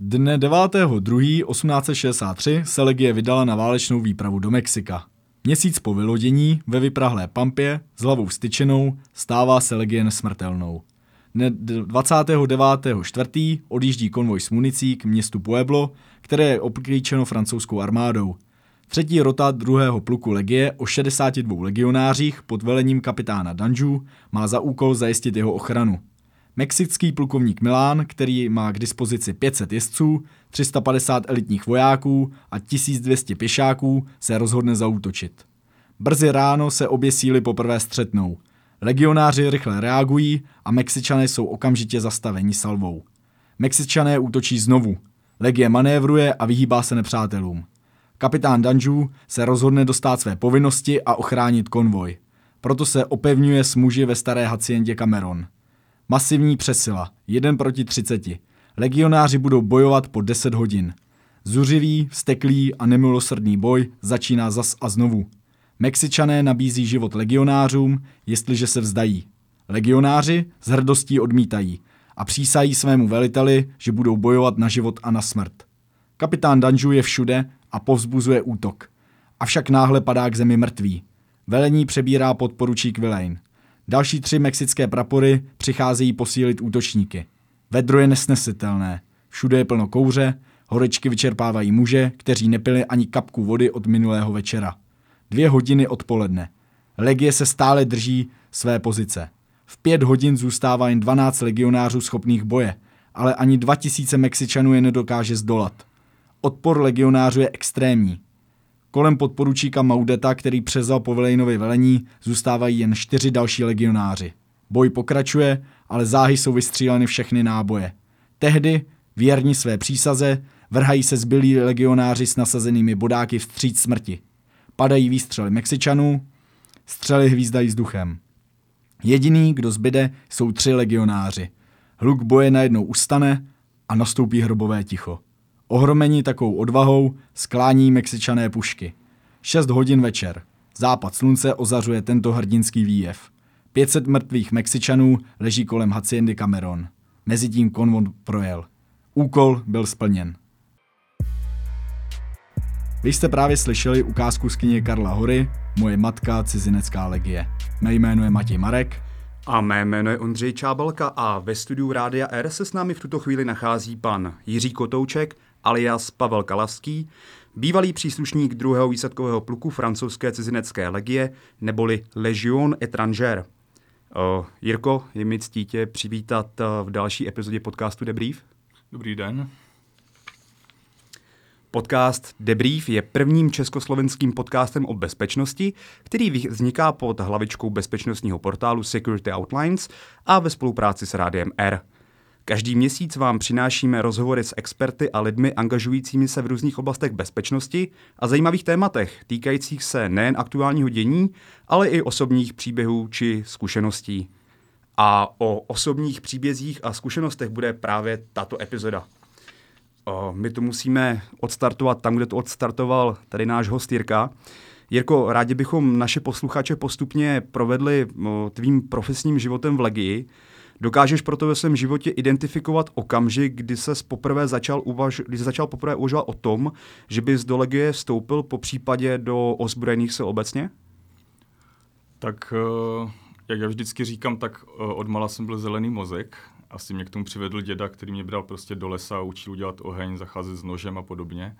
Dne 9.2.1863 se legie vydala na válečnou výpravu do Mexika. Měsíc po vylodění ve vyprahlé pampě s hlavou styčenou stává se legie nesmrtelnou. Dne 29.4. odjíždí konvoj s municí k městu Pueblo, které je obklíčeno francouzskou armádou. Třetí rota druhého pluku legie o 62 legionářích pod velením kapitána Danju má za úkol zajistit jeho ochranu. Mexický plukovník Milán, který má k dispozici 500 jezdců, 350 elitních vojáků a 1200 pěšáků, se rozhodne zaútočit. Brzy ráno se obě síly poprvé střetnou. Legionáři rychle reagují a Mexičané jsou okamžitě zastaveni salvou. Mexičané útočí znovu. Legie manévruje a vyhýbá se nepřátelům. Kapitán Danju se rozhodne dostat své povinnosti a ochránit konvoj. Proto se opevňuje s muži ve staré haciendě Cameron. Masivní přesila, jeden proti 30. Legionáři budou bojovat po 10 hodin. Zuřivý, vsteklý a nemilosrdný boj začíná zas a znovu. Mexičané nabízí život legionářům, jestliže se vzdají. Legionáři s hrdostí odmítají a přísají svému veliteli, že budou bojovat na život a na smrt. Kapitán Danju je všude a povzbuzuje útok. Avšak náhle padá k zemi mrtvý. Velení přebírá podporučík Villain. Další tři mexické prapory přicházejí posílit útočníky. Vedro je nesnesitelné. Všude je plno kouře, horečky vyčerpávají muže, kteří nepili ani kapku vody od minulého večera. Dvě hodiny odpoledne. Legie se stále drží své pozice. V pět hodin zůstává jen 12 legionářů schopných boje, ale ani 2000 Mexičanů je nedokáže zdolat. Odpor legionářů je extrémní. Kolem podporučíka Maudeta, který přezal po Velejnovi velení, zůstávají jen čtyři další legionáři. Boj pokračuje, ale záhy jsou vystříleny všechny náboje. Tehdy, věrní své přísaze, vrhají se zbylí legionáři s nasazenými bodáky vstříc smrti. Padají výstřely Mexičanů, střely hvízdají vzduchem. Jediný, kdo zbyde, jsou tři legionáři. Hluk boje najednou ustane a nastoupí hrobové ticho. Ohromení takovou odvahou sklání Mexičané pušky. 6 hodin večer. Západ slunce ozařuje tento hrdinský výjev. 500 mrtvých Mexičanů leží kolem Haciendy Cameron. Mezitím konvent projel. Úkol byl splněn. Vy jste právě slyšeli ukázku z knihy Karla Hory Moje matka cizinecká legie. Mé jméno je Matěj Marek. A mé jméno je Ondřej Čábalka a ve studiu Rádia R se s námi v tuto chvíli nachází pan Jiří Kotouček, alias Pavel Kalavský, bývalý příslušník druhého výsadkového pluku francouzské cizinecké legie, neboli Legion étrangère. Uh, Jirko, je mi ctí tě přivítat v další epizodě podcastu Debrief. Dobrý den. Podcast Debrief je prvním československým podcastem o bezpečnosti, který vzniká pod hlavičkou bezpečnostního portálu Security Outlines a ve spolupráci s Rádiem R. Každý měsíc vám přinášíme rozhovory s experty a lidmi angažujícími se v různých oblastech bezpečnosti a zajímavých tématech týkajících se nejen aktuálního dění, ale i osobních příběhů či zkušeností. A o osobních příbězích a zkušenostech bude právě tato epizoda. My to musíme odstartovat tam, kde to odstartoval tady náš host Jirka. Jirko, rádi bychom naše posluchače postupně provedli tvým profesním životem v Legii. Dokážeš proto ve svém životě identifikovat okamžik, kdy se poprvé začal, uvaž, kdy začal poprvé uvažovat o tom, že bys do Legie vstoupil po případě do ozbrojených sil obecně? Tak, eh, jak já vždycky říkám, tak eh, odmala jsem byl zelený mozek. Asi mě k tomu přivedl děda, který mě bral prostě do lesa a učil udělat oheň, zacházet s nožem a podobně.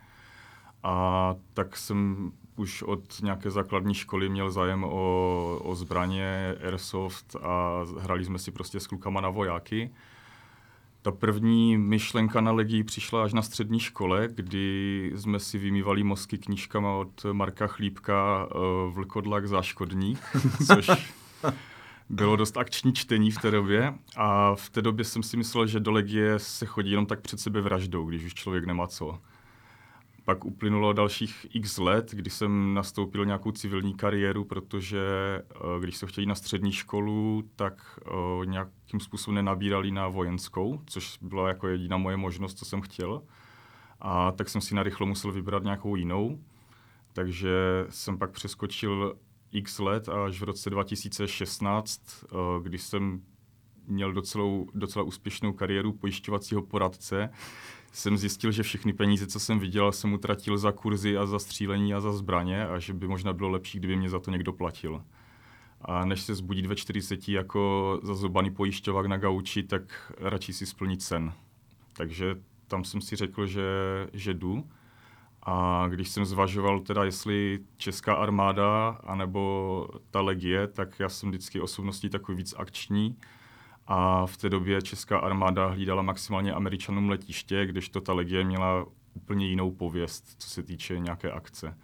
A tak jsem už od nějaké základní školy měl zájem o, o zbraně, airsoft a hrali jsme si prostě s klukama na vojáky. Ta první myšlenka na legii přišla až na střední škole, kdy jsme si vymývali mozky knížkama od Marka Chlípka uh, Vlkodlak záškodník, což bylo dost akční čtení v té době a v té době jsem si myslel, že do legie se chodí jenom tak před sebe vraždou, když už člověk nemá co. Pak uplynulo dalších x let, kdy jsem nastoupil nějakou civilní kariéru, protože eh, když se chtěli na střední školu, tak eh, nějakým způsobem nenabírali na vojenskou, což byla jako jediná moje možnost, co jsem chtěl. A tak jsem si narychlo musel vybrat nějakou jinou. Takže jsem pak přeskočil x let až v roce 2016, eh, kdy jsem měl docela, docela úspěšnou kariéru pojišťovacího poradce, jsem zjistil, že všechny peníze, co jsem vydělal, jsem utratil za kurzy a za střílení a za zbraně a že by možná bylo lepší, kdyby mě za to někdo platil. A než se zbudit ve 40 jako zazobaný pojišťovák na gauči, tak radši si splnit sen. Takže tam jsem si řekl, že, že jdu. A když jsem zvažoval teda, jestli česká armáda anebo ta legie, tak já jsem vždycky osobností takový víc akční. A v té době česká armáda hlídala maximálně američanům letiště, když to ta legie měla úplně jinou pověst, co se týče nějaké akce.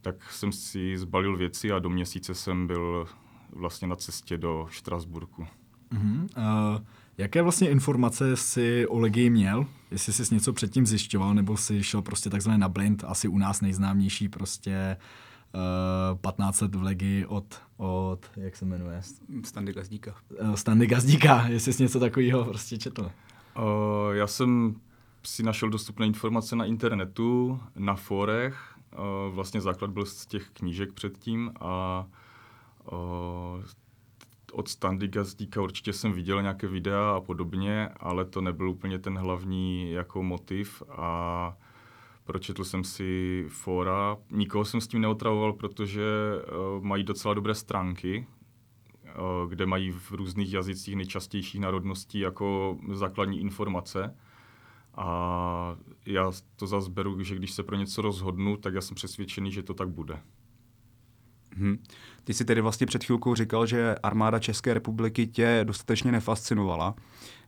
Tak jsem si zbalil věci a do měsíce jsem byl vlastně na cestě do Štrasburku. Uh-huh. Uh, jaké vlastně informace si o Legii měl? Jestli jsi něco předtím zjišťoval, nebo si šel prostě takzvaně na blind, asi u nás nejznámější prostě uh, 15 let v Legii od, od, jak se jmenuje? Standy Gazdíka. Uh, Standy Gazdíka, jestli jsi něco takového prostě četl. Uh, já jsem si našel dostupné informace na internetu, na forech. Uh, vlastně základ byl z těch knížek předtím a uh, od Standy Gazdíka určitě jsem viděl nějaké videa a podobně, ale to nebyl úplně ten hlavní jako motiv a pročetl jsem si fora. Nikoho jsem s tím neotravoval, protože uh, mají docela dobré stránky, uh, kde mají v různých jazycích nejčastějších národností jako základní informace. A já to zase beru, že když se pro něco rozhodnu, tak já jsem přesvědčený, že to tak bude. Hmm. Ty jsi tedy vlastně před chvilkou říkal, že armáda České republiky tě dostatečně nefascinovala.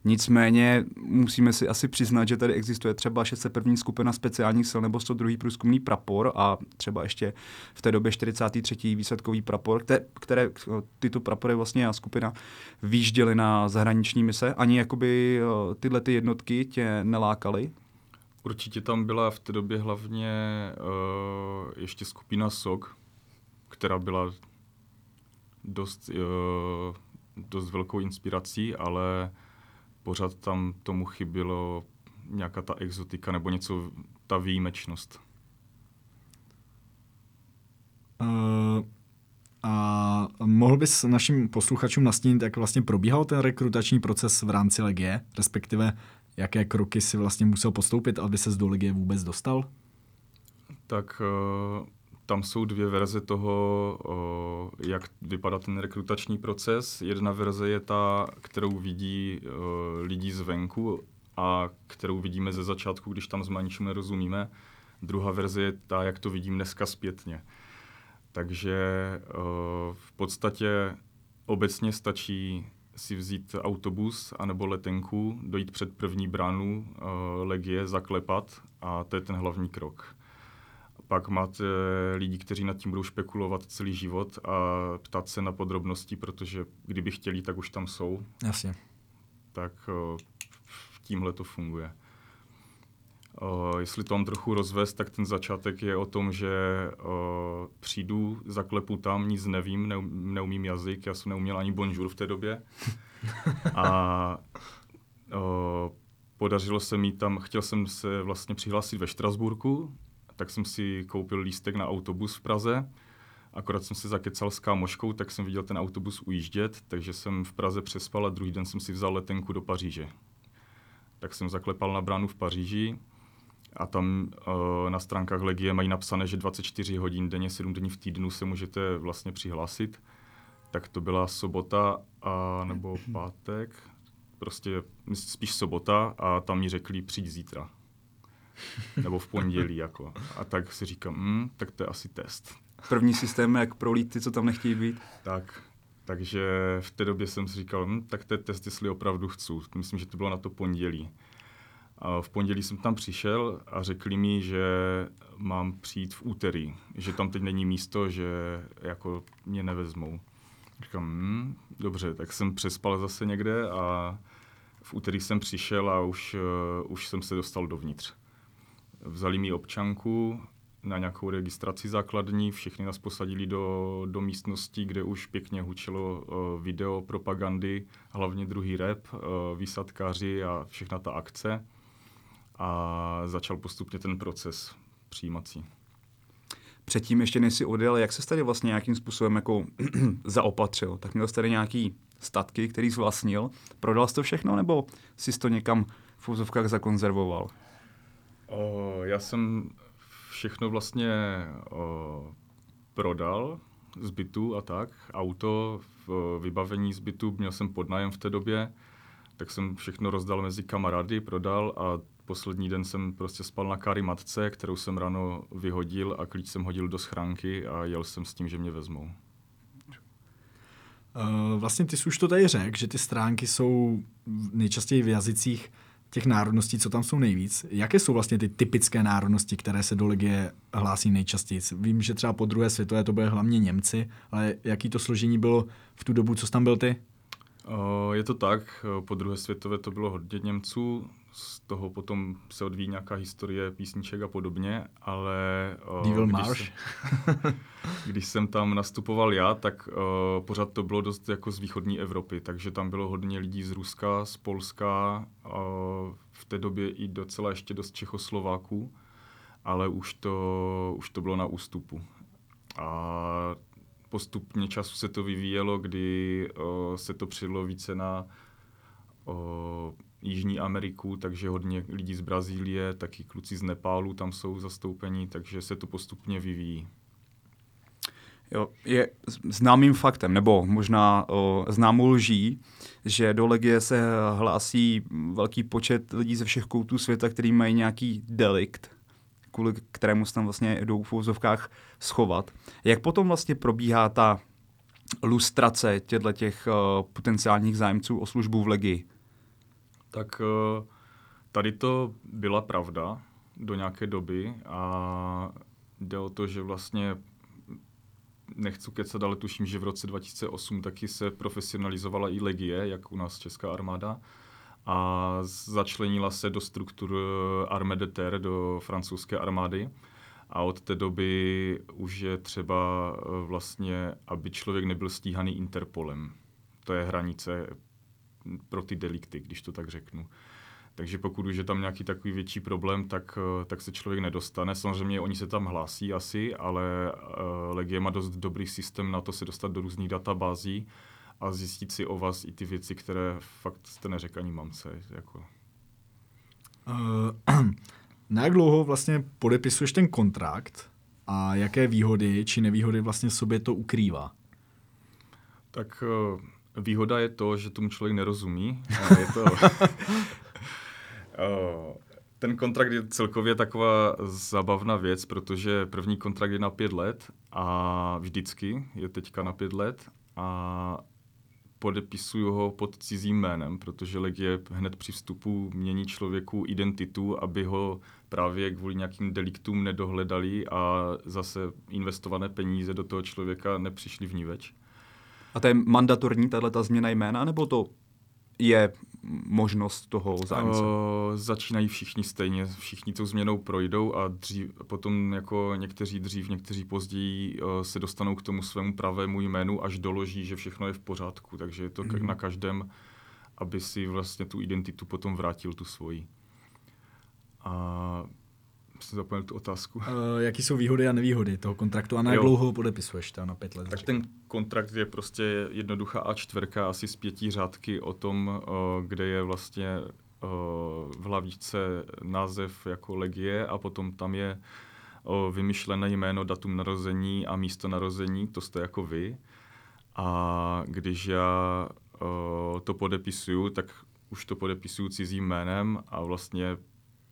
Nicméně musíme si asi přiznat, že tady existuje třeba 601. skupina speciálních sil nebo 102. průzkumný prapor a třeba ještě v té době 43. výsledkový prapor, které, tyto prapory vlastně a skupina výjížděly na zahraniční mise. Ani jakoby tyhle ty jednotky tě nelákaly? Určitě tam byla v té době hlavně uh, ještě skupina SOG, která byla dost, uh, dost velkou inspirací, ale pořád tam tomu chybilo nějaká ta exotika nebo něco, ta výjimečnost. Uh, a mohl bys našim posluchačům nastínit, jak vlastně probíhal ten rekrutační proces v rámci Legie, respektive jaké kroky si vlastně musel postoupit, aby se do Legie vůbec dostal? Tak uh, tam jsou dvě verze toho, jak vypadá ten rekrutační proces. Jedna verze je ta, kterou vidí lidi zvenku a kterou vidíme ze začátku, když tam s ničemu nerozumíme. Druhá verze je ta, jak to vidím dneska zpětně. Takže v podstatě obecně stačí si vzít autobus anebo letenku, dojít před první bránu legie, zaklepat a to je ten hlavní krok pak máte lidi, kteří nad tím budou špekulovat celý život a ptát se na podrobnosti, protože kdyby chtěli, tak už tam jsou. Jasně. Tak tímhle to funguje. jestli to mám trochu rozvést, tak ten začátek je o tom, že přijdu, zaklepu tam, nic nevím, neumím jazyk, já jsem neuměl ani bonjour v té době. a podařilo se mi tam, chtěl jsem se vlastně přihlásit ve Štrasburku, tak jsem si koupil lístek na autobus v Praze. Akorát jsem se zakecal s kámoškou, tak jsem viděl ten autobus ujíždět, takže jsem v Praze přespal a druhý den jsem si vzal letenku do Paříže. Tak jsem zaklepal na bránu v Paříži a tam uh, na stránkách Legie mají napsané, že 24 hodin denně, 7 dní v týdnu se můžete vlastně přihlásit. Tak to byla sobota a, nebo pátek, prostě spíš sobota a tam mi řekli přijď zítra. Nebo v pondělí, jako. A tak si říkám, hm, tak to je asi test. První systém, jak prolít ty, co tam nechtějí být? Tak, takže v té době jsem si říkal, hm, tak to je test, jestli opravdu chci. Myslím, že to bylo na to pondělí. A v pondělí jsem tam přišel a řekli mi, že mám přijít v úterý, že tam teď není místo, že jako mě nevezmou. Říkám, hm, dobře, tak jsem přespal zase někde a v úterý jsem přišel a už, uh, už jsem se dostal dovnitř. Vzali mi občanku na nějakou registraci základní, všichni nás posadili do, do místnosti, kde už pěkně hučelo uh, video propagandy, hlavně druhý rep, uh, výsadkáři a všechna ta akce. A začal postupně ten proces přijímací. Předtím ještě než si odjel, jak se tady vlastně nějakým způsobem jako zaopatřil? Tak měl jsi tady nějaký statky, který zvlastnil. Prodal jsi to všechno, nebo jsi to někam v úzovkách zakonzervoval? O, já jsem všechno vlastně o, prodal z bytu a tak. Auto, v vybavení z bytu, měl jsem podnájem v té době, tak jsem všechno rozdal mezi kamarády, prodal a poslední den jsem prostě spal na káry matce, kterou jsem ráno vyhodil a klíč jsem hodil do schránky a jel jsem s tím, že mě vezmou. Uh, vlastně ty jsi už to tady řekl, že ty stránky jsou nejčastěji v jazycích těch národností, co tam jsou nejvíc. Jaké jsou vlastně ty typické národnosti, které se do Legie hlásí nejčastěji? Vím, že třeba po druhé světové to byly hlavně Němci, ale jaký to složení bylo v tu dobu, co jsi tam byl ty? Je to tak, po druhé světové to bylo hodně Němců, z toho potom se odvíjí nějaká historie písniček a podobně, ale... Devil když Marsh. Jsem, když jsem tam nastupoval já, tak uh, pořád to bylo dost jako z východní Evropy, takže tam bylo hodně lidí z Ruska, z Polska, uh, v té době i docela ještě dost Čechoslováků, ale už to, už to bylo na ústupu. A postupně času se to vyvíjelo, kdy uh, se to přidlo více na uh, Jižní Ameriku, takže hodně lidí z Brazílie, taky kluci z Nepálu tam jsou zastoupení, takže se to postupně vyvíjí. Jo, je známým faktem, nebo možná o, známou lží, že do Legie se hlásí velký počet lidí ze všech koutů světa, který mají nějaký delikt, kvůli kterému se tam vlastně jdou v úvozovkách schovat. Jak potom vlastně probíhá ta lustrace těchto těch potenciálních zájemců o službu v Legii? Tak uh, tady to byla pravda do nějaké doby a jde o to, že vlastně nechci kecat, ale tuším, že v roce 2008 taky se profesionalizovala i legie, jak u nás Česká armáda a začlenila se do struktur eh, Armée de Terre, do francouzské armády. A od té doby už je třeba eh, vlastně, aby člověk nebyl stíhaný Interpolem. To je hranice pro ty delikty, když to tak řeknu. Takže pokud už je tam nějaký takový větší problém, tak, eh, tak se člověk nedostane. Samozřejmě oni se tam hlásí asi, ale uh, Legie má dost dobrý systém na to se dostat do různých databází a zjistit si o vás i ty věci, které fakt jste neřekl ani mamce. Jako. Uh, na jak dlouho vlastně podepisuješ ten kontrakt a jaké výhody či nevýhody vlastně sobě to ukrývá? Tak výhoda je to, že tomu člověk nerozumí. je to, uh, ten kontrakt je celkově taková zabavná věc, protože první kontrakt je na pět let a vždycky je teďka na pět let a podepisuju ho pod cizím jménem, protože Legie hned při vstupu mění člověku identitu, aby ho právě kvůli nějakým deliktům nedohledali a zase investované peníze do toho člověka nepřišly v ní več. A to je mandatorní, tato změna jména, nebo to je možnost toho zájemce? O, začínají všichni stejně, všichni tou změnou projdou a dřív, potom jako někteří dřív, někteří později o, se dostanou k tomu svému pravému jménu, až doloží, že všechno je v pořádku. Takže je to mm-hmm. na každém, aby si vlastně tu identitu potom vrátil tu svoji. A jsem zapomněl tu otázku. Uh, jaký jsou výhody a nevýhody toho kontraktu a na jak dlouho ho podepisuješ to na pět let? Tak ten kontrakt je prostě jednoduchá a čtverka, asi z pěti řádky o tom, uh, kde je vlastně uh, v hlavičce název jako legie a potom tam je uh, vymyšlené jméno, datum narození a místo narození, to jste jako vy. A když já uh, to podepisuju, tak už to podepisuju cizím jménem a vlastně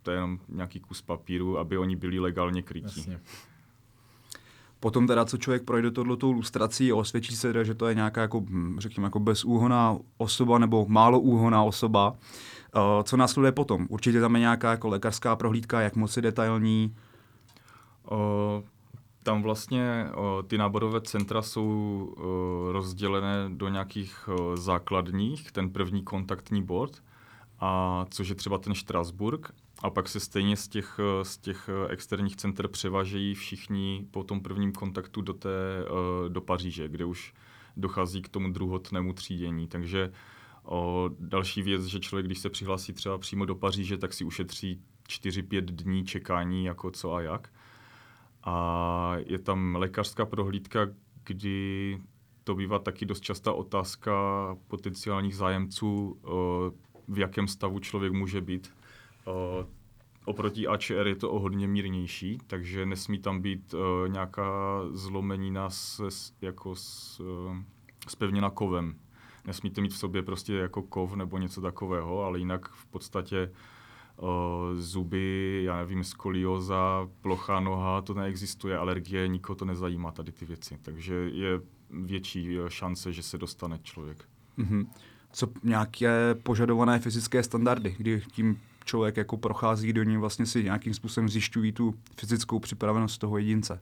to je jenom nějaký kus papíru, aby oni byli legálně krytí. Jasně. Potom teda, co člověk projde tohletou lustrací, osvědčí se, že to je nějaká, jako, hm, řekněme, jako bezúhoná osoba nebo málo úhoná osoba. Uh, co následuje potom? Určitě tam je nějaká jako lékařská prohlídka, jak moc je detailní? Uh, tam vlastně uh, ty náborové centra jsou uh, rozdělené do nějakých uh, základních, ten první kontaktní bod, a což je třeba ten Štrasburg, a pak se stejně z těch, z těch externích center převažejí všichni po tom prvním kontaktu do, té, do Paříže, kde už dochází k tomu druhotnému třídění. Takže o, další věc, že člověk, když se přihlásí třeba přímo do Paříže, tak si ušetří 4-5 dní čekání, jako co a jak. A je tam lékařská prohlídka, kdy to bývá taky dost častá otázka potenciálních zájemců, v jakém stavu člověk může být oproti AČR je to o hodně mírnější, takže nesmí tam být uh, nějaká zlomenina se, jako s, uh, spevněna kovem. Nesmíte mít v sobě prostě jako kov nebo něco takového, ale jinak v podstatě uh, zuby, já nevím, skolioza, plochá noha, to neexistuje, alergie, nikoho to nezajímá tady ty věci. Takže je větší šance, že se dostane člověk. Mm-hmm. Co nějaké požadované fyzické standardy, kdy tím člověk jako prochází do ní, vlastně si nějakým způsobem zjišťují tu fyzickou připravenost toho jedince.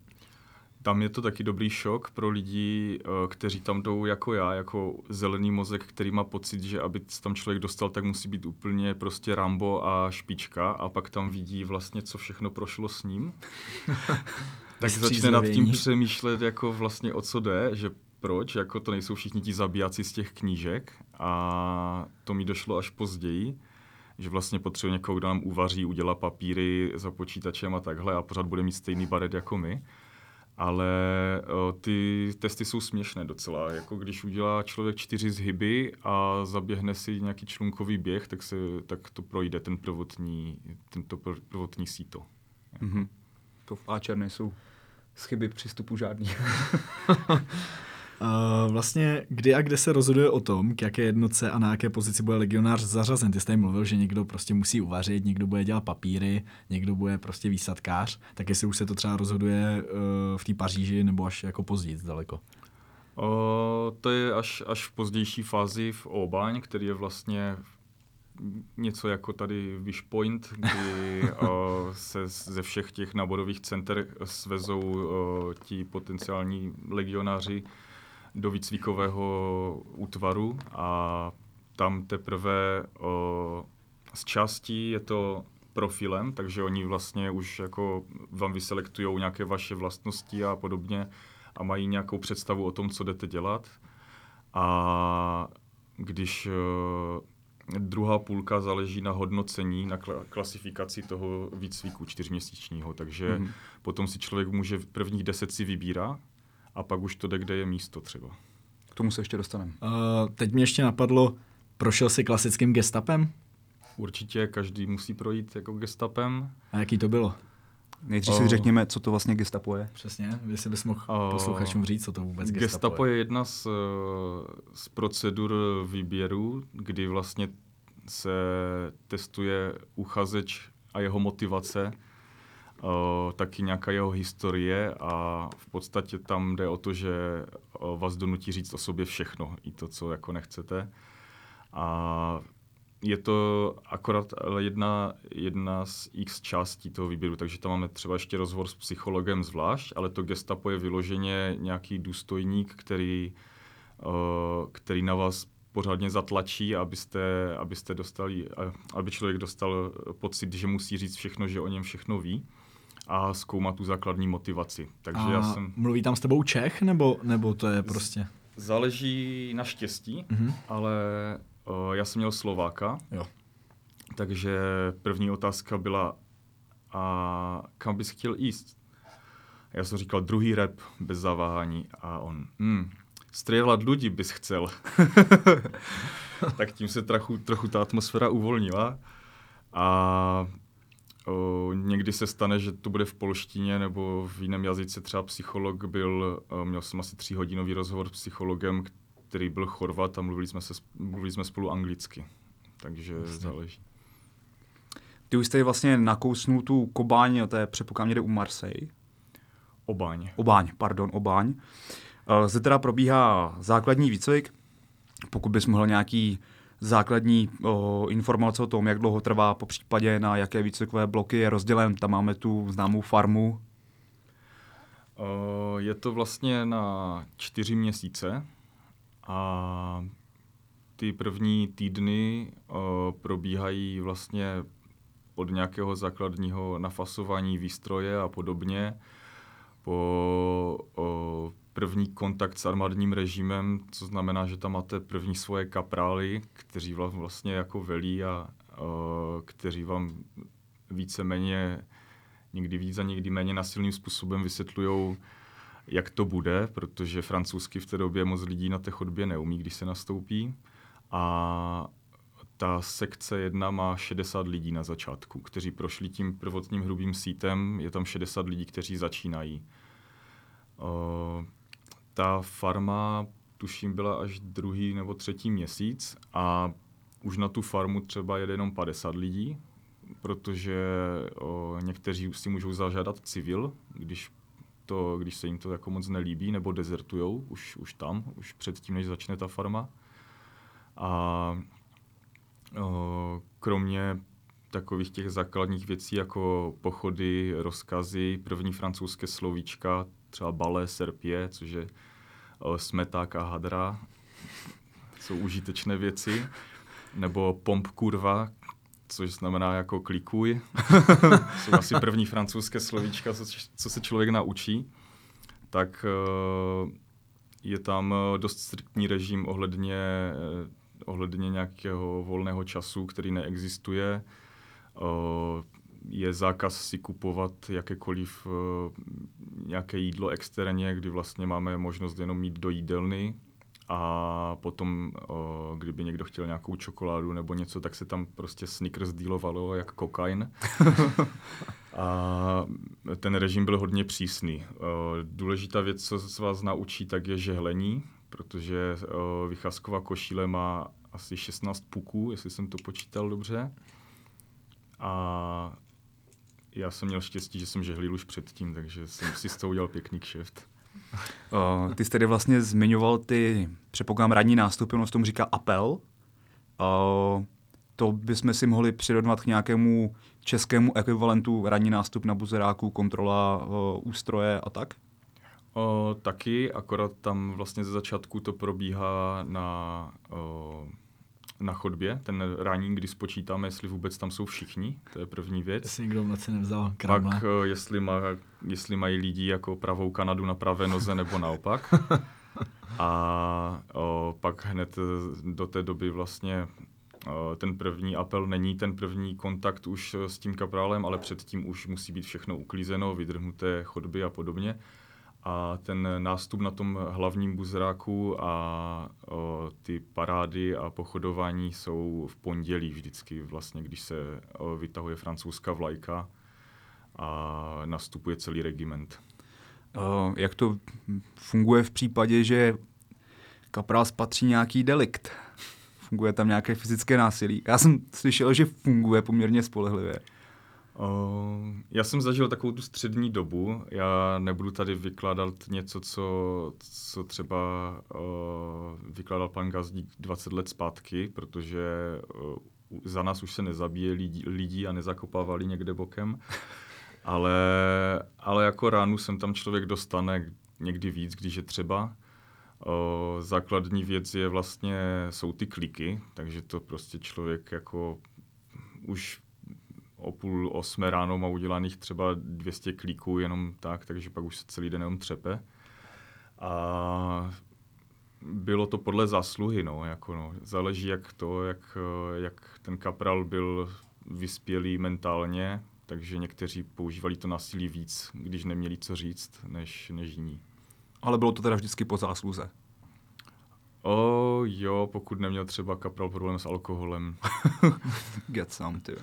Tam je to taky dobrý šok pro lidi, eh, kteří tam jdou jako já, jako zelený mozek, který má pocit, že aby tam člověk dostal, tak musí být úplně prostě Rambo a špička a pak tam vidí vlastně, co všechno prošlo s ním. tak začne nad tím přemýšlet, jako vlastně o co jde, že proč, jako to nejsou všichni ti zabijáci z těch knížek a to mi došlo až později, že vlastně potřebuje někoho, kdo nám uvaří, udělá papíry za počítačem a takhle a pořád bude mít stejný baret jako my. Ale o, ty testy jsou směšné docela. Jako když udělá člověk čtyři zhyby a zaběhne si nějaký člunkový běh, tak, se, tak to projde ten prvotní, tento prvotní síto. Mm-hmm. To v Ačer nejsou schyby přístupu žádný. Uh, vlastně kdy a kde se rozhoduje o tom, k jaké jednotce a na jaké pozici bude legionář zařazen. Ty jsi tady mluvil, že někdo prostě musí uvařit, někdo bude dělat papíry, někdo bude prostě výsadkář, tak jestli už se to třeba rozhoduje uh, v té Paříži nebo až jako později daleko. Uh, to je až, až v pozdější fázi v Obaň, který je vlastně něco jako tady Wishpoint, kdy uh, se ze všech těch náborových center svezou uh, ti potenciální legionáři do výcvikového útvaru a tam teprve o, z části je to profilem, takže oni vlastně už jako vám vyselektují nějaké vaše vlastnosti a podobně a mají nějakou představu o tom, co jdete dělat. A když druhá půlka záleží na hodnocení, na klasifikaci toho výcviku čtyřměsíčního, takže mm-hmm. potom si člověk může prvních deset si vybírá a pak už to jde, kde je místo třeba. K tomu se ještě dostaneme. Uh, teď mě ještě napadlo, prošel jsi klasickým gestapem? Určitě, každý musí projít jako gestapem. A jaký to bylo? Nejdřív si řekněme, co to vlastně gestapo je. Přesně, jestli bys mohl uh, posluchačům říct, co to vůbec gestapo, gestapo je. je jedna z, z procedur výběru, kdy vlastně se testuje uchazeč a jeho motivace uh, taky nějaká jeho historie a v podstatě tam jde o to, že vás donutí říct o sobě všechno, i to, co jako nechcete. A je to akorát jedna, jedna z x částí toho výběru, takže tam máme třeba ještě rozhovor s psychologem zvlášť, ale to gestapo je vyloženě nějaký důstojník, který, který na vás pořádně zatlačí, abyste, abyste dostali, aby člověk dostal pocit, že musí říct všechno, že o něm všechno ví a zkoumat tu základní motivaci. Takže a já jsem... mluví tam s tebou Čech, nebo, nebo to je prostě... Záleží na štěstí, mm-hmm. ale uh, já jsem měl Slováka, jo. takže první otázka byla, a kam bys chtěl jíst? Já jsem říkal druhý rep bez zaváhání a on, hmm, strieľať ľudí bys chcel. tak tím se trochu, trochu ta atmosféra uvolnila. A O, někdy se stane, že to bude v polštině nebo v jiném jazyce. Třeba psycholog byl, měl jsem asi tříhodinový rozhovor s psychologem, který byl Chorvat a mluvili jsme, se, mluvili jsme spolu anglicky. Takže Jasně. záleží. Ty už jste vlastně nakousnul tu Kobáň, to je předpokládám někde u Marseille. Obáň. Obáň, pardon, Obáň. Zde teda probíhá základní výcvik. Pokud bys mohl nějaký základní o, informace o tom, jak dlouho trvá, po případě na jaké výcvikové bloky je rozdělen. Tam máme tu známou farmu. Je to vlastně na čtyři měsíce a ty první týdny probíhají vlastně od nějakého základního nafasování výstroje a podobně po první kontakt s armádním režimem, co znamená, že tam máte první svoje kaprály, kteří vám vlastně jako velí a uh, kteří vám víceméně někdy víc a někdy méně nasilným způsobem vysvětlují, jak to bude, protože francouzsky v té době moc lidí na té chodbě neumí, když se nastoupí. A ta sekce jedna má 60 lidí na začátku, kteří prošli tím prvotním hrubým sítem. Je tam 60 lidí, kteří začínají. Uh, ta farma, tuším, byla až druhý nebo třetí měsíc a už na tu farmu třeba jede jenom 50 lidí, protože o, někteří si můžou zažádat civil, když, to, když se jim to jako moc nelíbí, nebo dezertujou už, už tam, už předtím, než začne ta farma. A o, kromě takových těch základních věcí jako pochody, rozkazy, první francouzské slovíčka, třeba balé, serpě, což je o, smeták a hadra, jsou užitečné věci, nebo pomp kurva, což znamená jako klikuj. jsou asi první francouzské slovíčka, co, se člověk naučí. Tak uh, je tam dost striktní režim ohledně, ohledně nějakého volného času, který neexistuje. Je zákaz si kupovat jakékoliv uh, nějaké jídlo externě, kdy vlastně máme možnost jenom mít do jídelny, a potom, o, kdyby někdo chtěl nějakou čokoládu nebo něco, tak se tam prostě Snickers dílovalo jak kokain. a ten režim byl hodně přísný. O, důležitá věc, co se vás naučí, tak je žehlení, protože vycházková košíle má asi 16 puků, jestli jsem to počítal dobře. A já jsem měl štěstí, že jsem žehlil už předtím, takže jsem si z toho udělal pěkný kšeft. Uh, ty jsi tedy vlastně zmiňoval ty, předpokládám, ranní nástupy, ono se tomu říká apel. Uh, to bychom si mohli přirovnat k nějakému českému ekvivalentu ranní nástup na buzeráku, kontrola uh, ústroje a tak? O, taky, akorát tam vlastně ze začátku to probíhá na o, na chodbě, ten ranní, kdy spočítáme, jestli vůbec tam jsou všichni, to je první věc. Jestli někdo v noci nevzal kramle. Pak, eh, jestli, má, jestli mají lidi jako pravou Kanadu na pravé noze nebo naopak. A o, pak hned eh, do té doby vlastně o, ten první apel není ten první kontakt už s tím kaprálem, ale předtím už musí být všechno uklízeno, vydrhnuté chodby a podobně a ten nástup na tom hlavním buzráku a o, ty parády a pochodování jsou v pondělí vždycky, vlastně, když se o, vytahuje francouzská vlajka a nastupuje celý regiment. Uh, jak to funguje v případě, že kaprál spatří nějaký delikt? Funguje tam nějaké fyzické násilí? Já jsem slyšel, že funguje poměrně spolehlivě. Uh, já jsem zažil takovou tu střední dobu. Já nebudu tady vykládat něco, co, co třeba uh, vykládal pan Gazdík 20 let zpátky, protože uh, za nás už se nezabíje lidi, lidí a nezakopávali někde bokem. Ale, ale jako ránu jsem tam člověk dostane někdy víc, když je třeba. Uh, základní věc je vlastně, jsou ty kliky, takže to prostě člověk jako už o půl osmé ráno má udělaných třeba 200 kliků jenom tak, takže pak už se celý den jenom třepe. A bylo to podle zásluhy, no, jako no. Záleží jak to, jak, jak ten kapral byl vyspělý mentálně, takže někteří používali to násilí víc, když neměli co říct, než, než jiní. Ale bylo to teda vždycky po zásluze? O, jo, pokud neměl třeba kapral problém s alkoholem. Get some, too.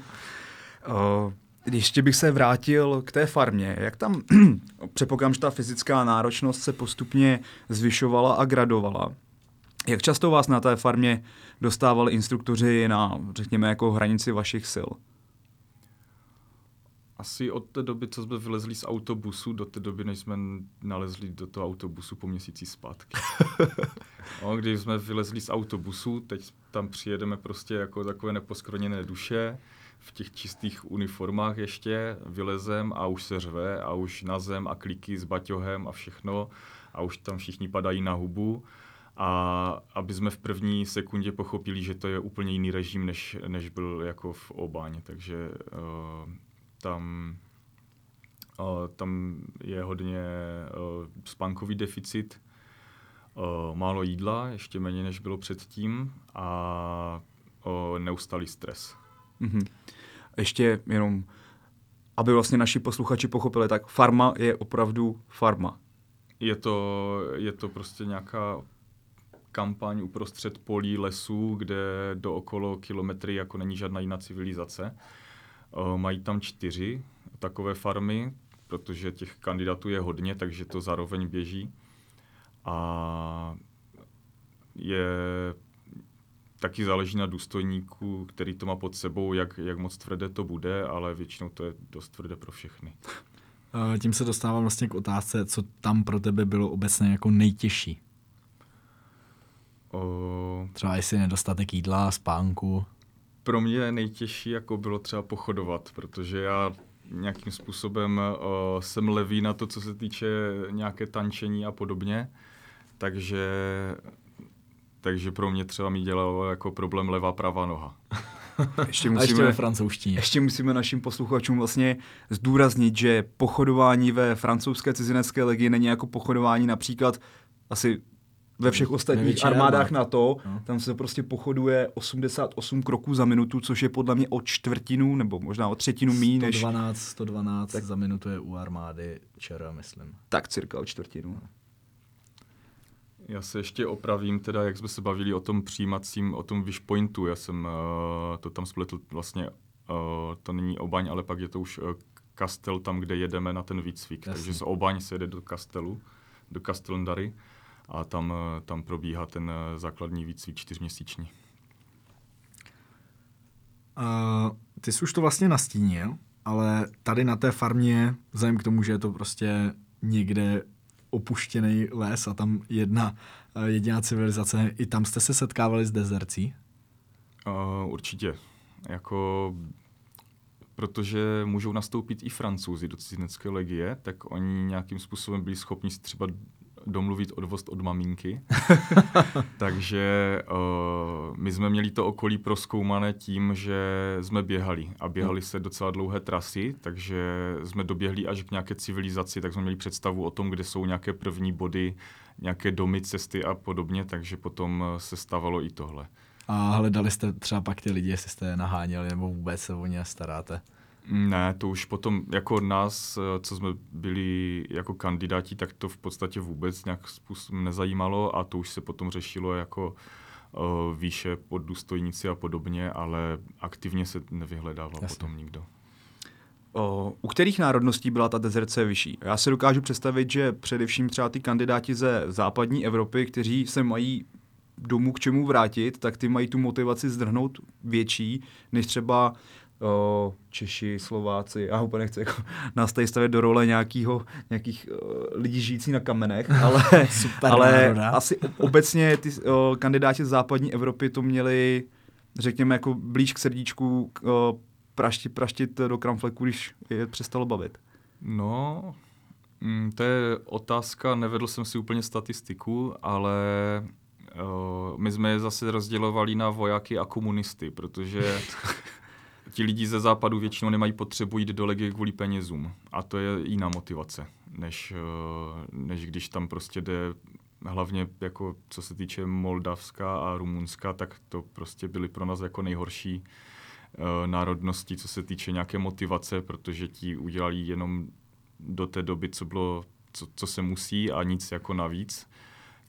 Uh, ještě bych se vrátil k té farmě, jak tam, předpokládám, že ta fyzická náročnost se postupně zvyšovala a gradovala. Jak často vás na té farmě dostávali instruktoři na, řekněme, jako hranici vašich sil? Asi od té doby, co jsme vylezli z autobusu, do té doby, než jsme nalezli do toho autobusu po měsíci zpátky. no, když jsme vylezli z autobusu, teď tam přijedeme prostě jako takové neposkroněné duše, v těch čistých uniformách ještě vylezem a už se řve a už na zem a kliky s baťohem a všechno a už tam všichni padají na hubu a aby jsme v první sekundě pochopili, že to je úplně jiný režim, než, než byl jako v Obáně, takže uh, tam, uh, tam je hodně uh, spánkový deficit, uh, málo jídla, ještě méně, než bylo předtím a uh, neustalý stres. Mm-hmm. Ještě jenom, aby vlastně naši posluchači pochopili, tak farma je opravdu farma. Je to, je to prostě nějaká kampaň uprostřed polí lesů, kde do okolo kilometry jako není žádná jiná civilizace. Uh, mají tam čtyři takové farmy, protože těch kandidátů je hodně, takže to zároveň běží. A je taky záleží na důstojníku, který to má pod sebou, jak, jak moc tvrdé to bude, ale většinou to je dost tvrdé pro všechny. Tím se dostávám vlastně k otázce, co tam pro tebe bylo obecně jako nejtěžší. O... Třeba jestli nedostatek jídla, spánku. Pro mě nejtěžší jako bylo třeba pochodovat, protože já nějakým způsobem uh, jsem levý na to, co se týče nějaké tančení a podobně, takže takže pro mě třeba mi dělalo jako problém levá pravá noha. Ještě musíme, a ještě ve francouzštině. Ještě musíme našim posluchačům vlastně zdůraznit, že pochodování ve francouzské cizinecké legii není jako pochodování například asi ve všech ostatních Největší armádách na to, no. tam se prostě pochoduje 88 kroků za minutu, což je podle mě o čtvrtinu, nebo možná o třetinu míň než... 112, 112 tak, za minutu je u armády ČR, myslím. Tak cirka o čtvrtinu. No. Já se ještě opravím, teda jak jsme se bavili o tom přijímacím, o tom Wishpointu, já jsem uh, to tam spletl vlastně, uh, to není Obaň, ale pak je to už uh, kastel tam, kde jedeme na ten výcvik. Jasně. Takže z Obaň se jede do kastelu, do Kastelndary a tam, uh, tam probíhá ten uh, základní výcvik čtyřměsíční. Uh, ty jsi už to vlastně nastínil, ale tady na té farmě, vzhledem k tomu, že je to prostě někde opuštěný les a tam jedna eh, jediná civilizace. I tam jste se setkávali s dezercí? Uh, určitě. Jako protože můžou nastoupit i francouzi do cizinecké legie, tak oni nějakým způsobem byli schopni třeba domluvit odvoz od maminky. Takže uh, my jsme měli to okolí proskoumané tím, že jsme běhali a běhali se docela dlouhé trasy, takže jsme doběhli až k nějaké civilizaci, tak jsme měli představu o tom, kde jsou nějaké první body, nějaké domy, cesty a podobně, takže potom se stávalo i tohle. A hledali jste třeba pak ty lidi, jestli jste je naháněli, nebo vůbec se o ně staráte? Ne, to už potom, jako nás, co jsme byli jako kandidáti, tak to v podstatě vůbec nějak způsobem nezajímalo a to už se potom řešilo jako uh, výše pod důstojníci a podobně, ale aktivně se nevyhledával Jasně. potom nikdo. O, u kterých národností byla ta dezerce vyšší? Já si dokážu představit, že především třeba ty kandidáti ze západní Evropy, kteří se mají domů k čemu vrátit, tak ty mají tu motivaci zdrhnout větší, než třeba o, Češi, Slováci, já úplně nechci jako nás tady stavět do role nějakýho, nějakých o, lidí žijící na kamenech, ale, Super ale asi obecně ty o, kandidáti z západní Evropy to měli, řekněme, jako blíž k srdíčku o, praštit, praštit do kramfleku, když je přestalo bavit. No, mm, to je otázka, nevedl jsem si úplně statistiku, ale uh, my jsme je zase rozdělovali na vojáky a komunisty, protože ti lidi ze západu většinou nemají potřebu jít do legie kvůli penězům. A to je jiná motivace, než, eh, než když tam prostě jde hlavně jako co se týče Moldavska a Rumunska, tak to prostě byly pro nás jako nejhorší uh, národnosti, co se týče nějaké motivace, protože ti udělali jenom do té doby, co bylo, co, co se musí a nic jako navíc.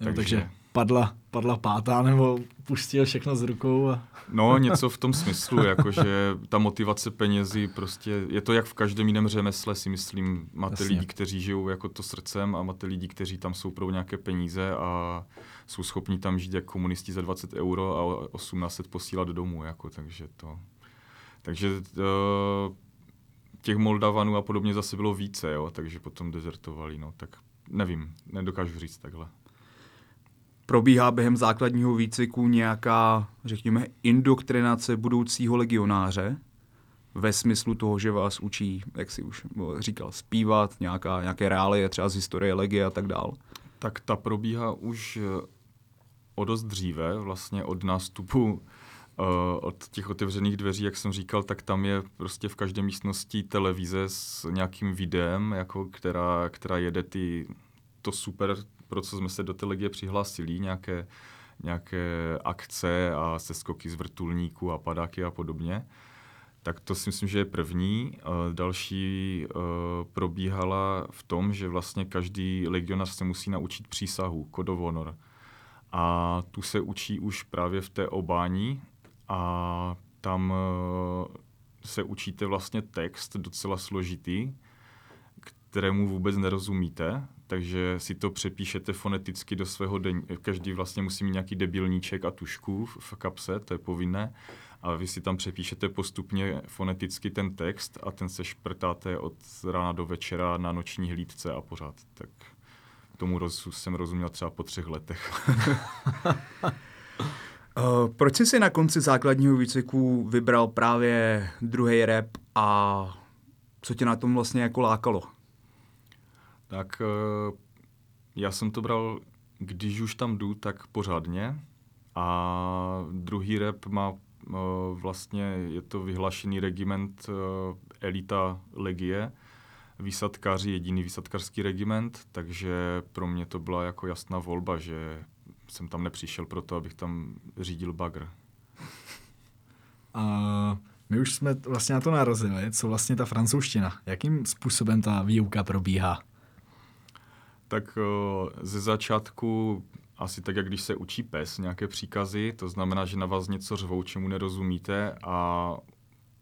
Jo, takže, takže padla, padla pátá nebo pustil všechno z rukou? A... No, něco v tom smyslu, jakože ta motivace penězi prostě, je to jak v každém jiném řemesle, si myslím. Máte Jasně. lidi, kteří žijou jako to srdcem a máte lidi, kteří tam jsou pro nějaké peníze a jsou schopni tam žít jako komunisti za 20 euro a 18 posílat domů, jako, takže to... Takže uh, těch Moldavanů a podobně zase bylo více, jo, takže potom dezertovali, no, tak nevím, nedokážu říct takhle probíhá během základního výcviku nějaká, řekněme, indoktrinace budoucího legionáře, ve smyslu toho, že vás učí, jak si už říkal, zpívat, nějaká, nějaké reálie třeba z historie legie a tak dál? Tak ta probíhá už eh, o dost dříve, vlastně od nástupu uh, od těch otevřených dveří, jak jsem říkal, tak tam je prostě v každé místnosti televize s nějakým videem, jako která, která jede ty, to super pro co jsme se do té legie přihlásili, nějaké, nějaké akce a seskoky z vrtulníků a padáky a podobně. Tak to si myslím, že je první. Další uh, probíhala v tom, že vlastně každý legionář se musí naučit přísahu, honor. A tu se učí už právě v té obání a tam eh, se učíte vlastně text docela složitý, kterému vůbec nerozumíte, takže si to přepíšete foneticky do svého den. Každý vlastně musí mít nějaký debilníček a tušku v kapse, to je povinné. A vy si tam přepíšete postupně foneticky ten text a ten se šprtáte od rána do večera na noční hlídce a pořád. Tak tomu roz, jsem rozuměl třeba po třech letech. Uh, proč jsi si na konci základního výcviku vybral právě druhý rap a co tě na tom vlastně jako lákalo? Tak uh, já jsem to bral, když už tam jdu, tak pořádně. A druhý rap má uh, vlastně, je to vyhlášený regiment uh, Elita Legie, výsadkáři, jediný výsadkářský regiment, takže pro mě to byla jako jasná volba, že jsem tam nepřišel proto, abych tam řídil bagr. A my už jsme vlastně na to narazili, co vlastně ta francouzština, jakým způsobem ta výuka probíhá? Tak ze začátku asi tak, jak když se učí pes nějaké příkazy, to znamená, že na vás něco řvou, čemu nerozumíte a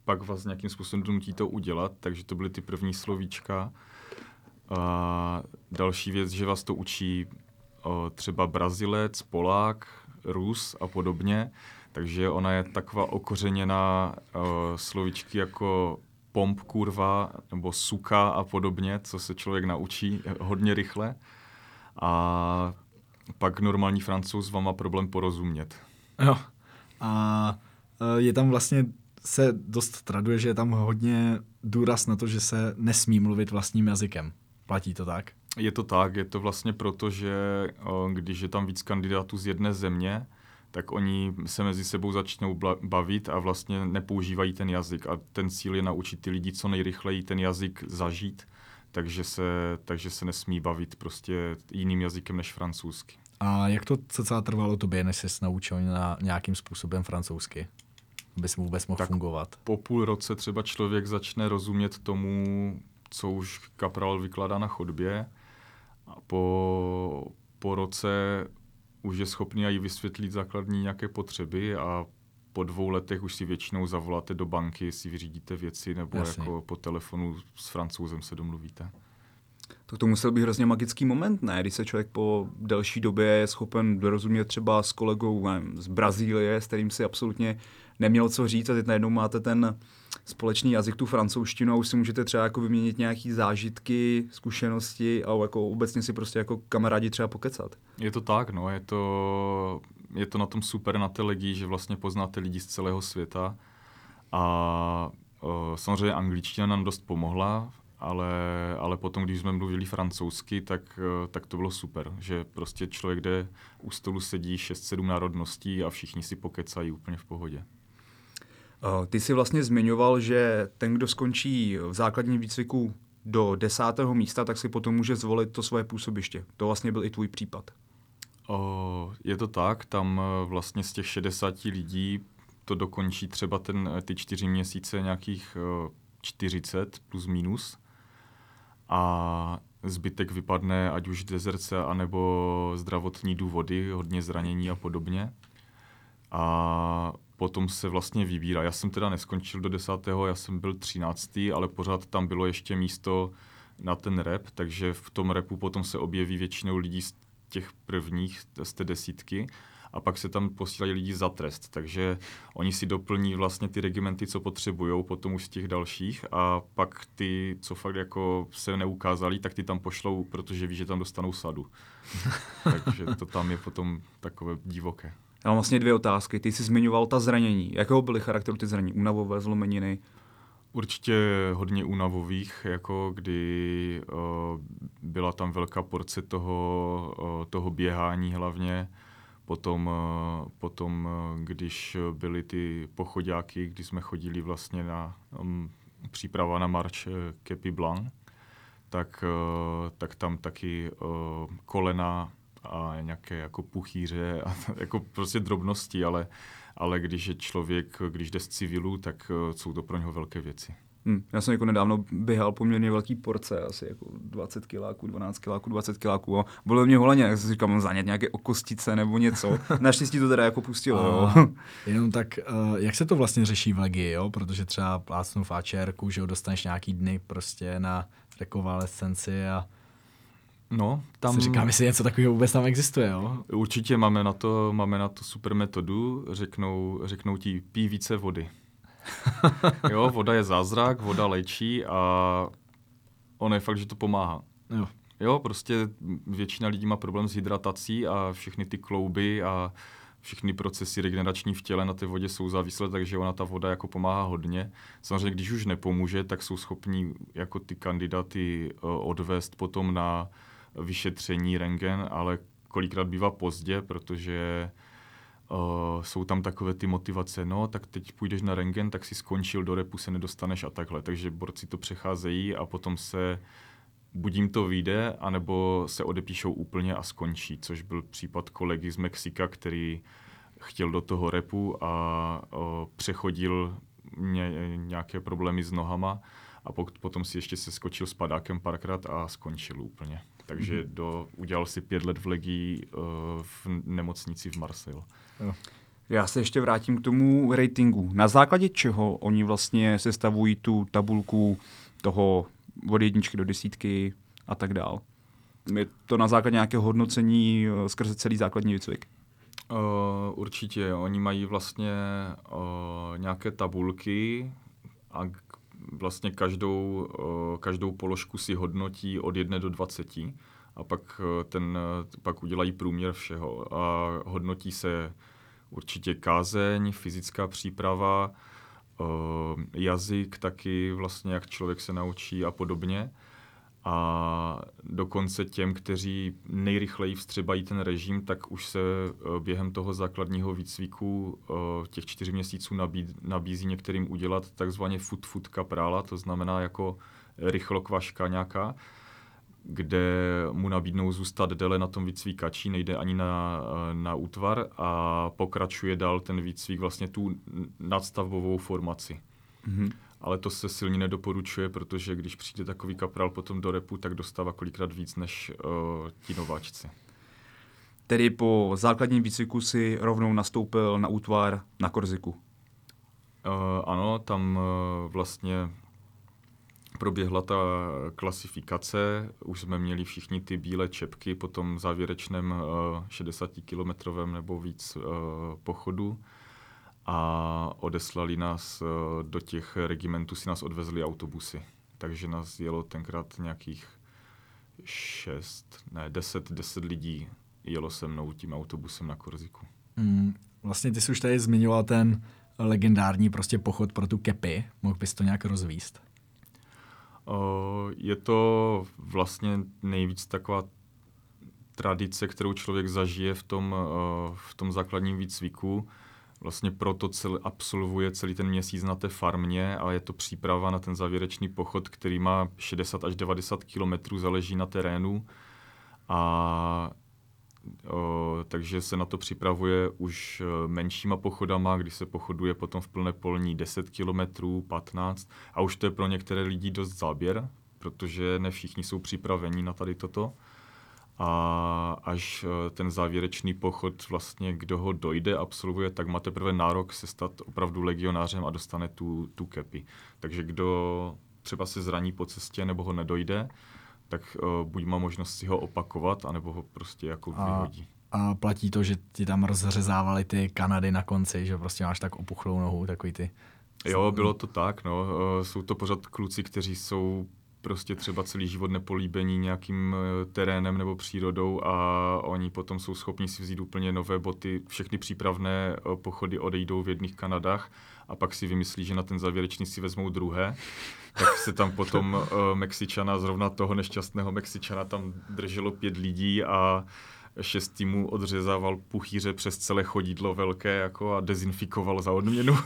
pak vás nějakým způsobem donutí to udělat, takže to byly ty první slovíčka. A další věc, že vás to učí o, třeba Brazilec, Polák, Rus a podobně, takže ona je taková okořeněná o, slovíčky jako pomp, kurva, nebo suka a podobně, co se člověk naučí hodně rychle. A pak normální francouz vám má problém porozumět. Jo. A e, je tam vlastně se dost traduje, že je tam hodně důraz na to, že se nesmí mluvit vlastním jazykem. Platí to tak? Je to tak, je to vlastně proto, že když je tam víc kandidátů z jedné země, tak oni se mezi sebou začnou bavit a vlastně nepoužívají ten jazyk. A ten cíl je naučit ty lidi co nejrychleji ten jazyk zažít, takže se, takže se nesmí bavit prostě jiným jazykem než francouzsky. A jak to celá trvalo tobě, než jsi naučil na nějakým způsobem francouzsky? Abys vůbec mohl tak fungovat? Po půl roce třeba člověk začne rozumět tomu, co už kapral vykládá na chodbě. A po, po roce už je schopný i vysvětlit základní nějaké potřeby a po dvou letech už si většinou zavoláte do banky, si vyřídíte věci nebo Jasně. jako po telefonu s francouzem se domluvíte. To to musel být hrozně magický moment, ne? Když se člověk po delší době je schopen dorozumět třeba s kolegou nevím, z Brazílie, s kterým si absolutně neměl co říct a teď najednou máte ten společný jazyk, tu už si můžete třeba jako vyměnit nějaký zážitky, zkušenosti a jako obecně si prostě jako kamarádi třeba pokecat. Je to tak, no, je to, je to na tom super na té legii, že vlastně poznáte lidi z celého světa a o, samozřejmě angličtina nám dost pomohla, ale, ale potom, když jsme mluvili francouzsky, tak, tak to bylo super, že prostě člověk, kde u stolu sedí 6-7 národností a všichni si pokecají úplně v pohodě. Ty jsi vlastně zmiňoval, že ten, kdo skončí v základním výcviku do desátého místa, tak si potom může zvolit to svoje působiště. To vlastně byl i tvůj případ. O, je to tak, tam e, vlastně z těch 60 lidí to dokončí třeba ten, ty čtyři měsíce nějakých 40 e, plus minus a zbytek vypadne ať už dezerce, anebo zdravotní důvody, hodně zranění a podobně. A potom se vlastně vybírá. Já jsem teda neskončil do desátého, já jsem byl třináctý, ale pořád tam bylo ještě místo na ten rep, takže v tom repu potom se objeví většinou lidí z těch prvních, z té desítky a pak se tam posílají lidi za trest, takže oni si doplní vlastně ty regimenty, co potřebují, potom už z těch dalších a pak ty, co fakt jako se neukázali, tak ty tam pošlou, protože ví, že tam dostanou sadu. takže to tam je potom takové divoké. Já mám vlastně dvě otázky. Ty jsi zmiňoval ta zranění. Jakého byly charakteru ty zranění? Únavové, zlomeniny? Určitě hodně únavových, jako kdy uh, byla tam velká porce toho, uh, toho běhání hlavně. Potom, uh, potom uh, když byly ty pochodáky, kdy jsme chodili vlastně na um, příprava na marč uh, Kepi Blanc, tak, uh, tak tam taky uh, kolena a nějaké jako puchýře a jako prostě drobnosti, ale, ale když je člověk, když jde z civilu, tak uh, jsou to pro něho velké věci. Hmm. Já jsem jako nedávno běhal poměrně velký porce, asi jako 20 kiláků, 12 kiláků, 20 kiláků a bylo mě holaně, jak jsem si říkal, mám zanět nějaké okostice nebo něco. Naštěstí to teda jako pustilo. A, jo. Jenom tak, uh, jak se to vlastně řeší v Legii, jo? Protože třeba plácnu v AČRku, že jo, dostaneš nějaký dny prostě na rekonvalescenci a No, tam... Si říkám, jestli něco takového vůbec tam existuje, jo? Určitě máme na to, máme na to super metodu, řeknou, řeknou ti, pí více vody. jo, voda je zázrak, voda léčí a ono je fakt, že to pomáhá. Jo. Jo, prostě většina lidí má problém s hydratací a všechny ty klouby a všechny procesy regenerační v těle na té vodě jsou závislé, takže ona ta voda jako pomáhá hodně. Samozřejmě, když už nepomůže, tak jsou schopní jako ty kandidáty uh, odvést potom na vyšetření rengen, ale kolikrát bývá pozdě, protože uh, jsou tam takové ty motivace, no tak teď půjdeš na rengen, tak si skončil, do repu se nedostaneš a takhle. Takže borci to přecházejí a potom se buď jim to vyjde, anebo se odepíšou úplně a skončí, což byl případ kolegy z Mexika, který chtěl do toho repu a o, přechodil ně, nějaké problémy s nohama a potom si ještě se skočil s padákem párkrát a skončil úplně. Takže mm-hmm. do, udělal si pět let v legii uh, v nemocnici v Marseille. Já se ještě vrátím k tomu ratingu. Na základě čeho oni vlastně sestavují tu tabulku toho od jedničky do desítky a tak dál? Je to na základě nějakého hodnocení uh, skrze celý základní výcvik? Uh, určitě. Oni mají vlastně uh, nějaké tabulky a vlastně každou, uh, každou položku si hodnotí od 1 do 20 a pak, ten, pak udělají průměr všeho. A hodnotí se určitě kázeň, fyzická příprava, jazyk taky, vlastně jak člověk se naučí a podobně a dokonce těm, kteří nejrychleji vstřebají ten režim, tak už se eh, během toho základního výcviku eh, těch čtyř měsíců nabízí některým udělat takzvaně food food kaprála, to znamená jako rychlokvaška nějaká, kde mu nabídnou zůstat déle na tom výcvikači, nejde ani na, eh, na útvar a pokračuje dál ten výcvik vlastně tu nadstavbovou formaci. Mm-hmm ale to se silně nedoporučuje, protože když přijde takový kapral potom do repu, tak dostává kolikrát víc než uh, ti nováčci. Tedy po základním výcviku si rovnou nastoupil na útvar na Korziku. Uh, ano, tam uh, vlastně proběhla ta klasifikace, už jsme měli všichni ty bílé čepky po tom závěrečném uh, 60-kilometrovém nebo víc uh, pochodu a odeslali nás eh, do těch regimentů, si nás odvezli autobusy. Takže nás jelo tenkrát nějakých šest, ne, deset, deset lidí jelo se mnou tím autobusem na Korziku. Mm, vlastně ty jsi už tady zmiňoval ten legendární prostě pochod pro tu kepy. Mohl bys to nějak rozvíst? O, je to vlastně nejvíc taková tradice, kterou člověk zažije v tom, v tom základním výcviku vlastně proto cel, absolvuje celý ten měsíc na té farmě a je to příprava na ten závěrečný pochod, který má 60 až 90 kilometrů, záleží na terénu. A o, takže se na to připravuje už e, menšíma pochodama, kdy se pochoduje potom v plné polní 10 kilometrů, 15 a už to je pro některé lidi dost záběr, protože ne všichni jsou připraveni na tady toto a až eh, ten závěrečný pochod vlastně, kdo ho dojde, absolvuje, tak má teprve nárok se stát opravdu legionářem a dostane tu, tu kepi. Takže kdo třeba se zraní po cestě nebo ho nedojde, tak uh, buď má možnost si ho opakovat, anebo ho prostě jako a, vyhodí. A platí to, že ti tam rozřezávali ty Kanady na konci, že prostě máš tak opuchlou nohu, takový ty... Jo, bylo to tak, no. Uh, jsou to pořád kluci, kteří jsou prostě třeba celý život nepolíbení nějakým eh, terénem nebo přírodou a oni potom jsou schopni si vzít úplně nové boty. Všechny přípravné eh, pochody odejdou v jedných Kanadách a pak si vymyslí, že na ten závěrečný si vezmou druhé. Tak se tam potom uh, Mexičana, zrovna toho nešťastného Mexičana, tam drželo pět lidí a šest týmů odřezával puchýře přes celé chodidlo velké jako a dezinfikoval za odměnu.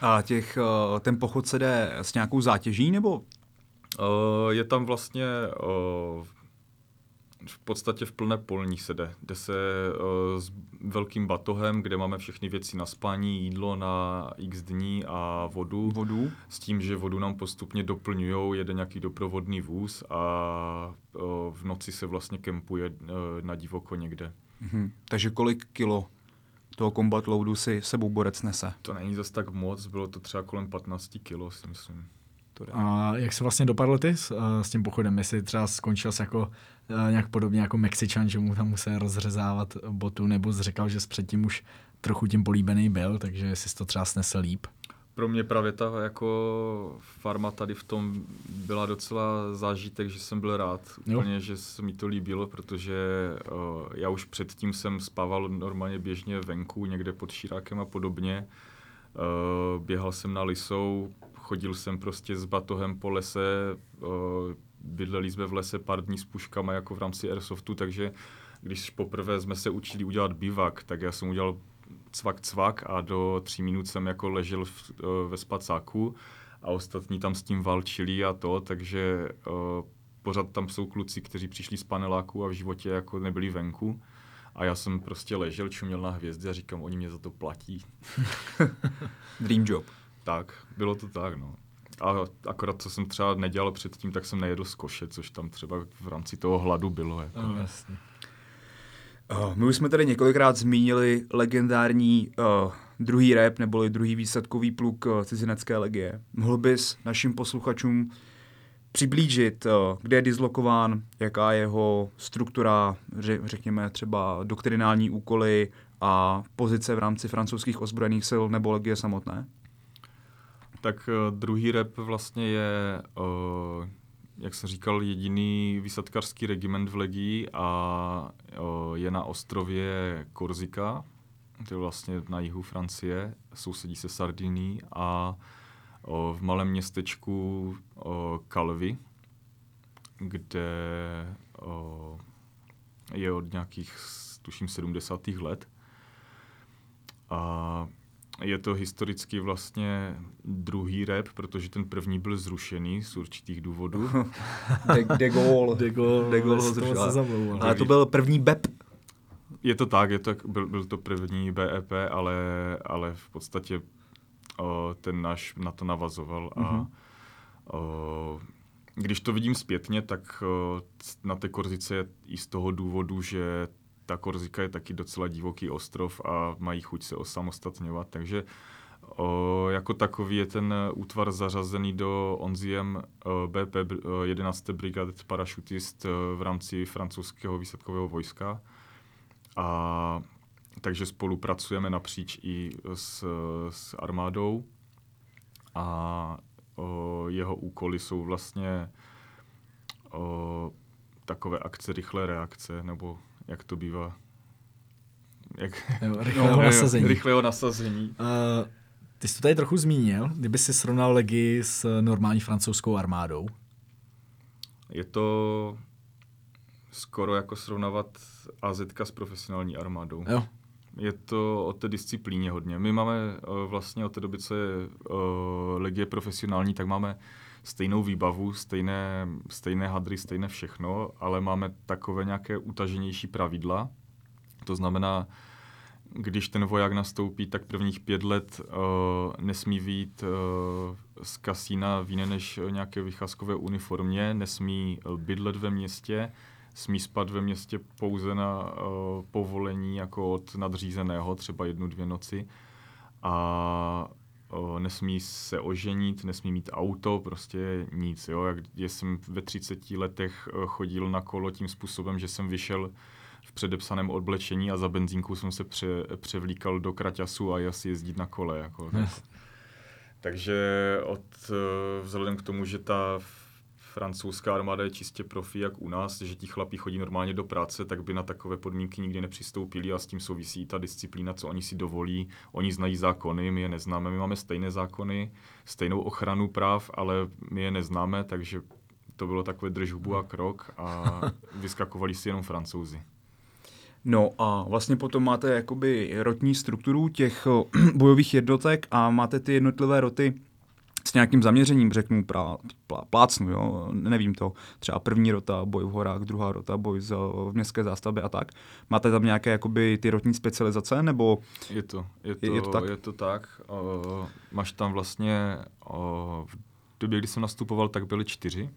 a těch, ten pochod se jde s nějakou zátěží nebo je tam vlastně uh, v podstatě v plné polní se jde. Jde se uh, s velkým batohem, kde máme všechny věci na spání, jídlo na x dní a vodu. Vodu? S tím, že vodu nám postupně doplňují, jede nějaký doprovodný vůz a uh, v noci se vlastně kempuje uh, na divoko někde. Mhm. Takže kolik kilo toho combat loadu si sebou borec nese? To není zase tak moc, bylo to třeba kolem 15 kilo, si myslím. To a jak se vlastně dopadl ty s, s tím pochodem? Jestli třeba skončil jsi jako nějak podobně jako Mexičan, že mu tam musel rozřezávat botu, nebo jsi říkal, že jsi předtím už trochu tím políbený byl, takže jsi to třeba snesl líp? Pro mě právě ta jako farma tady v tom byla docela zážitek, že jsem byl rád. Jo. Úplně, že se mi to líbilo, protože uh, já už předtím jsem spával normálně běžně venku, někde pod Širákem a podobně. Uh, běhal jsem na lisou, chodil jsem prostě s batohem po lese, bydleli jsme v lese pár dní s puškama jako v rámci Airsoftu, takže když poprvé jsme se učili udělat bivak, tak já jsem udělal cvak cvak a do tří minut jsem jako ležel v, ve spacáku a ostatní tam s tím valčili a to, takže uh, pořád tam jsou kluci, kteří přišli z paneláku a v životě jako nebyli venku. A já jsem prostě ležel, čuměl na hvězdy a říkám, oni mě za to platí. Dream job. Tak, bylo to tak, no. A akorát, co jsem třeba nedělal předtím, tak jsem nejedl z koše, což tam třeba v rámci toho hladu bylo. Jako. No, jasně. Uh, my už jsme tady několikrát zmínili legendární uh, druhý rep neboli druhý výsadkový pluk uh, cizinecké legie. Mohl bys našim posluchačům přiblížit, uh, kde je dislokován, jaká je jeho struktura, řekněme třeba doktrinální úkoly a pozice v rámci francouzských ozbrojených sil nebo legie samotné? Tak uh, druhý rep vlastně je, uh, jak jsem říkal, jediný výsadkářský regiment v Legii a uh, je na ostrově Korzika, to je vlastně na jihu Francie, sousedí se Sardiní a v malém městečku Calvi, kde je od nějakých, tuším, 70. let. A je to historicky vlastně druhý rap, protože ten první byl zrušený z určitých důvodů. de, de Gaulle. De Gaulle, de Gaulle ho zrušil. Ale to byl první BEP. Je to tak, je to, byl, byl to první BEP, ale, ale v podstatě o, ten náš na to navazoval a mm-hmm. o, když to vidím zpětně, tak o, na té Korzice je i z toho důvodu, že ta Korzika je taky docela divoký ostrov a mají chuť se osamostatňovat, takže o, jako takový je ten útvar zařazený do Onziem BP 11. brigad parašutist v rámci francouzského výsadkového vojska. A takže spolupracujeme napříč i s, s armádou a o, jeho úkoly jsou vlastně o, takové akce rychlé reakce, nebo jak to bývá. Jak, jo, rychlého no, nasazení. Rychlého nasazení. Uh, ty jsi to tady trochu zmínil, kdyby si srovnal Legii s normální francouzskou armádou. Je to skoro jako srovnávat AZ s profesionální armádou. Jo. Je to o té disciplíně hodně. My máme uh, vlastně od té doby, co je uh, Legie profesionální, tak máme stejnou výbavu, stejné, stejné hadry, stejné všechno, ale máme takové nějaké utaženější pravidla. To znamená, když ten voják nastoupí, tak prvních pět let uh, nesmí být uh, z kasína v jiné než nějaké vycházkové uniformě, nesmí bydlet ve městě, smí spat ve městě pouze na uh, povolení jako od nadřízeného, třeba jednu, dvě noci. A nesmí se oženit, nesmí mít auto, prostě nic. Jo? Jak jsem ve 30 letech chodil na kolo tím způsobem, že jsem vyšel v předepsaném oblečení a za benzínku jsem se pře, převlíkal do kraťasu a asi jezdit na kole. Jako, yes. Takže od, vzhledem k tomu, že ta francouzská armáda je čistě profi, jak u nás, že ti chlapí chodí normálně do práce, tak by na takové podmínky nikdy nepřistoupili a s tím souvisí ta disciplína, co oni si dovolí. Oni znají zákony, my je neznáme, my máme stejné zákony, stejnou ochranu práv, ale my je neznáme, takže to bylo takové držbu a krok a vyskakovali si jenom francouzi. No a vlastně potom máte jakoby rotní strukturu těch bojových jednotek a máte ty jednotlivé roty s nějakým zaměřením, řeknu, prá, plá, plácnu, jo, nevím to, třeba první rota, boj v horách, druhá rota, boj z, v městské zástavbě a tak. Máte tam nějaké jakoby ty rotní specializace, nebo? Je to, je to, je, je to tak. Je to tak. Uh, máš tam vlastně, uh, v době, kdy jsem nastupoval, tak byly čtyři.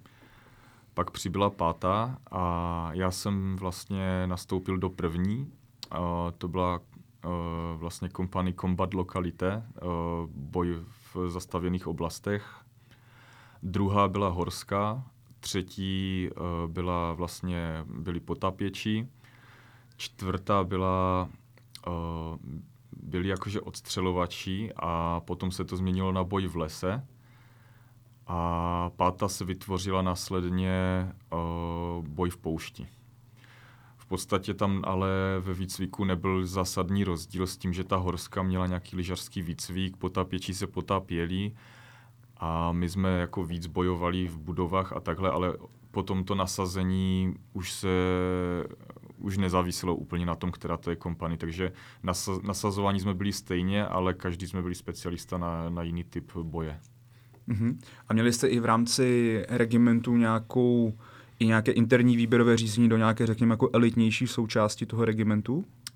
Pak přibyla pátá a já jsem vlastně nastoupil do první. Uh, to byla uh, vlastně kompany Combat Localité, uh, boj v zastavěných oblastech. Druhá byla horská, třetí uh, byla vlastně, byli potapěči, čtvrtá byla, uh, byli jakože odstřelovači a potom se to změnilo na boj v lese a pátá se vytvořila následně uh, boj v poušti. Podstatě tam ale ve výcviku nebyl zásadní rozdíl s tím, že ta horska měla nějaký lyžařský výcvik, potápěči se potápěli a my jsme jako víc bojovali v budovách a takhle, ale potom to nasazení už se už nezáviselo úplně na tom, která to je kompany, takže nasa, nasazování jsme byli stejně, ale každý jsme byli specialista na, na jiný typ boje. Uh-huh. A měli jste i v rámci regimentu nějakou i nějaké interní výběrové řízení do nějaké, řekněme, jako elitnější součásti toho regimentu?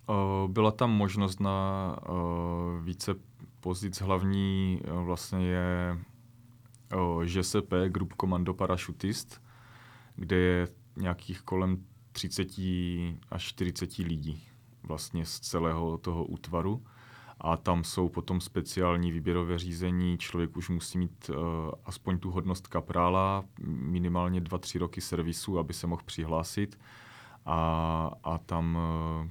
Uh, byla tam možnost na uh, více pozic. Hlavní uh, vlastně je ŽSP, Group Commando Parachutist, kde je nějakých kolem 30 až 40 lidí vlastně z celého toho útvaru a tam jsou potom speciální výběrové řízení. Člověk už musí mít uh, aspoň tu hodnost kaprála, minimálně 2-3 roky servisu, aby se mohl přihlásit. A, a tam uh,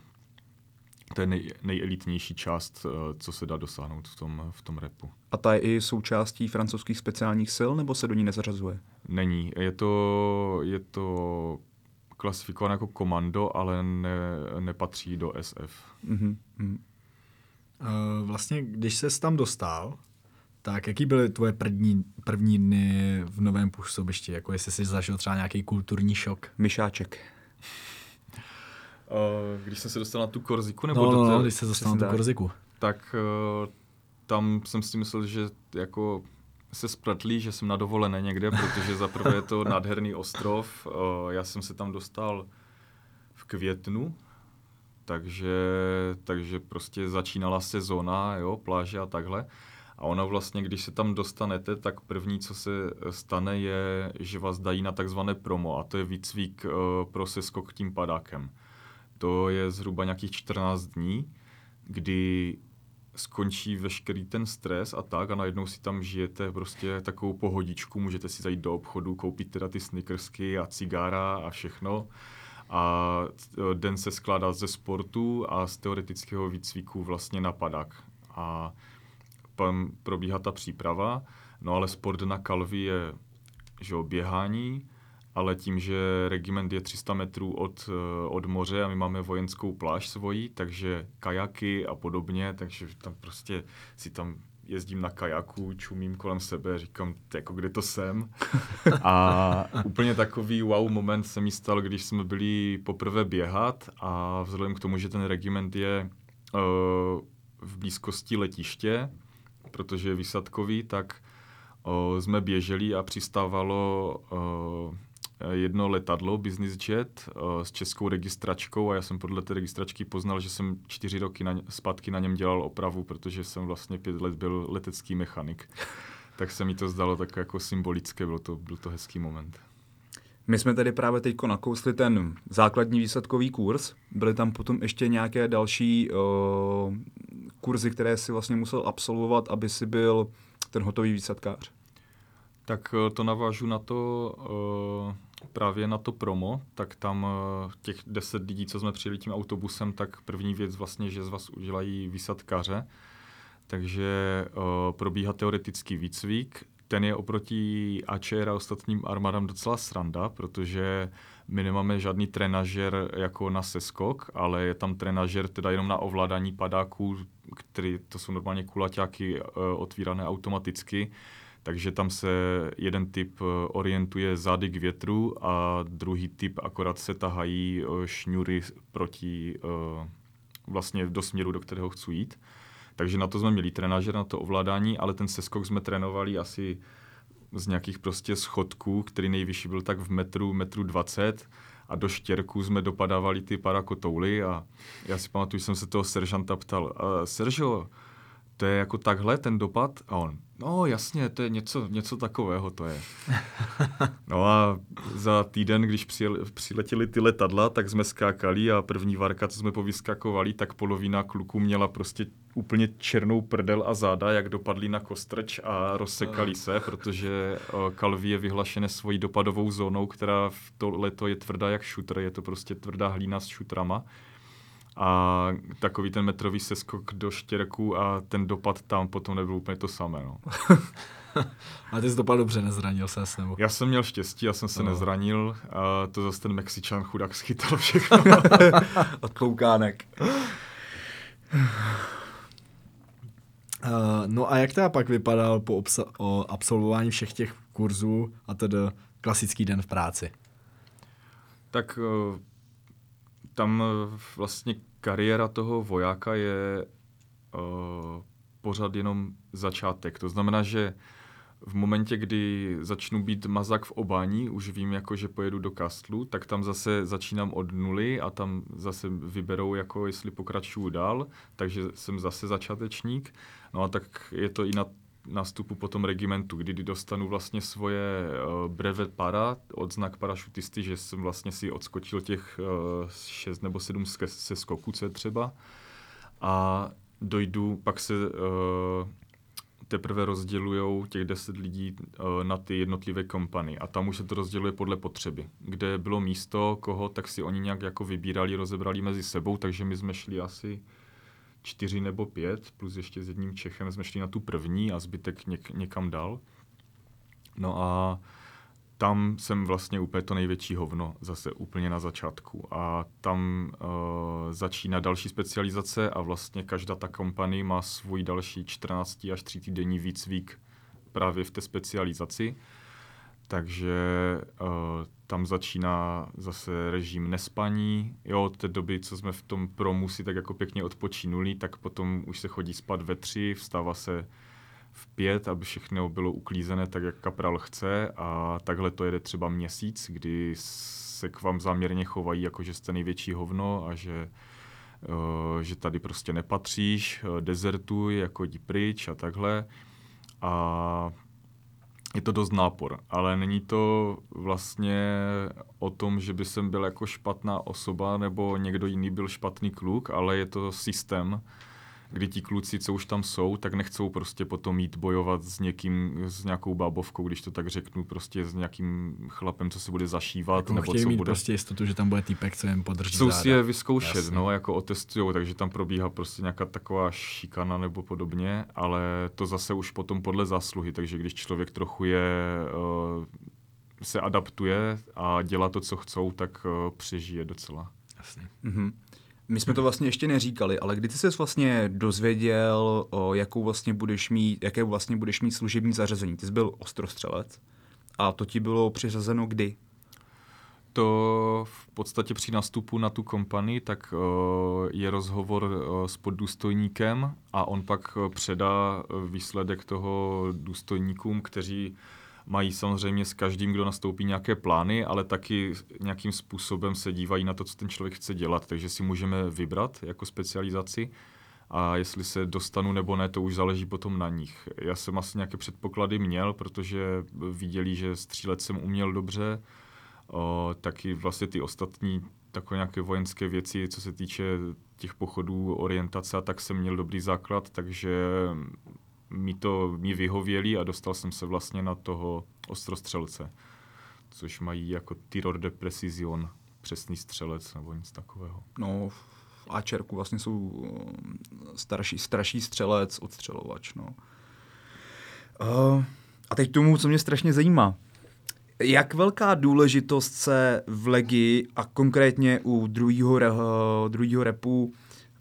to je nej, nejelitnější část, uh, co se dá dosáhnout v tom, v tom repu. A ta je i součástí francouzských speciálních sil, nebo se do ní nezařazuje? Není. Je to, je to klasifikované jako komando, ale ne, nepatří do SF. Mm-hmm. Uh, vlastně, když se tam dostal, tak jaký byly tvoje první, první dny v novém působišti? Jako jestli jsi zažil třeba nějaký kulturní šok? Myšáček. Uh, když jsem se dostal na tu korziku? Nebo no, do no, té, no, když se dostal na tu korziku. Tak uh, tam jsem si myslel, že jako se splatlí, že jsem na dovolené někde, protože za prvé je to nádherný ostrov. Uh, já jsem se tam dostal v květnu, takže, takže prostě začínala sezóna, jo, pláže a takhle. A ono vlastně, když se tam dostanete, tak první, co se stane, je, že vás dají na takzvané promo a to je výcvik uh, pro seskok tím padákem. To je zhruba nějakých 14 dní, kdy skončí veškerý ten stres a tak a najednou si tam žijete prostě takovou pohodičku, můžete si zajít do obchodu, koupit teda ty snickersky a cigára a všechno a den se skládá ze sportu a z teoretického výcviku vlastně na padak. A tam probíhá ta příprava, no ale sport na kalvi je že jo, běhání, ale tím, že regiment je 300 metrů od, od moře a my máme vojenskou pláž svojí, takže kajaky a podobně, takže tam prostě si tam jezdím na kajaku, čumím kolem sebe, říkám, jako kde to jsem. A úplně takový wow moment se mi stal, když jsme byli poprvé běhat a vzhledem k tomu, že ten regiment je uh, v blízkosti letiště, protože je vysadkový, tak uh, jsme běželi a přistávalo uh, jedno letadlo, business jet, uh, s českou registračkou a já jsem podle té registračky poznal, že jsem čtyři roky na, zpátky na něm dělal opravu, protože jsem vlastně pět let byl letecký mechanik. tak se mi to zdalo tak jako symbolické, byl to, byl to hezký moment. My jsme tady právě teď nakousli ten základní výsadkový kurz. Byly tam potom ještě nějaké další uh, kurzy, které si vlastně musel absolvovat, aby si byl ten hotový výsadkář? Tak to navážu na to, uh, právě na to promo, tak tam uh, těch deset lidí, co jsme přijeli tím autobusem, tak první věc vlastně, že z vás udělají výsadkaře. Takže uh, probíhá teoretický výcvik. Ten je oproti AČR a ostatním armádám docela sranda, protože my nemáme žádný trenažer jako na seskok, ale je tam trenažer teda jenom na ovládání padáků, který to jsou normálně kulaťáky uh, otvírané automaticky takže tam se jeden typ eh, orientuje zády k větru a druhý typ akorát se tahají eh, šňury proti eh, vlastně do směru, do kterého chci jít. Takže na to jsme měli trenáže, na to ovládání, ale ten seskok jsme trénovali asi z nějakých prostě schodků, který nejvyšší byl tak v metru, metru 20 a do štěrku jsme dopadávali ty parakotouly a já si pamatuju, že jsem se toho seržanta ptal, Seržo, to je jako takhle ten dopad? A on, no jasně, to je něco, něco takového to je. No a za týden, když přijel, přiletěli ty letadla, tak jsme skákali a první varka, co jsme povyskakovali, tak polovina kluků měla prostě úplně černou prdel a záda, jak dopadli na kostrč a rozsekali se, protože Kalví je vyhlašené svojí dopadovou zónou, která v to leto je tvrdá jak šutr, je to prostě tvrdá hlína s šutrama a takový ten metrový seskok do štěrku a ten dopad tam potom nebyl úplně to samé. No. a ty jsi dopad dobře, nezranil se nebo? Já jsem měl štěstí, já jsem se no. nezranil a to zase ten Mexičan chudák schytal všechno. Od kloukánek. Uh, no a jak teda pak vypadal po obsa- o absolvování všech těch kurzů a tedy klasický den v práci? Tak uh, tam uh, vlastně kariéra toho vojáka je uh, pořád jenom začátek. To znamená, že v momentě, kdy začnu být mazak v obání, už vím, jako, že pojedu do Kastlu, tak tam zase začínám od nuly a tam zase vyberou, jako jestli pokračuju dál, takže jsem zase začátečník. No a tak je to i na nástupu potom regimentu, kdy dostanu vlastně svoje uh, brevet para, odznak parašutisty, že jsem vlastně si odskočil těch uh, šest nebo sedm se skoku, co je třeba. A dojdu, pak se uh, teprve rozdělují těch deset lidí uh, na ty jednotlivé kompany a tam už se to rozděluje podle potřeby. Kde bylo místo, koho, tak si oni nějak jako vybírali, rozebrali mezi sebou, takže my jsme šli asi čtyři nebo pět, plus ještě s jedním Čechem jsme šli na tu první a zbytek něk, někam dal. No a tam jsem vlastně úplně to největší hovno, zase úplně na začátku. A tam uh, začíná další specializace a vlastně každá ta kompany má svůj další 14 až 3 týdenní výcvik právě v té specializaci. Takže uh, tam začíná zase režim nespaní. Jo, od té doby, co jsme v tom promu si tak jako pěkně odpočínuli, tak potom už se chodí spát ve tři, vstává se v pět, aby všechno bylo uklízené tak, jak kapral chce a takhle to jede třeba měsíc, kdy se k vám záměrně chovají, jako že jste největší hovno a že, uh, že tady prostě nepatříš, uh, dezertuj, jako jdi pryč a takhle. A je to dost nápor, ale není to vlastně o tom, že by jsem byl jako špatná osoba nebo někdo jiný byl špatný kluk, ale je to systém, kdy ti kluci, co už tam jsou, tak nechcou prostě potom jít bojovat s někým, s nějakou bábovkou, když to tak řeknu, prostě s nějakým chlapem, co se bude zašívat, jako nebo co mít bude. prostě jistotu, že tam bude týpek, co jim podrží Chcou si je vyzkoušet, Jasně. no, jako otestujou, takže tam probíhá prostě nějaká taková šikana nebo podobně, ale to zase už potom podle zásluhy, takže když člověk trochu je uh, se adaptuje a dělá to, co chcou, tak uh, přežije docela. Jasně. Mm-hmm. My jsme to vlastně ještě neříkali, ale kdy ty jsi vlastně dozvěděl, o jakou vlastně budeš mít, jaké vlastně budeš mít služební zařazení? Ty jsi byl ostrostřelec a to ti bylo přiřazeno kdy? To v podstatě při nastupu na tu kompanii, tak uh, je rozhovor uh, s poddůstojníkem a on pak předá výsledek toho důstojníkům, kteří mají samozřejmě s každým, kdo nastoupí nějaké plány, ale taky nějakým způsobem se dívají na to, co ten člověk chce dělat, takže si můžeme vybrat jako specializaci a jestli se dostanu nebo ne, to už záleží potom na nich. Já jsem asi nějaké předpoklady měl, protože viděli, že střílet jsem uměl dobře, o, taky vlastně ty ostatní takové nějaké vojenské věci, co se týče těch pochodů, orientace, tak jsem měl dobrý základ, takže mi to mi vyhověli a dostal jsem se vlastně na toho ostrostřelce, což mají jako Tiror de Precision, přesný střelec nebo nic takového. No, v Ačerku vlastně jsou um, starší, starší střelec, odstřelovač, no. Uh, a teď tomu, co mě strašně zajímá. Jak velká důležitost se v Legi a konkrétně u druhého, druhého repu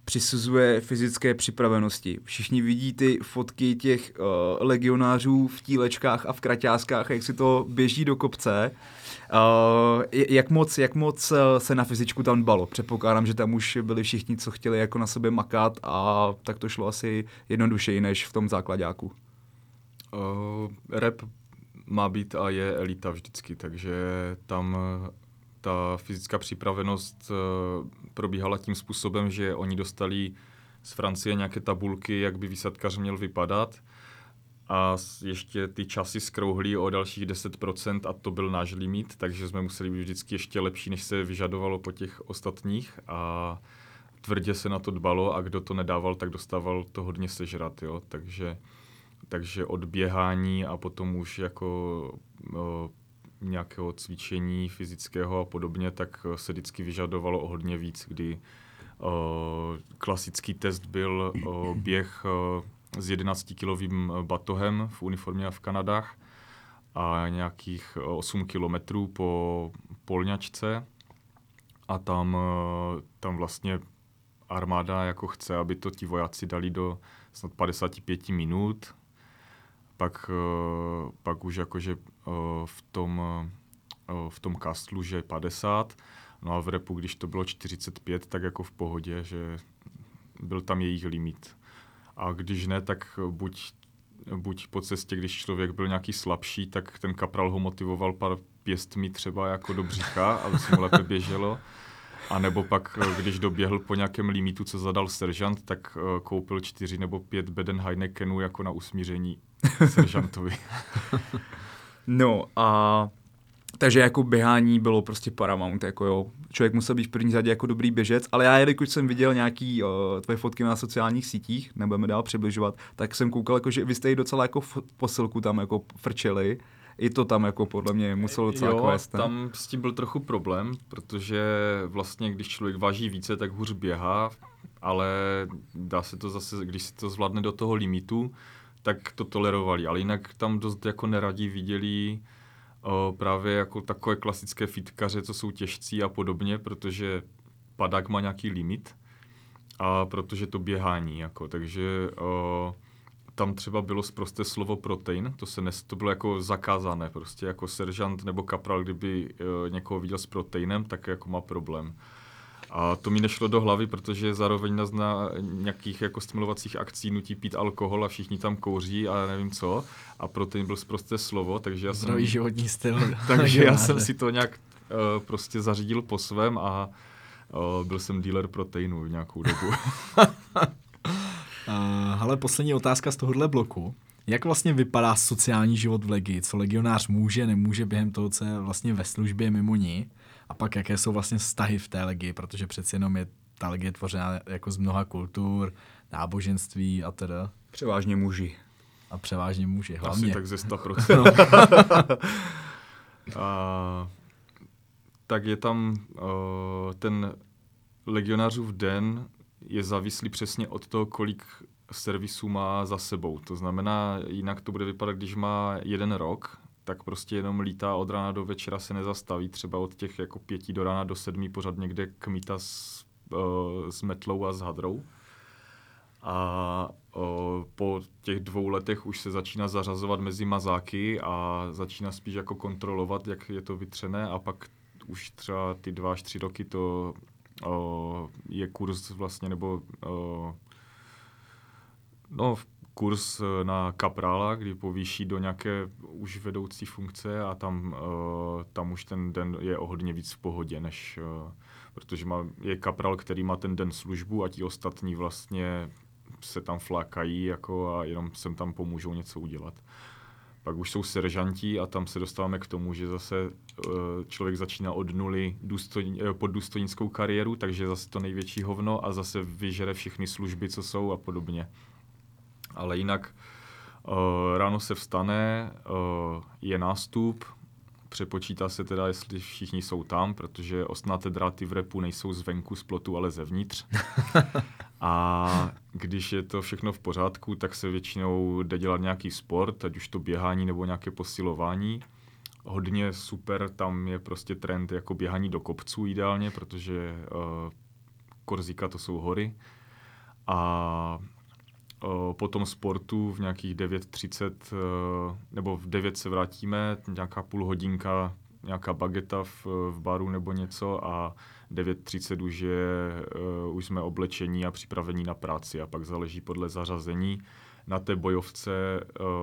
přisuzuje fyzické připravenosti. Všichni vidí ty fotky těch uh, legionářů v tílečkách a v kraťáskách, jak si to běží do kopce. Uh, jak, moc, jak moc se na fyzičku tam dbalo? Předpokládám, že tam už byli všichni, co chtěli jako na sebe makat a tak to šlo asi jednodušeji než v tom základáku. Uh, rep má být a je elita vždycky, takže tam ta fyzická připravenost probíhala tím způsobem, že oni dostali z Francie nějaké tabulky, jak by výsadkař měl vypadat. A ještě ty časy skrouhly o dalších 10% a to byl náš limit, takže jsme museli být vždycky ještě lepší, než se vyžadovalo po těch ostatních. A tvrdě se na to dbalo a kdo to nedával, tak dostával to hodně sežrat, jo, takže, takže od běhání a potom už jako o, nějakého cvičení fyzického a podobně, tak se vždycky vyžadovalo o hodně víc, kdy o, klasický test byl o, běh o, s 11-kilovým batohem v uniformě a v Kanadách a nějakých 8 kilometrů po polňačce. A tam, tam vlastně armáda jako chce, aby to ti vojáci dali do snad 55 minut, pak, pak už jakože v tom, v tom kastlu, že 50, no a v repu, když to bylo 45, tak jako v pohodě, že byl tam jejich limit. A když ne, tak buď, buď po cestě, když člověk byl nějaký slabší, tak ten kapral ho motivoval pár pěstmi třeba jako do břicha, aby se mu lépe běželo. A nebo pak, když doběhl po nějakém limitu, co zadal seržant, tak eh, koupil čtyři nebo pět beden Heinekenů jako na usmíření seržantovi. no a takže jako běhání bylo prostě paramount, jako jo. Člověk musel být v první řadě jako dobrý běžec, ale já, jelikož jsem viděl nějaký uh, tvoje fotky na sociálních sítích, nebudeme dál přibližovat, tak jsem koukal, jako, že vy jste jí docela jako posilku tam jako frčeli. I to tam jako podle mě muselo docela jo, kvést. tam s tím byl trochu problém, protože vlastně když člověk váží více, tak hůř běhá, ale dá se to zase, když si to zvládne do toho limitu, tak to tolerovali, ale jinak tam dost jako neradí viděli o, právě jako takové klasické fitkaře, co jsou těžcí a podobně, protože padák má nějaký limit a protože to běhání, jako, takže o, tam třeba bylo zprosté slovo protein, to se nes, to bylo jako zakázané, prostě. Jako seržant nebo kapral, kdyby o, někoho viděl s proteinem, tak jako má problém. A to mi nešlo do hlavy, protože zároveň nás na nějakých jako stimulovacích akcí nutí pít alkohol a všichni tam kouří a nevím co. A protein byl zprosté slovo, takže já Zdravý jsem... životní styl. takže já jsem si to nějak uh, prostě zařídil po svém a uh, byl jsem dealer proteinu v nějakou dobu. uh, ale poslední otázka z tohohle bloku. Jak vlastně vypadá sociální život v Legii? Co legionář může, nemůže během toho, co je vlastně ve službě mimo ní? A pak jaké jsou vlastně vztahy v té legii, protože přeci jenom je ta legie tvořena jako z mnoha kultur, náboženství a teda. Převážně muži. A převážně muži, hlavně. Asi tak ze 100%. a, tak je tam uh, ten legionářův den je závislý přesně od toho, kolik servisů má za sebou. To znamená, jinak to bude vypadat, když má jeden rok, tak prostě jenom lítá od rána do večera, se nezastaví, třeba od těch jako pěti do rána do sedmi pořád někde kmita s, uh, s metlou a s hadrou. A uh, po těch dvou letech už se začíná zařazovat mezi mazáky a začíná spíš jako kontrolovat, jak je to vytřené a pak už třeba ty dva až tři roky to uh, je kurz vlastně, nebo uh, no kurz eh, na kaprála, kdy povýší do nějaké už vedoucí funkce a tam, uh, tam už ten den je o hodně víc v pohodě, než uh, protože má, je kapral, který má ten den službu a ti ostatní vlastně se tam flákají jako a jenom sem tam pomůžou něco udělat. Pak už jsou seržanti a tam se dostáváme k tomu, že zase člověk začíná od nuly důstojní, pod důstojnickou kariéru, takže zase to největší hovno a zase vyžere všechny služby, co jsou a podobně ale jinak uh, ráno se vstane, uh, je nástup, přepočítá se teda, jestli všichni jsou tam, protože ostnaté dráty v repu nejsou zvenku z plotu, ale zevnitř. A když je to všechno v pořádku, tak se většinou jde dělat nějaký sport, ať už to běhání nebo nějaké posilování. Hodně super, tam je prostě trend jako běhání do kopců ideálně, protože uh, Korzika to jsou hory A po tom sportu v nějakých 9.30 o, nebo v 9 se vrátíme, nějaká půl hodinka, nějaká bageta v, v baru nebo něco a 9.30 už, je, uh, už jsme oblečení a připravení na práci a pak záleží podle zařazení. Na té bojovce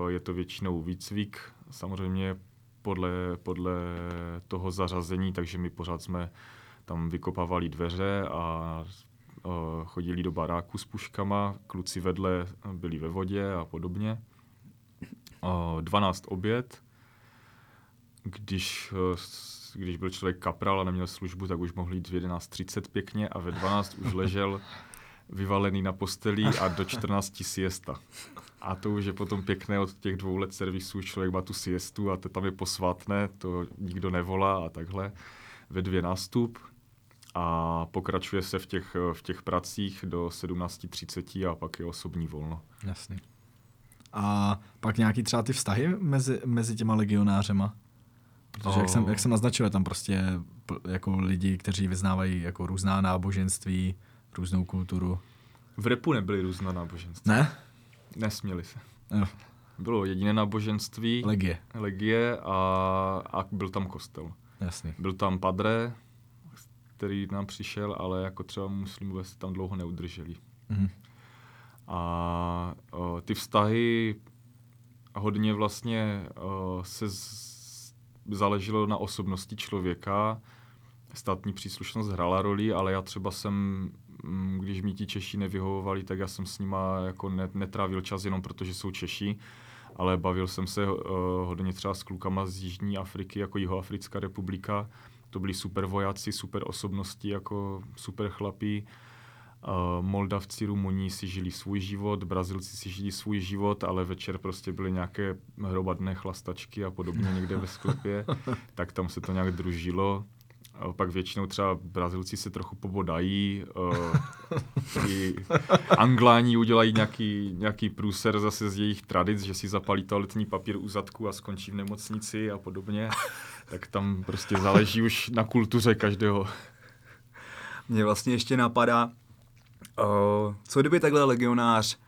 je to většinou výcvik, samozřejmě podle, podle toho zařazení, takže my pořád jsme tam vykopávali dveře a chodili do baráku s puškama, kluci vedle byli ve vodě a podobně. Uh, 12 oběd, když když byl člověk kapral a neměl službu, tak už mohl jít v 11.30 pěkně a ve 12 už ležel vyvalený na posteli a do 14 siesta. A to už je potom pěkné od těch dvou let servisu, člověk má tu siestu a to tam je posvátné, to nikdo nevolá a takhle. Ve dvě nástup a pokračuje se v těch, v těch pracích do 17.30 a pak je osobní volno. Jasný. A pak nějaký třeba ty vztahy mezi, mezi těma legionářema? Protože jak, jsem, jak jsem naznačil, tam prostě jako lidi, kteří vyznávají jako různá náboženství, různou kulturu. V repu nebyly různá náboženství. Ne? Nesměli se. Jo. Bylo jediné náboženství. Legie. Legie a, a byl tam kostel. Jasný. Byl tam padre, který nám přišel, ale jako třeba muslimové se tam dlouho neudrželi. Mhm. A o, ty vztahy hodně vlastně o, se z, záleželo na osobnosti člověka. Státní příslušnost hrála roli, ale já třeba jsem, mm, když mi ti Češi nevyhovovali, tak já jsem s nima jako netrávil čas jenom protože jsou Češi, ale bavil jsem se uh, hodně třeba s klukama z Jižní Afriky, jako Jihoafrická republika. To byli super vojáci, super osobnosti, jako super chlapí. Uh, Moldavci, Rumuni si žili svůj život, Brazilci si žili svůj život, ale večer prostě byly nějaké hromadné chlastačky a podobně někde ve sklepě, tak tam se to nějak družilo. Uh, pak většinou třeba Brazilci se trochu pobodají, uh, i Angláni udělají nějaký, nějaký průser zase z jejich tradic, že si zapalí toaletní papír u zadku a skončí v nemocnici a podobně. Tak tam prostě záleží už na kultuře každého. Mně vlastně ještě napadá, Uh, co kdyby takhle legionář,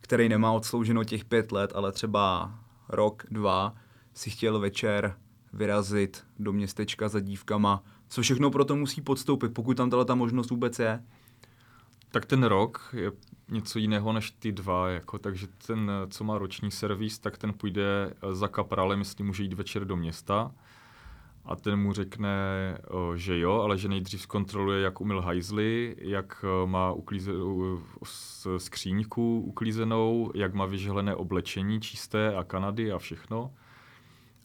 který nemá odslouženo těch pět let, ale třeba rok, dva, si chtěl večer vyrazit do městečka za dívkama, co všechno pro to musí podstoupit, pokud tam tato ta možnost vůbec je? Tak ten rok je něco jiného než ty dva, jako, takže ten, co má roční servis, tak ten půjde za kaprálem, jestli může jít večer do města a ten mu řekne, že jo, ale že nejdřív zkontroluje, jak umyl hajzly, jak má uklízenou skříňku uklízenou, jak má vyžehlené oblečení čisté a Kanady a všechno.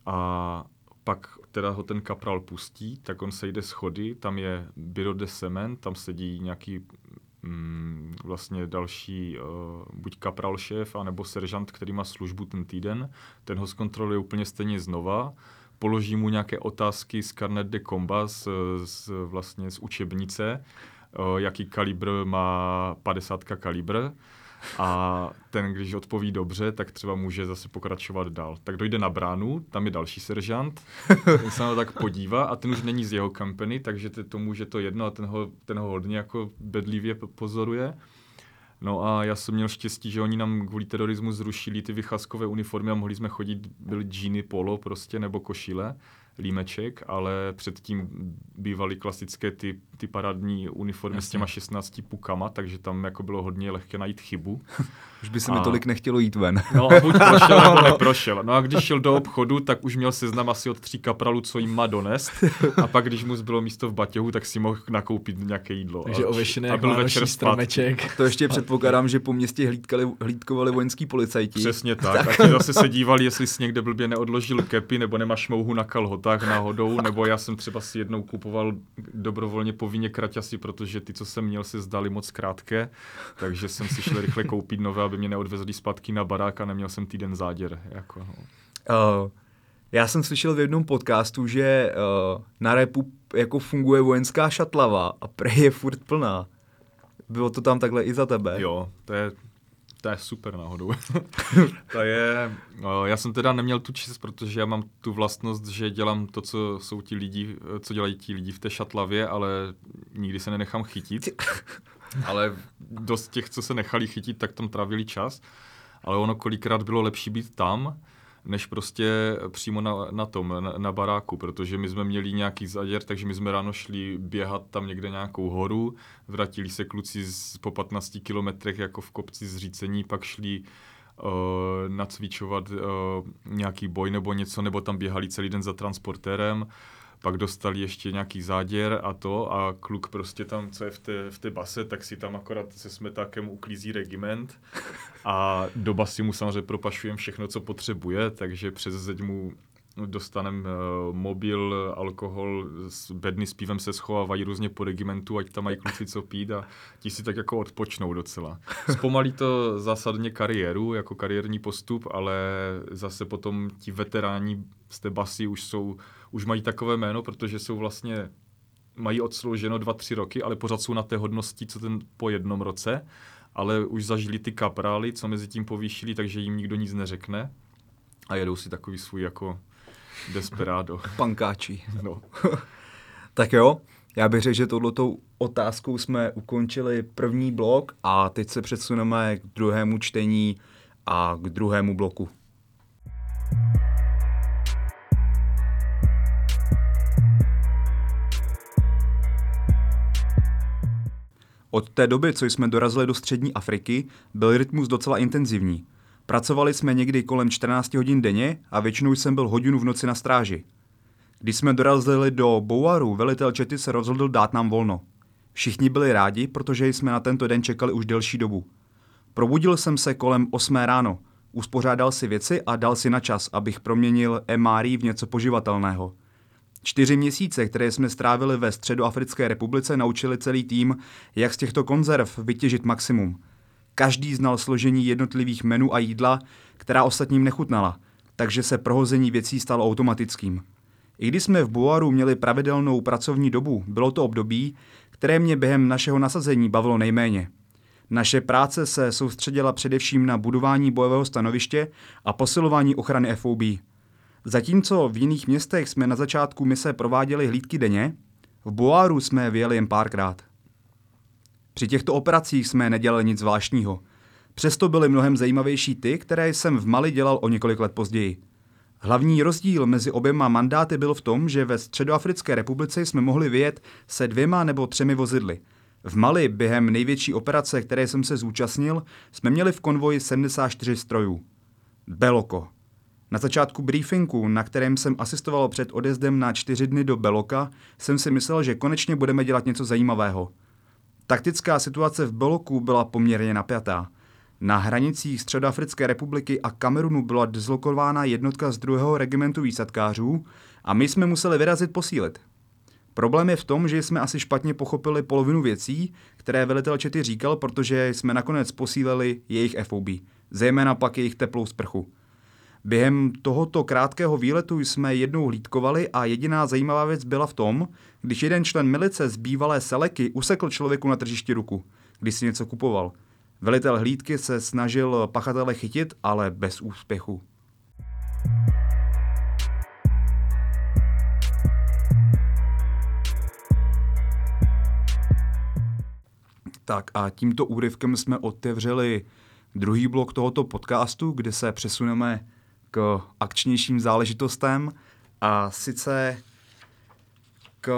A pak teda ho ten kapral pustí, tak on se jde schody, tam je Biro de Semen, tam sedí nějaký mm, vlastně další, uh, buď kapral šéf, anebo seržant, který má službu ten týden, ten ho zkontroluje úplně stejně znova, položí mu nějaké otázky z Carnet de Combat, z, vlastně z učebnice, jaký kalibr má 50 kalibr a ten, když odpoví dobře, tak třeba může zase pokračovat dál. Tak dojde na bránu, tam je další seržant, ten se na to tak podívá a ten už není z jeho company, takže tomu, že to jedno a ten ho, ten ho hodně jako bedlivě pozoruje. No a já jsem měl štěstí, že oni nám kvůli terorismu zrušili ty vycházkové uniformy a mohli jsme chodit, byly džíny, polo prostě nebo košile límeček, ale předtím bývaly klasické ty, ty parádní uniformy Jasně. s těma 16 pukama, takže tam jako bylo hodně lehké najít chybu. Už by se a... mi tolik nechtělo jít ven. No a buď prošel, nebo neprošel. No a když šel do obchodu, tak už měl seznam asi od tří kapralů, co jim má donést. A pak, když mu zbylo místo v batěhu, tak si mohl nakoupit nějaké jídlo. Takže ověšené a byl večer stromeček. To ještě předpokládám, že po městě hlídkali, hlídkovali vojenský policajti. Přesně tak. tak. A ti zase se dívali, jestli si někde blbě neodložil kepy, nebo nemá šmouhu na kalhotách náhodou, nebo já jsem třeba si jednou kupoval dobrovolně povinně kraťasy, protože ty, co jsem měl, se zdali moc krátké, takže jsem si šel rychle koupit nové, aby mě neodvezli zpátky na barák a neměl jsem týden záděr. Jako, no. uh, já jsem slyšel v jednom podcastu, že uh, na repu jako funguje vojenská šatlava a prej je furt plná. Bylo to tam takhle i za tebe? Jo, to je, to je super náhodou. to je, no, já jsem teda neměl tu čest, protože já mám tu vlastnost, že dělám to, co jsou ti lidi, co dělají ti lidi v té šatlavě, ale nikdy se nenechám chytit. ale dost těch, co se nechali chytit, tak tam trávili čas. Ale ono kolikrát bylo lepší být tam, než prostě přímo na, na tom, na, na baráku, protože my jsme měli nějaký zaděr, takže my jsme ráno šli běhat tam někde nějakou horu, vrátili se kluci z, po 15 kilometrech jako v kopci zřícení, pak šli uh, nacvičovat uh, nějaký boj nebo něco, nebo tam běhali celý den za transportérem, pak dostali ještě nějaký záděr a to a kluk prostě tam, co je v té, v té base, tak si tam akorát se smetákem uklízí regiment a do basy mu samozřejmě propašujeme všechno, co potřebuje, takže přes zeď mu dostanem uh, mobil, alkohol, bedny s pívem se schovávají různě po regimentu, ať tam mají kluci co pít a ti si tak jako odpočnou docela. Zpomalí to zásadně kariéru, jako kariérní postup, ale zase potom ti veteráni z té basy už jsou, už mají takové jméno, protože jsou vlastně mají odslouženo dva, tři roky, ale pořád jsou na té hodnosti, co ten po jednom roce, ale už zažili ty kaprály, co mezi tím povýšili, takže jim nikdo nic neřekne a jedou si takový svůj jako Desperado. Pankáči. No. tak jo, já bych řekl, že tohletou otázkou jsme ukončili první blok a teď se přesuneme k druhému čtení a k druhému bloku. Od té doby, co jsme dorazili do střední Afriky, byl rytmus docela intenzivní. Pracovali jsme někdy kolem 14 hodin denně a většinou jsem byl hodinu v noci na stráži. Když jsme dorazili do Bouaru, velitel Čety se rozhodl dát nám volno. Všichni byli rádi, protože jsme na tento den čekali už delší dobu. Probudil jsem se kolem 8 ráno, uspořádal si věci a dal si na čas, abych proměnil MRI v něco poživatelného. Čtyři měsíce, které jsme strávili ve Středoafrické republice, naučili celý tým, jak z těchto konzerv vytěžit maximum – Každý znal složení jednotlivých menů a jídla, která ostatním nechutnala, takže se prohození věcí stalo automatickým. I když jsme v Buaru měli pravidelnou pracovní dobu, bylo to období, které mě během našeho nasazení bavilo nejméně. Naše práce se soustředila především na budování bojového stanoviště a posilování ochrany FOB. Zatímco v jiných městech jsme na začátku mise prováděli hlídky denně, v Boaru jsme vyjeli jen párkrát. Při těchto operacích jsme nedělali nic zvláštního. Přesto byly mnohem zajímavější ty, které jsem v Mali dělal o několik let později. Hlavní rozdíl mezi oběma mandáty byl v tom, že ve Středoafrické republice jsme mohli vyjet se dvěma nebo třemi vozidly. V Mali během největší operace, které jsem se zúčastnil, jsme měli v konvoji 74 strojů. Beloko. Na začátku briefingu, na kterém jsem asistoval před odjezdem na čtyři dny do Beloka, jsem si myslel, že konečně budeme dělat něco zajímavého – Taktická situace v Beloku byla poměrně napjatá. Na hranicích Středoafrické republiky a Kamerunu byla dizlokována jednotka z druhého regimentu výsadkářů a my jsme museli vyrazit posílit. Problém je v tom, že jsme asi špatně pochopili polovinu věcí, které velitel Čety říkal, protože jsme nakonec posílili jejich FOB, zejména pak jejich teplou sprchu. Během tohoto krátkého výletu jsme jednou hlídkovali a jediná zajímavá věc byla v tom, když jeden člen milice z bývalé Seleky usekl člověku na tržišti ruku, když si něco kupoval. Velitel hlídky se snažil pachatele chytit, ale bez úspěchu. Tak a tímto úryvkem jsme otevřeli druhý blok tohoto podcastu, kde se přesuneme k akčnějším záležitostem a sice k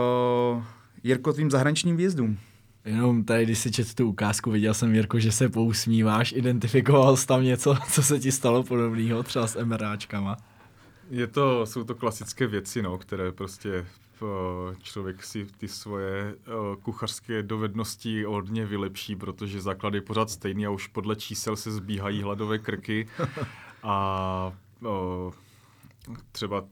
Jirko tvým zahraničním výjezdům. Jenom tady, když si četl tu ukázku, viděl jsem, Jirko, že se pousmíváš, identifikoval jsi tam něco, co se ti stalo podobného, třeba s MRAčkama. Je to, jsou to klasické věci, no, které prostě eh, člověk si ty svoje eh, kuchařské dovednosti hodně vylepší, protože základ je pořád stejný a už podle čísel se zbíhají hladové krky a o, třeba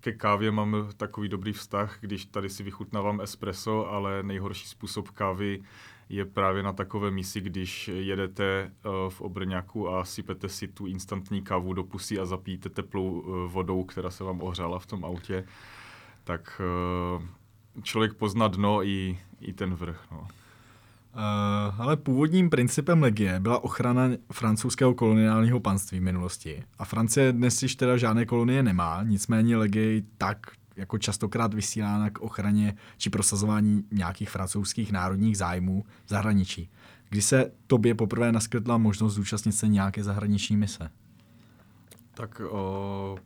ke kávě mám takový dobrý vztah, když tady si vychutnávám espresso, ale nejhorší způsob kávy je právě na takové misi, když jedete v Obrňáku a sypete si tu instantní kávu do pusy a zapíte teplou vodou, která se vám ohřála v tom autě, tak člověk pozná dno i, i ten vrch. No. Uh, ale původním principem legie byla ochrana francouzského koloniálního panství v minulosti. A Francie dnes již teda žádné kolonie nemá, nicméně legie tak jako častokrát vysílána k ochraně či prosazování nějakých francouzských národních zájmů v zahraničí. Kdy se tobě poprvé naskytla možnost zúčastnit se nějaké zahraniční mise? Tak o,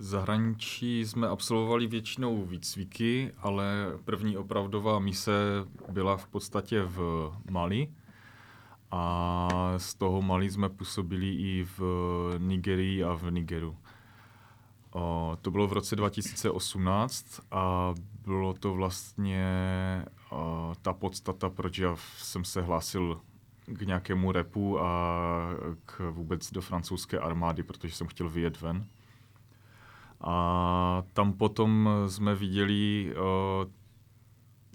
zahraničí jsme absolvovali většinou výcviky, ale první opravdová mise byla v podstatě v Mali. A z toho Mali jsme působili i v Nigerii a v Nigeru. O, to bylo v roce 2018 a bylo to vlastně o, ta podstata, proč já jsem se hlásil k nějakému repu a k vůbec do francouzské armády, protože jsem chtěl vyjet ven. A tam potom jsme viděli,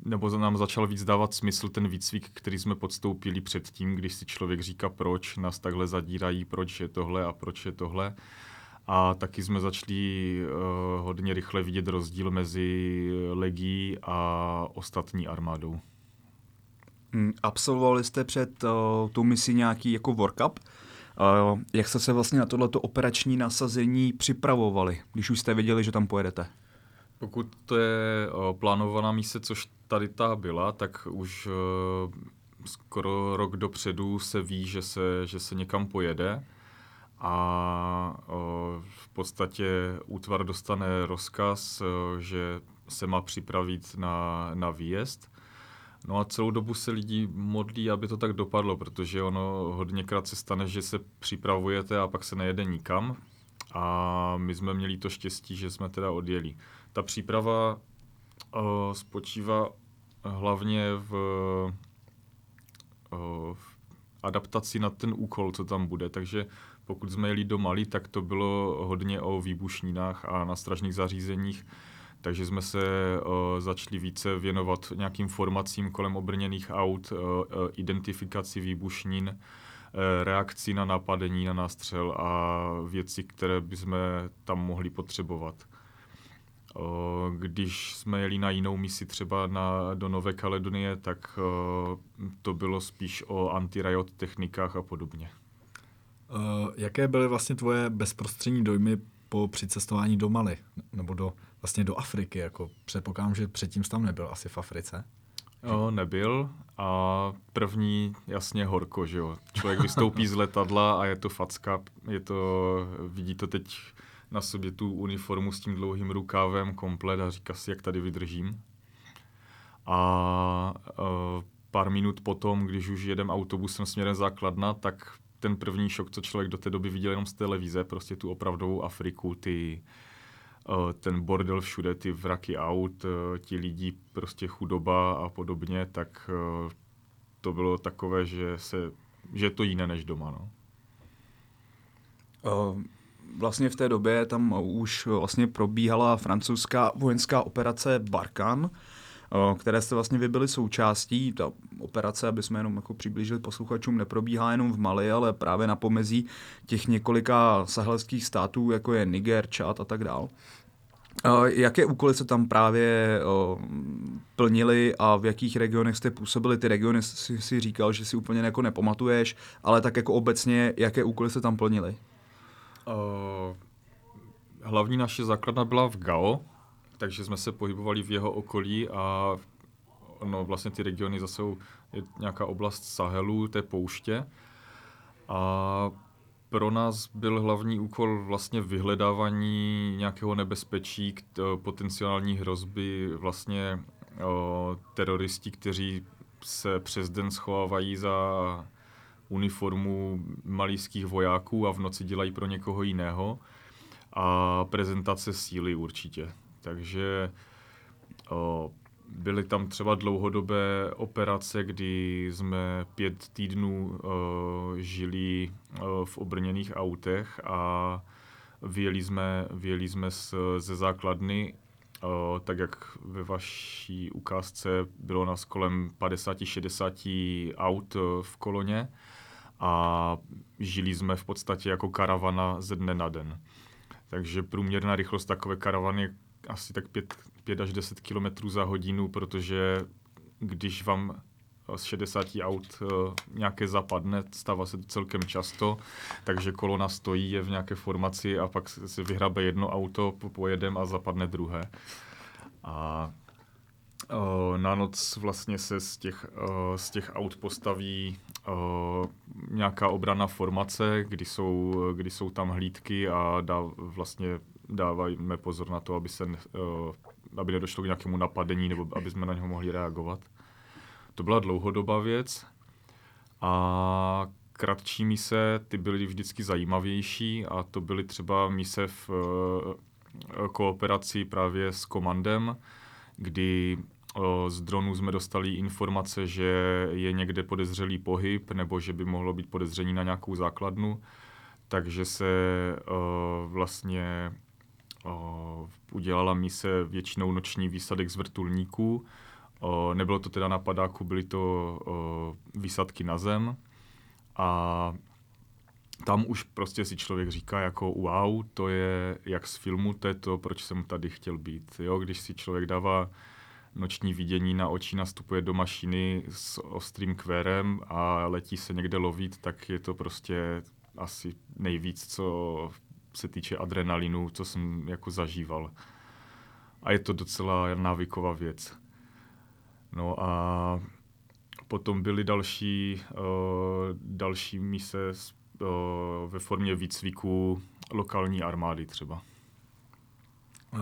nebo nám začal víc dávat smysl ten výcvik, který jsme podstoupili předtím, když si člověk říká, proč nás takhle zadírají, proč je tohle a proč je tohle. A taky jsme začali uh, hodně rychle vidět rozdíl mezi legií a ostatní armádou. Hmm, absolvovali jste před uh, tou misí nějaký jako workup? Jak jste se vlastně na tohleto operační nasazení připravovali, když už jste věděli, že tam pojedete? Pokud to je uh, plánovaná mise, což tady ta byla, tak už uh, skoro rok dopředu se ví, že se, že se někam pojede a v podstatě útvar dostane rozkaz, že se má připravit na, na výjezd. No a celou dobu se lidi modlí, aby to tak dopadlo, protože ono hodněkrát se stane, že se připravujete a pak se nejede nikam. A my jsme měli to štěstí, že jsme teda odjeli. Ta příprava uh, spočívá hlavně v, uh, v adaptaci na ten úkol, co tam bude. Takže pokud jsme jeli do Mali, tak to bylo hodně o výbušnínách a na stražných zařízeních, takže jsme se uh, začali více věnovat nějakým formacím kolem obrněných aut, uh, identifikaci výbušnín, uh, reakci na napadení, na nástřel a věci, které bychom tam mohli potřebovat. Když jsme jeli na jinou misi, třeba na, do Nové Kaledonie, tak to bylo spíš o anti-riot technikách a podobně. Jaké byly vlastně tvoje bezprostřední dojmy po přicestování do Mali, nebo do, vlastně do Afriky? Jako předpokládám, že předtím tam nebyl asi v Africe. Jo, nebyl a první jasně horko, že jo. Člověk vystoupí z letadla a je to facka, je to, vidí to teď na sobě tu uniformu s tím dlouhým rukávem komplet a říká si, jak tady vydržím. A uh, pár minut potom, když už jedem autobusem směrem základna, tak ten první šok, co člověk do té doby viděl jenom z televize, prostě tu opravdovou Afriku, ty, ten bordel všude, ty vraky aut, uh, ti lidi, prostě chudoba a podobně, tak uh, to bylo takové, že, se, že je to jiné než doma. No. Vlastně v té době tam už vlastně probíhala francouzská vojenská operace Barkan, které jste vlastně vy byli součástí. Ta operace, aby jsme jenom jako přiblížili posluchačům, neprobíhá jenom v Mali, ale právě na pomezí těch několika sahelských států, jako je Niger, Čad a tak dál. Jaké úkoly se tam právě plnili a v jakých regionech jste působili? Ty regiony si, si říkal, že si úplně jako nepamatuješ, ale tak jako obecně, jaké úkoly se tam plnili? Uh, hlavní naše základna byla v Gao, takže jsme se pohybovali v jeho okolí a no, vlastně ty regiony zase jsou je nějaká oblast Sahelu, té pouště. A pro nás byl hlavní úkol vlastně vyhledávání nějakého nebezpečí, k potenciální hrozby, vlastně o, teroristi, kteří se přes den schovávají za uniformu malijských vojáků a v noci dělají pro někoho jiného. A prezentace síly určitě. Takže o, byly tam třeba dlouhodobé operace, kdy jsme pět týdnů o, žili o, v obrněných autech a vyjeli jsme, vyjeli jsme z, ze základny, o, tak jak ve vaší ukázce bylo nás kolem 50-60 aut v koloně a žili jsme v podstatě jako karavana ze dne na den. Takže průměrná rychlost takové karavany asi tak 5, 5 až 10 km za hodinu, protože když vám z 60 aut uh, nějaké zapadne, stává se to celkem často, takže kolona stojí, je v nějaké formaci a pak se vyhrabe jedno auto, pojedem a zapadne druhé. A uh, na noc vlastně se z těch, uh, z těch aut postaví nějaká obrana formace, kdy jsou, kdy jsou tam hlídky a dá, vlastně dáváme pozor na to, aby, se, uh, aby nedošlo k nějakému napadení nebo aby jsme na něho mohli reagovat. To byla dlouhodobá věc a kratší mise, ty byly vždycky zajímavější a to byly třeba mise v uh, kooperaci právě s komandem, kdy z dronu jsme dostali informace, že je někde podezřelý pohyb nebo že by mohlo být podezření na nějakou základnu, takže se vlastně udělala mise většinou noční výsadek z vrtulníků. Nebylo to teda na padáku, byly to výsadky na zem a tam už prostě si člověk říká jako wow, to je jak z filmu, to je to, proč jsem tady chtěl být. Jo, když si člověk dává noční vidění na oči, nastupuje do mašiny s ostrým kvérem a letí se někde lovit, tak je to prostě asi nejvíc, co se týče adrenalinu, co jsem jako zažíval. A je to docela návyková věc. No a potom byly další, uh, další mise uh, ve formě výcviku lokální armády třeba. Uh,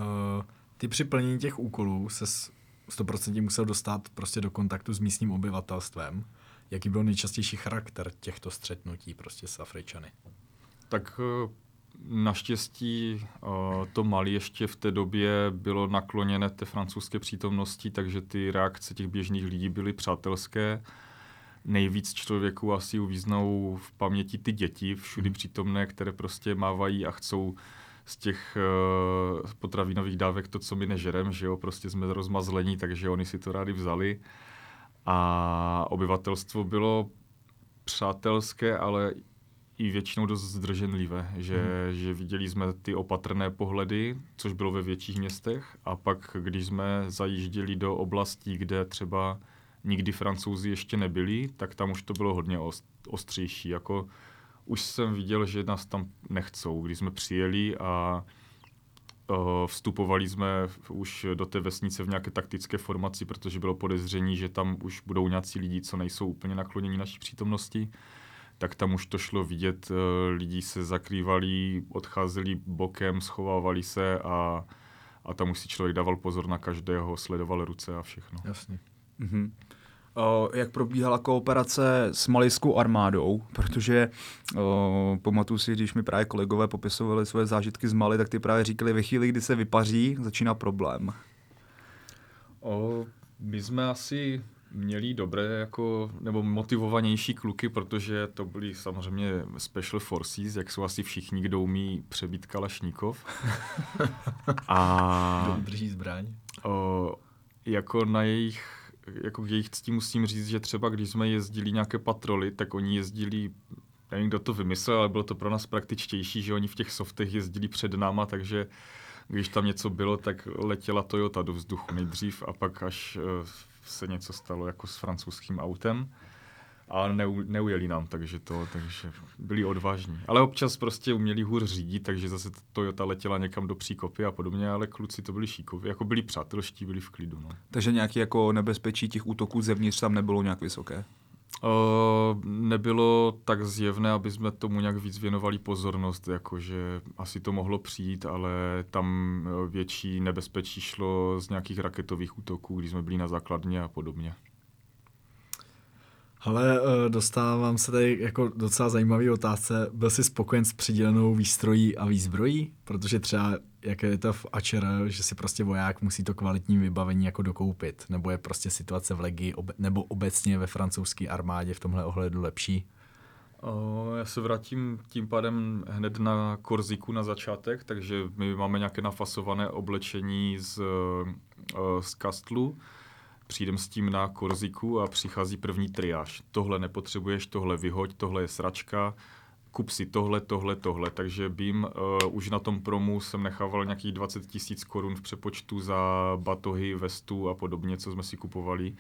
ty při plnění těch úkolů se 100% musel dostat prostě do kontaktu s místním obyvatelstvem. Jaký byl nejčastější charakter těchto střetnutí prostě s Afričany? Tak naštěstí eh, to Mali ještě v té době bylo nakloněné té francouzské přítomnosti, takže ty reakce těch běžných lidí byly přátelské. Nejvíc člověku asi uvíznou v paměti ty děti, všudy hmm. přítomné, které prostě mávají a chcou z těch uh, potravinových dávek to, co my nežerem, že jo, prostě jsme rozmazlení, takže oni si to rádi vzali. A obyvatelstvo bylo přátelské, ale i většinou dost zdrženlivé, že, hmm. že viděli jsme ty opatrné pohledy, což bylo ve větších městech a pak, když jsme zajížděli do oblastí, kde třeba nikdy francouzi ještě nebyli, tak tam už to bylo hodně ostřejší, jako už jsem viděl, že nás tam nechcou. Když jsme přijeli a vstupovali jsme už do té vesnice v nějaké taktické formaci, protože bylo podezření, že tam už budou nějací lidi, co nejsou úplně nakloněni naší přítomnosti, tak tam už to šlo vidět, e, lidi se zakrývali, odcházeli bokem, schovávali se a, a tam už si člověk dával pozor na každého, sledoval ruce a všechno. Jasně. Mm-hmm jak probíhala kooperace s malijskou armádou, protože o, pamatuju si, když mi právě kolegové popisovali své zážitky z Mali, tak ty právě říkali, ve chvíli, kdy se vypaří, začíná problém. O, my jsme asi měli dobré jako, nebo motivovanější kluky, protože to byli samozřejmě special forces, jak jsou asi všichni, kdo umí přebít Kalašníkov. A... Drží zbraň. O, jako na jejich jako k jejich ctí musím říct, že třeba když jsme jezdili nějaké patroly, tak oni jezdili, nevím, kdo to vymyslel, ale bylo to pro nás praktičtější, že oni v těch softech jezdili před náma, takže když tam něco bylo, tak letěla Toyota do vzduchu nejdřív a pak až eh, se něco stalo jako s francouzským autem a neu, neujeli nám, takže to, takže byli odvážní. Ale občas prostě uměli hůř řídit, takže zase Toyota letěla někam do příkopy a podobně, ale kluci to byli šíkovi, jako byli přátelští, byli v klidu. No. Takže nějaké jako nebezpečí těch útoků zevnitř tam nebylo nějak vysoké? Uh, nebylo tak zjevné, aby jsme tomu nějak víc věnovali pozornost, jakože asi to mohlo přijít, ale tam větší nebezpečí šlo z nějakých raketových útoků, když jsme byli na základně a podobně. Ale uh, dostávám se tady jako docela zajímavý otázce. Byl jsi spokojen s přidělenou výstrojí a výzbrojí? Protože třeba, jak je to v AČR, že si prostě voják musí to kvalitní vybavení jako dokoupit, nebo je prostě situace v Legii nebo obecně ve francouzské armádě v tomhle ohledu lepší? Já se vrátím tím pádem hned na Korziku na začátek, takže my máme nějaké nafasované oblečení z, z Kastlu, přijdem s tím na Korziku a přichází první triáž. Tohle nepotřebuješ, tohle vyhoď, tohle je sračka, kup si tohle, tohle, tohle. Takže BIM uh, už na tom promu jsem nechával nějakých 20 tisíc korun v přepočtu za batohy, vestu a podobně, co jsme si kupovali.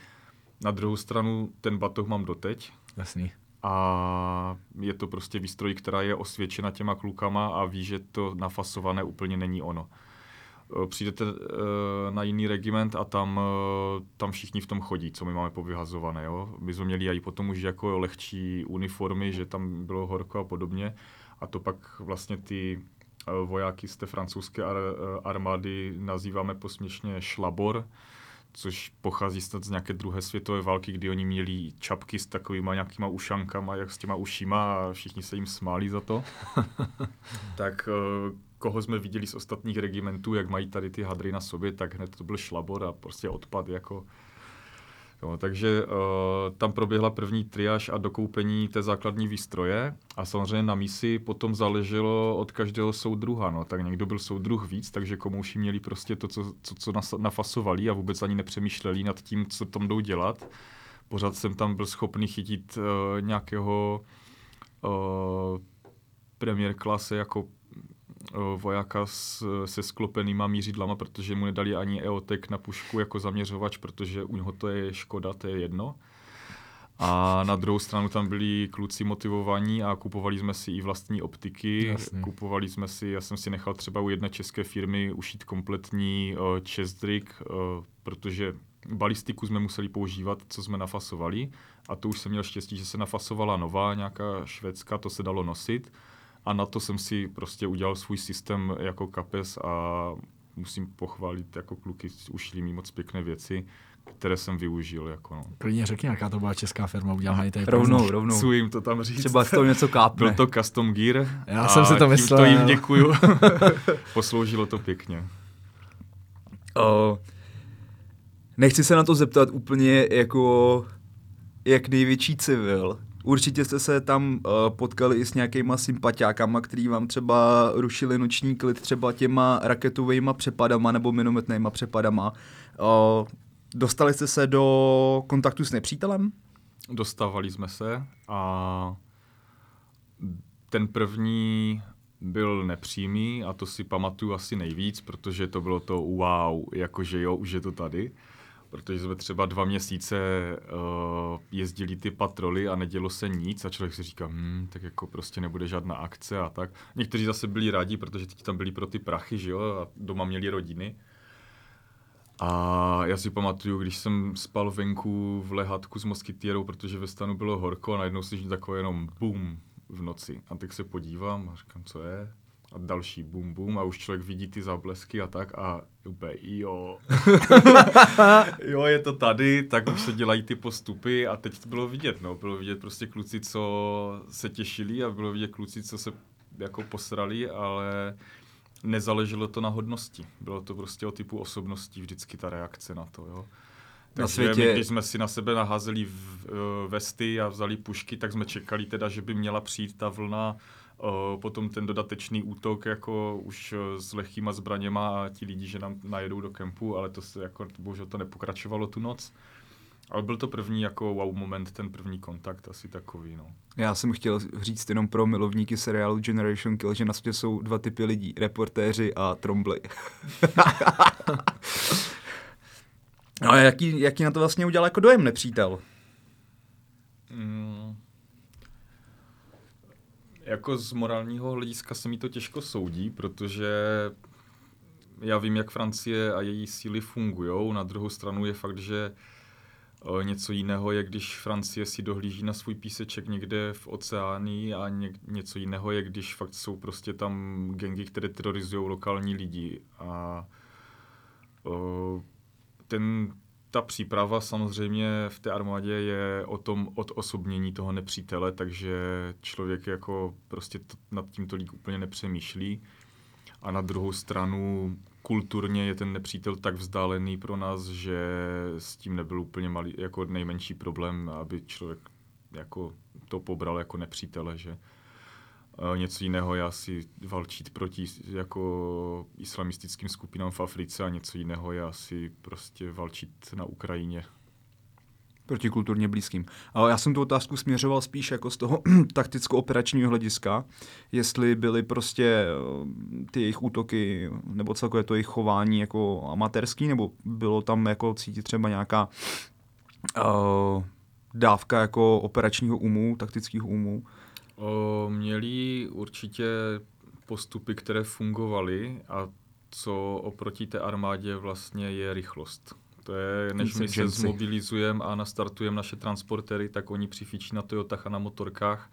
Na druhou stranu ten batoh mám doteď. Jasný. A je to prostě výstroj, která je osvědčena těma klukama a ví, že to nafasované úplně není ono. Eh, přijdete eh, na jiný regiment a tam, eh, tam všichni v tom chodí, co my máme povyhazované. Jo? My jsme měli i potom už jako lehčí uniformy, že tam bylo horko a podobně. A to pak vlastně ty vojáky z té francouzské armády nazýváme posměšně šlabor, což pochází snad z nějaké druhé světové války, kdy oni měli čapky s takovýma nějakýma ušankama, jak s těma ušima a všichni se jim smáli za to. tak koho jsme viděli z ostatních regimentů, jak mají tady ty hadry na sobě, tak hned to byl šlabor a prostě odpad jako Jo, takže uh, tam proběhla první triáž a dokoupení té základní výstroje a samozřejmě na misi potom záleželo od každého soudruha. No. Tak někdo byl soudruh víc, takže komouši měli prostě to, co, co, co nafasovali a vůbec ani nepřemýšleli nad tím, co tam jdou dělat. Pořád jsem tam byl schopný chytit uh, nějakého uh, premiér klase jako vojáka s, se sklopenýma mířidlama, protože mu nedali ani EOTek na pušku jako zaměřovač, protože u něho to je škoda, to je jedno. A na druhou stranu tam byli kluci motivovaní a kupovali jsme si i vlastní optiky. Jasně. Kupovali jsme si, já jsem si nechal třeba u jedné české firmy ušít kompletní uh, čestrik, uh, protože balistiku jsme museli používat, co jsme nafasovali. A to už jsem měl štěstí, že se nafasovala nová, nějaká švédská, to se dalo nosit a na to jsem si prostě udělal svůj systém jako kapes a musím pochválit jako kluky, ušli mi moc pěkné věci, které jsem využil. Jako no. Klidně řekni, jaká to byla česká firma, udělala tady Rovnou, rovnou. Chci jim to tam říct. Třeba z toho něco kápne. Byl to Custom Gear. Já jsem si to myslel. To jim děkuju. Posloužilo to pěkně. Uh, nechci se na to zeptat úplně jako jak největší civil, Určitě jste se tam uh, potkali i s nějakýma sympatiákama, který vám třeba rušili noční klid třeba těma raketovými přepadama nebo minometnými přepadama. Uh, dostali jste se do kontaktu s nepřítelem? Dostávali jsme se a ten první byl nepřímý a to si pamatuju asi nejvíc, protože to bylo to wow, jakože jo, už je to tady protože jsme třeba dva měsíce uh, jezdili ty patroly a nedělo se nic a člověk si říká, hm, tak jako prostě nebude žádná akce a tak. Někteří zase byli rádi, protože teď tam byli pro ty prachy, že jo, a doma měli rodiny. A já si pamatuju, když jsem spal venku v lehátku s moskytierou, protože ve stanu bylo horko a najednou slyším takové jenom bum v noci. A tak se podívám a říkám, co je? A další bum bum a už člověk vidí ty záblesky a tak a úplně jo. jo, je to tady, tak už se dělají ty postupy a teď to bylo vidět, no. Bylo vidět prostě kluci, co se těšili a bylo vidět kluci, co se jako posrali, ale nezáleželo to na hodnosti. Bylo to prostě o typu osobností vždycky ta reakce na to, jo. Takže na světě... my, když jsme si na sebe naházeli v, uh, vesty a vzali pušky, tak jsme čekali teda, že by měla přijít ta vlna potom ten dodatečný útok jako už e, s lehkýma zbraněma a ti lidi, že nám najedou do kempu, ale to se jako, bohužel to nepokračovalo tu noc. Ale byl to první jako wow moment, ten první kontakt asi takový, no. Já jsem chtěl říct jenom pro milovníky seriálu Generation Kill, že na světě jsou dva typy lidí, reportéři a trombly. no a jaký, jaký na to vlastně udělal jako dojem nepřítel? Mm, jako z morálního hlediska se mi to těžko soudí, protože já vím, jak Francie a její síly fungují. Na druhou stranu je fakt, že eh, něco jiného je, když Francie si dohlíží na svůj píseček někde v oceáni a ně, něco jiného je, když fakt jsou prostě tam gengy, které terorizují lokální lidi. A uh, ten ta příprava samozřejmě v té armádě je o tom odosobnění toho nepřítele, takže člověk jako prostě to, nad tím tolik úplně nepřemýšlí. A na druhou stranu kulturně je ten nepřítel tak vzdálený pro nás, že s tím nebyl úplně malý, jako nejmenší problém, aby člověk jako to pobral jako nepřítele, že něco jiného je asi valčit proti jako islamistickým skupinám v Africe a něco jiného je asi prostě valčit na Ukrajině. Proti kulturně blízkým. Ale já jsem tu otázku směřoval spíš jako z toho takticko-operačního hlediska, jestli byly prostě eh, ty jejich útoky nebo celkově to jejich chování jako amatérský, nebo bylo tam jako cítit třeba nějaká uh, dávka jako operačního umu, taktického umu? O, měli určitě postupy, které fungovaly a co oproti té armádě vlastně je rychlost. To je, než my se zmobilizujeme a nastartujeme naše transportery, tak oni přifičí na Toyotách a na motorkách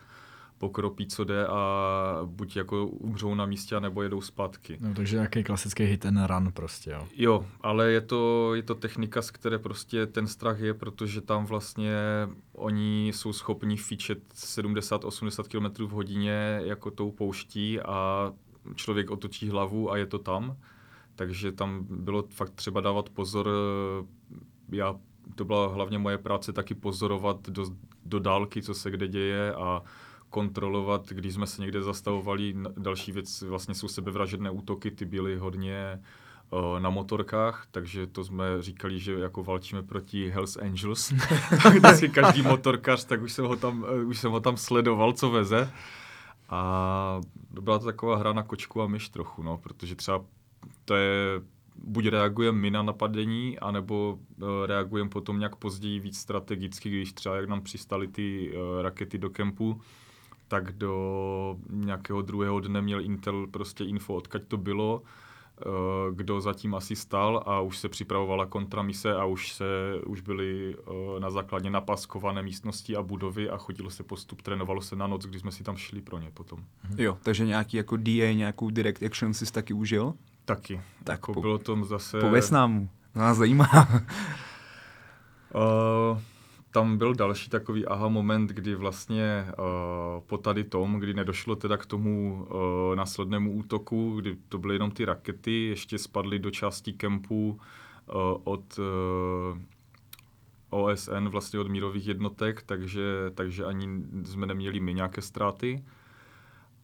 pokropí, co jde a buď jako umřou na místě, nebo jedou zpátky. No, takže nějaký klasický hit and run prostě, jo. Jo, ale je to, je to technika, z které prostě ten strach je, protože tam vlastně oni jsou schopni fičet 70-80 km v hodině jako tou pouští a člověk otočí hlavu a je to tam. Takže tam bylo fakt třeba dávat pozor. Já, to byla hlavně moje práce taky pozorovat do, do dálky, co se kde děje a kontrolovat, když jsme se někde zastavovali. Další věc vlastně jsou sebevražedné útoky, ty byly hodně uh, na motorkách, takže to jsme říkali, že jako valčíme proti Hells Angels. Vždycky každý motorkař, tak už jsem, ho tam, uh, už jsem ho tam sledoval, co veze. A byla to taková hra na kočku a myš trochu, no, protože třeba to je buď reagujeme my na napadení, anebo uh, reagujeme potom nějak později víc strategicky, když třeba jak nám přistali ty rakety do kempu, tak do nějakého druhého dne měl Intel prostě info, odkaď to bylo, eh, kdo zatím asi stal a už se připravovala kontramise a už se už byly eh, na základě napaskované místnosti a budovy a chodilo se postup, trénovalo se na noc, když jsme si tam šli pro ně potom. Jo, takže nějaký jako DA, nějakou direct action si taky užil? Taky. Tak jako po, bylo to zase... Pověz nám, nás zajímá. uh, tam byl další takový aha moment, kdy vlastně uh, po tady tom, kdy nedošlo teda k tomu uh, následnému útoku, kdy to byly jenom ty rakety, ještě spadly do části kempu uh, od uh, OSN, vlastně od mírových jednotek, takže, takže ani jsme neměli my nějaké ztráty.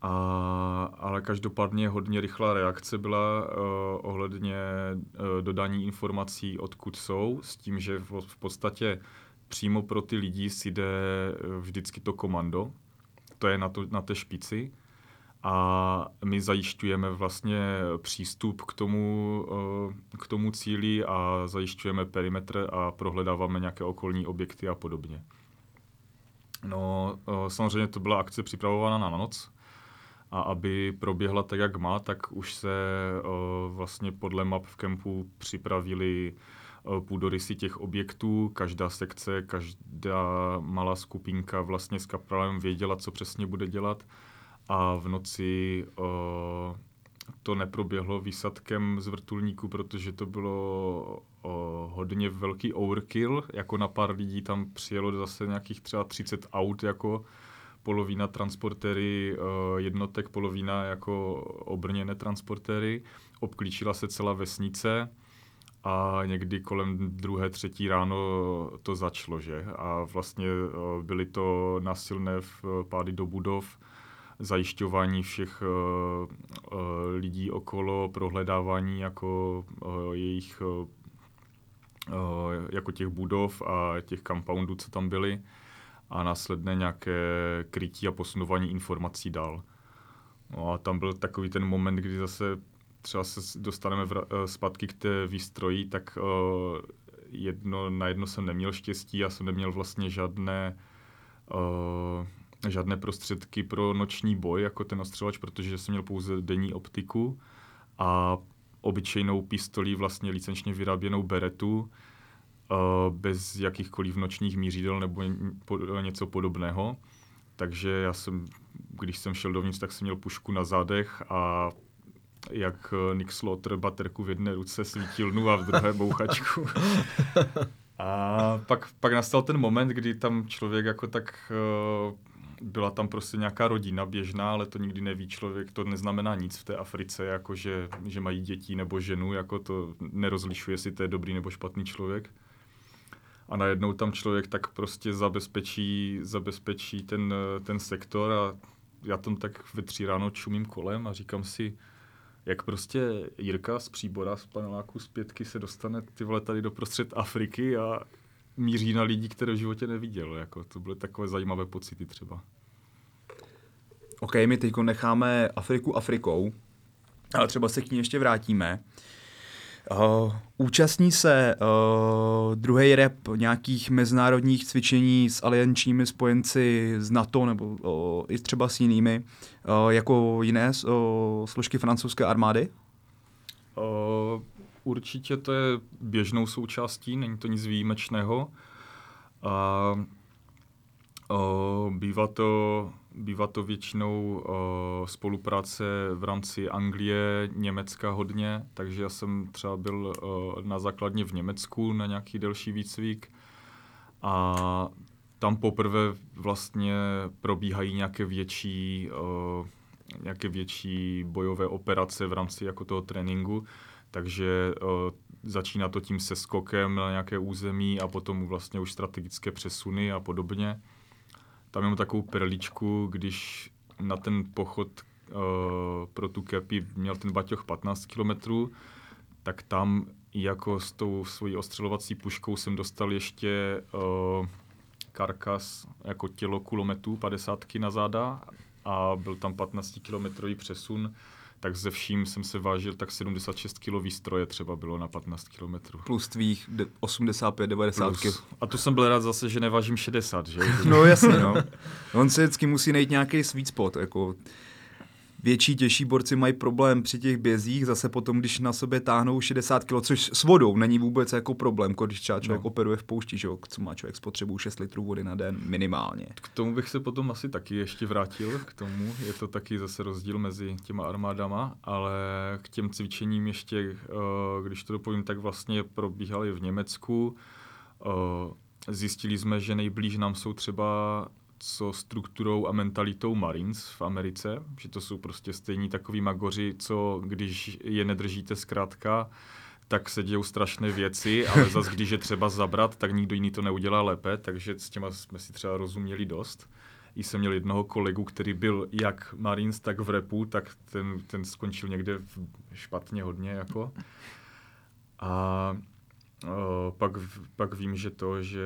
A, ale každopádně hodně rychlá reakce byla uh, ohledně uh, dodání informací, odkud jsou, s tím, že v, v podstatě přímo pro ty lidi si jde eh, vždycky to komando, to je na, to, na té špici. A my zajišťujeme vlastně přístup k tomu, eh, k tomu cíli a zajišťujeme perimetr a prohledáváme nějaké okolní objekty a podobně. No, eh, samozřejmě to byla akce připravovaná na noc. A aby proběhla tak, jak má, tak už se vlastně podle map v kempu připravili půdorysy těch objektů, každá sekce, každá malá skupinka vlastně s kapralem věděla, co přesně bude dělat. A v noci uh, to neproběhlo výsadkem z vrtulníku, protože to bylo uh, hodně velký overkill, jako na pár lidí tam přijelo zase nějakých třeba 30 aut, jako polovina transportéry jednotek, polovina jako obrněné transportéry. Obklíčila se celá vesnice, a někdy kolem druhé, třetí ráno to začalo, že? A vlastně eh, byly to nasilné pády do budov, zajišťování všech uh, lidí okolo, prohledávání jako jejich jako těch budov a těch compoundů, co tam byly a následné nějaké krytí a posunování informací dál. No a tam byl takový ten moment, kdy zase třeba se dostaneme vra- eh, zpátky k té výstroji, tak uh, jedno, na jedno jsem neměl štěstí, já jsem neměl vlastně žádné, uh, žádné prostředky pro noční boj, jako ten ostřelač, protože jsem měl pouze denní optiku a obyčejnou pistolí, vlastně licenčně vyráběnou beretu, bez jakýchkoliv nočních mířidel nebo něco podobného. Takže já jsem, když jsem šel dovnitř, tak jsem měl pušku na zádech a jak eh, Nick Slaughter baterku v jedné ruce, svítilnu a v druhé bouchačku. a pak, pak nastal ten moment, kdy tam člověk jako tak uh, byla tam prostě nějaká rodina běžná, ale to nikdy neví člověk, to neznamená nic v té Africe, jako že, že mají děti nebo ženu, jako to nerozlišuje, jestli to je dobrý nebo špatný člověk. A najednou tam člověk tak prostě zabezpečí, zabezpečí ten, ten sektor a já tam tak ve tři ráno čumím kolem a říkám si, jak prostě Jirka z Příbora, z paneláku z pětky se dostane ty vole tady do prostřed Afriky a míří na lidi, které v životě neviděl. Jako, to byly takové zajímavé pocity třeba. OK, my teď necháme Afriku Afrikou, ale třeba se k ní ještě vrátíme. Uh, účastní se uh, druhý rep nějakých mezinárodních cvičení s aliančními spojenci z NATO nebo uh, i třeba s jinými, uh, jako jiné uh, složky francouzské armády? Uh, určitě to je běžnou součástí, není to nic výjimečného. A uh, bývá to Bývá to většinou uh, spolupráce v rámci Anglie, Německa hodně, takže já jsem třeba byl uh, na základně v Německu na nějaký delší výcvik a tam poprvé vlastně probíhají nějaké větší, uh, nějaké větší bojové operace v rámci jako toho tréninku, takže uh, začíná to tím se skokem na nějaké území a potom vlastně už strategické přesuny a podobně. Tam mám takovou perličku, když na ten pochod uh, pro tu kepi měl ten baťoch 15 kilometrů, tak tam jako s tou svojí ostřelovací puškou jsem dostal ještě uh, karkas jako tělo kulometů 50 na záda a byl tam 15 kilometrový přesun tak ze vším jsem se vážil, tak 76 kg výstroje třeba bylo na 15 km. Plus tvých 85-90 kg. A tu jsem byl rád zase, že nevážím 60, že? no jasně, no. On se vždycky musí najít nějaký sweet spot, jako větší, těžší borci mají problém při těch bězích, zase potom, když na sobě táhnou 60 kg, což s vodou není vůbec jako problém, když třeba člověk no. operuje v poušti, že co má člověk spotřebu 6 litrů vody na den minimálně. K tomu bych se potom asi taky ještě vrátil, k tomu je to taky zase rozdíl mezi těma armádama, ale k těm cvičením ještě, eh, když to dopovím, tak vlastně probíhaly v Německu, eh, Zjistili jsme, že nejblíž nám jsou třeba co strukturou a mentalitou Marines v Americe, že to jsou prostě stejní takový magoři, co když je nedržíte zkrátka, tak se dějou strašné věci, ale zase když je třeba zabrat, tak nikdo jiný to neudělá lépe, takže s těma jsme si třeba rozuměli dost. I jsem měl jednoho kolegu, který byl jak Marines, tak v repu, tak ten, ten skončil někde špatně hodně jako. A o, pak, pak vím, že to, že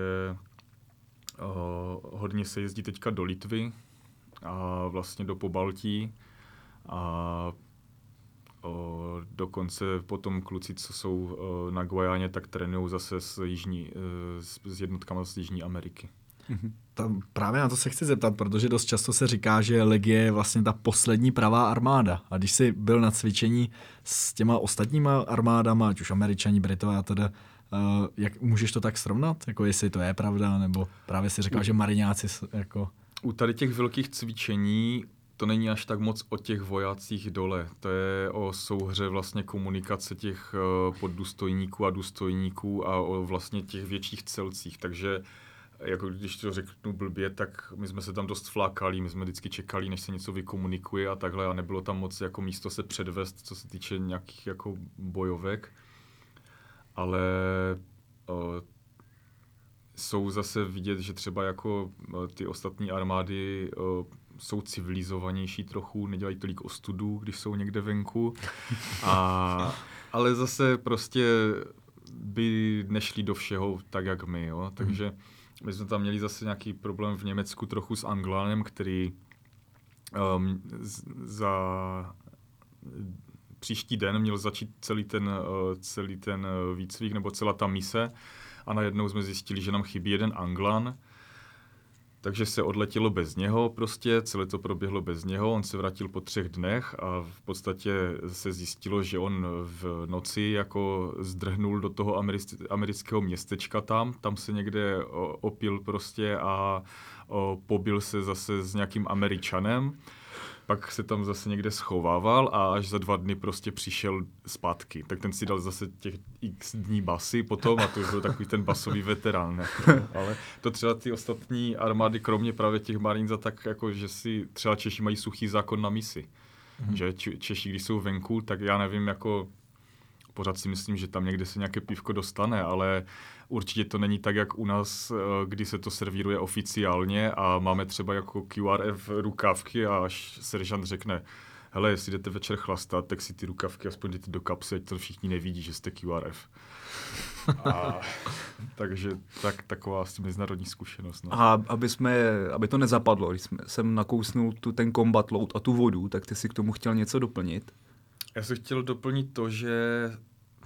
hodně se jezdí teďka do Litvy a vlastně do Pobaltí a uh, dokonce potom kluci, co jsou uh, na Guajáně, tak trénují zase s, jižní, s, s jednotkama z Jižní Ameriky. Mm-hmm. Tam, právě na to se chci zeptat, protože dost často se říká, že Legie je vlastně ta poslední pravá armáda. A když jsi byl na cvičení s těma ostatníma armádama, ať už američani, britové a teda, Uh, jak můžeš to tak srovnat? Jako jestli to je pravda, nebo právě si říkal, že mariňáci jako... U tady těch velkých cvičení to není až tak moc o těch vojácích dole. To je o souhře vlastně komunikace těch uh, poddůstojníků a důstojníků a o vlastně těch větších celcích. Takže jako když to řeknu blbě, tak my jsme se tam dost flákali, my jsme vždycky čekali, než se něco vykomunikuje a takhle a nebylo tam moc jako místo se předvést, co se týče nějakých jako bojovek ale uh, jsou zase vidět, že třeba jako uh, ty ostatní armády uh, jsou civilizovanější trochu, nedělají tolik ostudů, když jsou někde venku. A, ale zase prostě by nešli do všeho tak, jak my. Jo? Takže my jsme tam měli zase nějaký problém v Německu trochu s Anglánem, který um, za příští den měl začít celý ten, eh, celý ten eh, výcvik nebo celá ta mise. A najednou jsme zjistili, že nám chybí jeden Anglan, takže se odletělo bez něho prostě, celé to proběhlo bez něho, on se vrátil po třech dnech a v podstatě se zjistilo, že on v noci jako zdrhnul do toho amerického městečka tam, tam se někde opil prostě a pobil se zase s nějakým američanem pak se tam zase někde schovával a až za dva dny prostě přišel zpátky. Tak ten si dal zase těch x dní basy potom a to už byl takový ten basový veterán. Jako, ale to třeba ty ostatní armády, kromě právě těch Marines, tak jako, že si třeba Češi mají suchý zákon na misi. Mm-hmm. Že Češi, když jsou venku, tak já nevím, jako pořád si myslím, že tam někde se nějaké pivko dostane, ale určitě to není tak, jak u nás, eh, kdy se to servíruje oficiálně a máme třeba jako QRF rukávky a až seržant řekne, hele, jestli jdete večer chlastat, tak si ty rukavky aspoň jdete do kapsy, ať to všichni nevidí, že jste QRF. A, takže tak, taková asi mezinárodní zkušenost. No. A aby, jsme, aby to nezapadlo, když jsme, jsem nakousnul tu, ten combat load a tu vodu, tak ty si k tomu chtěl něco doplnit? Já jsem chtěl doplnit to, že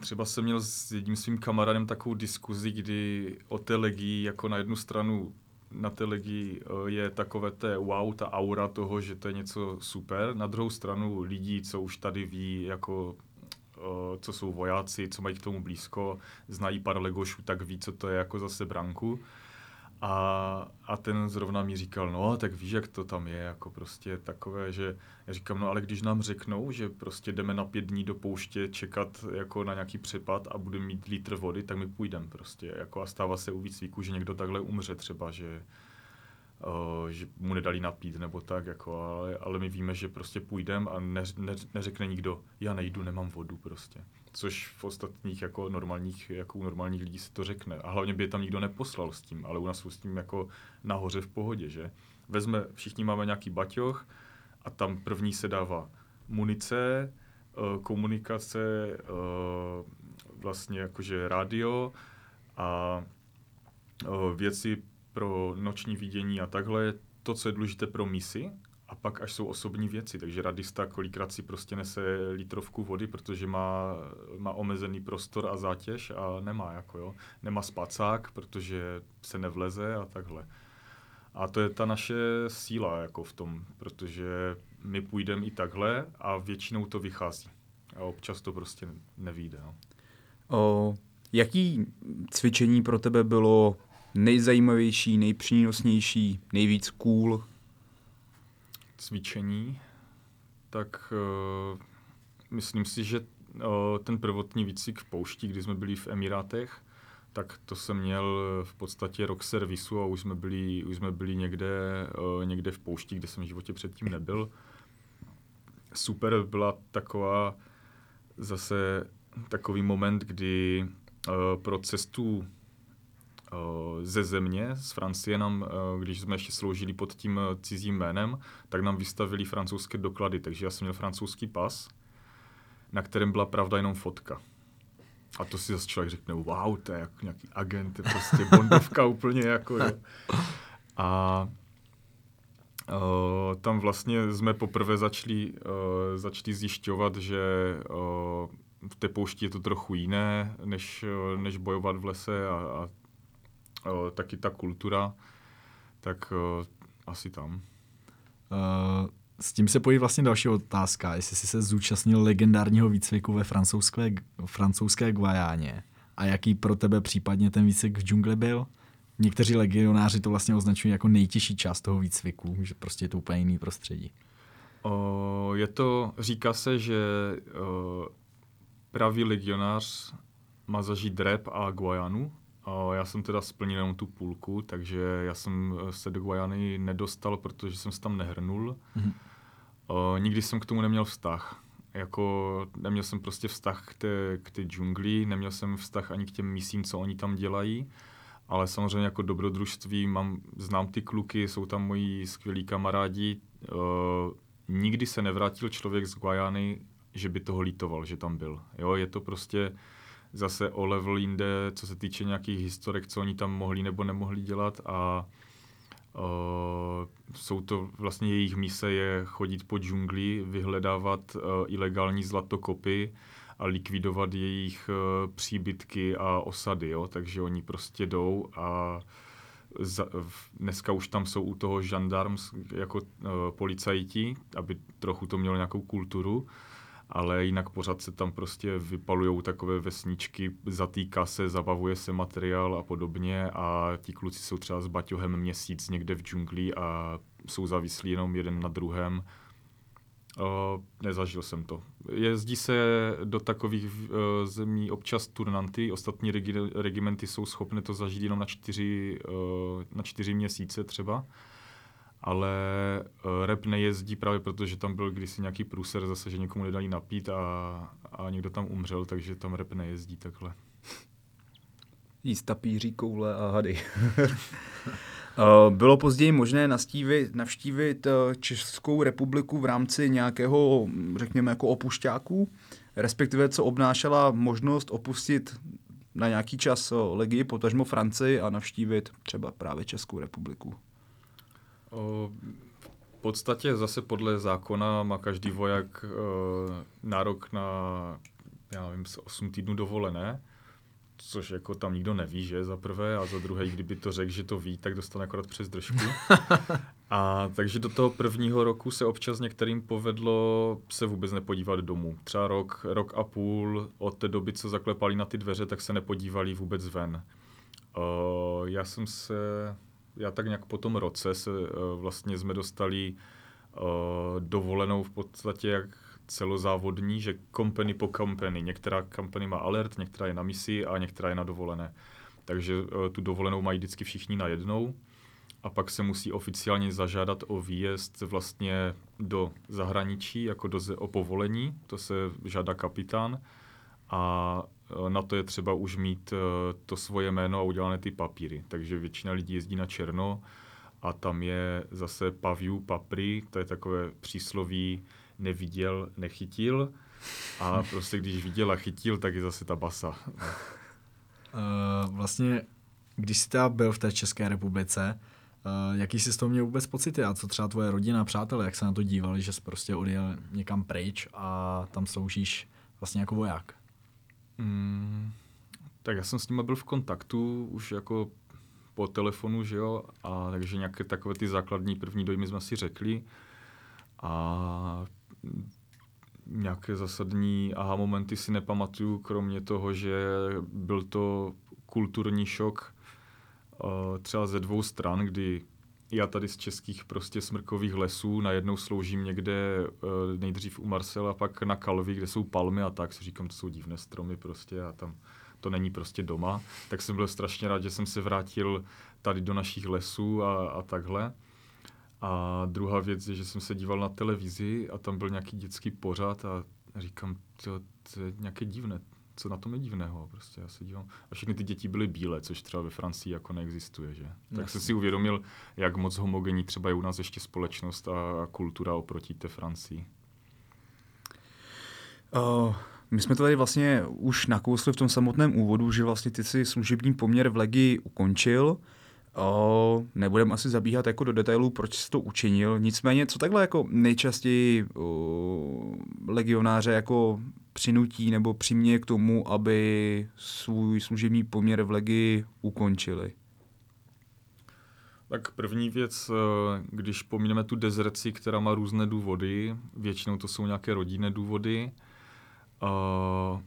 třeba jsem měl s jedním svým kamarádem takovou diskuzi, kdy o té legii jako na jednu stranu na té legii eh, je takové té wow, ta aura toho, že to je něco super. Na druhou stranu lidí, co už tady ví, jako eh, co jsou vojáci, co mají k tomu blízko, znají pár legošů, tak ví, co to je jako zase branku. A, a ten zrovna mi říkal, no, tak víš, jak to tam je, jako prostě takové, že já říkám, no ale když nám řeknou, že prostě jdeme na pět dní do pouště čekat jako na nějaký přepad a budeme mít litr vody, tak my půjdeme prostě, jako a stává se u výcviku, že někdo takhle umře třeba, že, uh, že mu nedali napít nebo tak, jako, ale, ale my víme, že prostě půjdeme a ne, ne, neřekne nikdo, já nejdu, nemám vodu prostě což v ostatních jako normálních, jako u normálních lidí se to řekne. A hlavně by je tam nikdo neposlal s tím, ale u nás jsou s tím jako nahoře v pohodě, že? Vezme, všichni máme nějaký baťoch a tam první se dává munice, eh, komunikace, eh, vlastně jakože rádio a eh, věci pro noční vidění a takhle, to, co je důležité pro misi, a pak až jsou osobní věci, takže radista kolikrát si prostě nese litrovku vody, protože má, má omezený prostor a zátěž a nemá jako jo. Nemá spacák, protože se nevleze a takhle. A to je ta naše síla jako v tom, protože my půjdeme i takhle a většinou to vychází. A občas to prostě nevíde. No. O, jaký cvičení pro tebe bylo nejzajímavější, nejpřínosnější, nejvíc cool, cvičení, tak uh, myslím si, že uh, ten prvotní výcvik v poušti, kdy jsme byli v Emirátech, tak to jsem měl v podstatě rok servisu a už jsme byli, už jsme byli někde, uh, někde v poušti, kde jsem v životě předtím nebyl. Super byla taková zase takový moment, kdy uh, pro cestu ze země, z Francie nám, eh, když jsme ještě sloužili pod tím eh, cizím jménem, tak nám vystavili francouzské doklady, takže já jsem měl francouzský pas, na kterém byla pravda jenom fotka. A to si zase člověk řekne, wow, to je jako nějaký agent, to je prostě bondovka úplně jako, jo. A uh, tam vlastně jsme poprvé začali, uh, začali zjišťovat, že uh, v té poušti je to trochu jiné, než, než bojovat v lese a, a taky ta kultura, tak asi tam. Uh, s tím se pojí vlastně další otázka, jestli jsi se zúčastnil legendárního výcviku ve francouzské, francouzské Guajáně a jaký pro tebe případně ten výcvik v džungli byl? Někteří legionáři to vlastně označují jako nejtěžší část toho výcviku, že prostě je to úplně jiný prostředí. O, je to, říká se, že o, pravý legionář má zažít rep a Guajanu, já jsem teda splnil jenom tu půlku, takže já jsem eh, se do Guajany nedostal, protože jsem se tam nehrnul. Mm-hmm. nikdy jsem k tomu neměl vztah. Jako neměl jsem prostě vztah k té, k té džungli, neměl jsem vztah ani k těm misím, co oni tam dělají, ale samozřejmě jako dobrodružství mám, znám ty kluky, jsou tam moji skvělí kamarádi. Uh, nikdy se nevrátil člověk z Guajany, že by toho lítoval, že tam byl. Jo, je to prostě zase o level jinde, co se týče nějakých historek, co oni tam mohli nebo nemohli dělat a uh, jsou to vlastně jejich mise je chodit po džungli, vyhledávat uh, ilegální zlatokopy a likvidovat jejich uh, příbytky a osady, jo? takže oni prostě jdou a za, dneska už tam jsou u toho žandarms jako uh, policajti, aby trochu to mělo nějakou kulturu ale jinak pořád se tam prostě vypalují takové vesničky, zatýká se, zabavuje se materiál a podobně a ti kluci jsou třeba s baťohem měsíc někde v džungli a jsou závislí jenom jeden na druhém. Uh, nezažil jsem to. Jezdí se do takových uh, zemí občas turnanty, ostatní regi- regimenty jsou schopné to zažít jenom na čtyři, uh, na čtyři měsíce třeba ale uh, rep nejezdí právě proto, že tam byl kdysi nějaký průser zase, že někomu nedali napít a, a někdo tam umřel, takže tam rep nejezdí takhle. Jíst tapíří, koule a hady. Eh, bylo později možné nastívit, navštívit eh, Českou republiku v rámci nějakého, řekněme, jako opušťáků, respektive co obnášela možnost opustit na nějaký čas Legii, potažmo Francii a navštívit třeba právě Českou republiku. V podstatě zase podle zákona má každý voják nárok na já nevím, 8 týdnů dovolené, což jako tam nikdo neví, že za prvé, a za druhé, kdyby to řekl, že to ví, tak dostane akorát přes držku. A takže do toho prvního roku se občas některým povedlo se vůbec nepodívat domů. Třeba rok, rok a půl od té doby, co zaklepali na ty dveře, tak se nepodívali vůbec ven. Uh, já jsem se, já tak nějak po tom roce se uh, vlastně jsme dostali uh, dovolenou v podstatě jak celozávodní, že company po company. Některá company má alert, některá je na misi a některá je na dovolené. Takže uh, tu dovolenou mají vždycky všichni na jednou a pak se musí oficiálně zažádat o výjezd vlastně do zahraničí, jako do, o povolení, to se žádá kapitán a na to je třeba už mít e, to svoje jméno a udělané ty papíry. Takže většina lidí jezdí na černo a tam je zase paviu, papry, to je takové přísloví neviděl, nechytil a prostě když viděl a chytil, tak je zase ta basa. Uh, vlastně, když jsi teda byl v té České republice, Uh, jaký jsi z toho měl vůbec pocity a co třeba tvoje rodina, přátelé, jak se na to dívali, že jsi prostě odjel někam pryč a tam sloužíš vlastně jako voják? Mm, tak já jsem s nimi byl v kontaktu už jako po telefonu, že jo, a takže nějaké takové ty základní první dojmy jsme si řekli. A nějaké zásadní aha momenty si nepamatuju, kromě toho, že byl to kulturní šok uh, třeba ze dvou stran, kdy já tady z českých prostě smrkových lesů najednou sloužím někde uh, nejdřív u Marcela, pak na Kalvi, kde jsou palmy a tak, si říkám, to jsou divné stromy prostě a tam to není prostě doma. Tak jsem byl strašně rád, že jsem se vrátil tady do našich lesů a, a takhle. A druhá věc je, že jsem se díval na televizi a tam byl nějaký dětský pořad a říkám, to, to je nějaké divné, co na tom je divného. Prostě já se dívám. A všechny ty děti byly bílé, což třeba ve Francii jako neexistuje. Že? Tak jsem si uvědomil, jak moc homogenní třeba je u nás ještě společnost a kultura oproti té Francii. Uh, my jsme to tady vlastně už nakousli v tom samotném úvodu, že vlastně ty si služební poměr v Legii ukončil. O, nebudeme asi zabíhat jako do detailů, proč jsi to učinil. Nicméně, co takhle jako nejčastěji o, legionáře jako přinutí nebo přiměje k tomu, aby svůj služební poměr v legii ukončili? Tak první věc, eh, když pomíneme tu dezerci, která má různé důvody, většinou to jsou nějaké rodinné důvody, uh,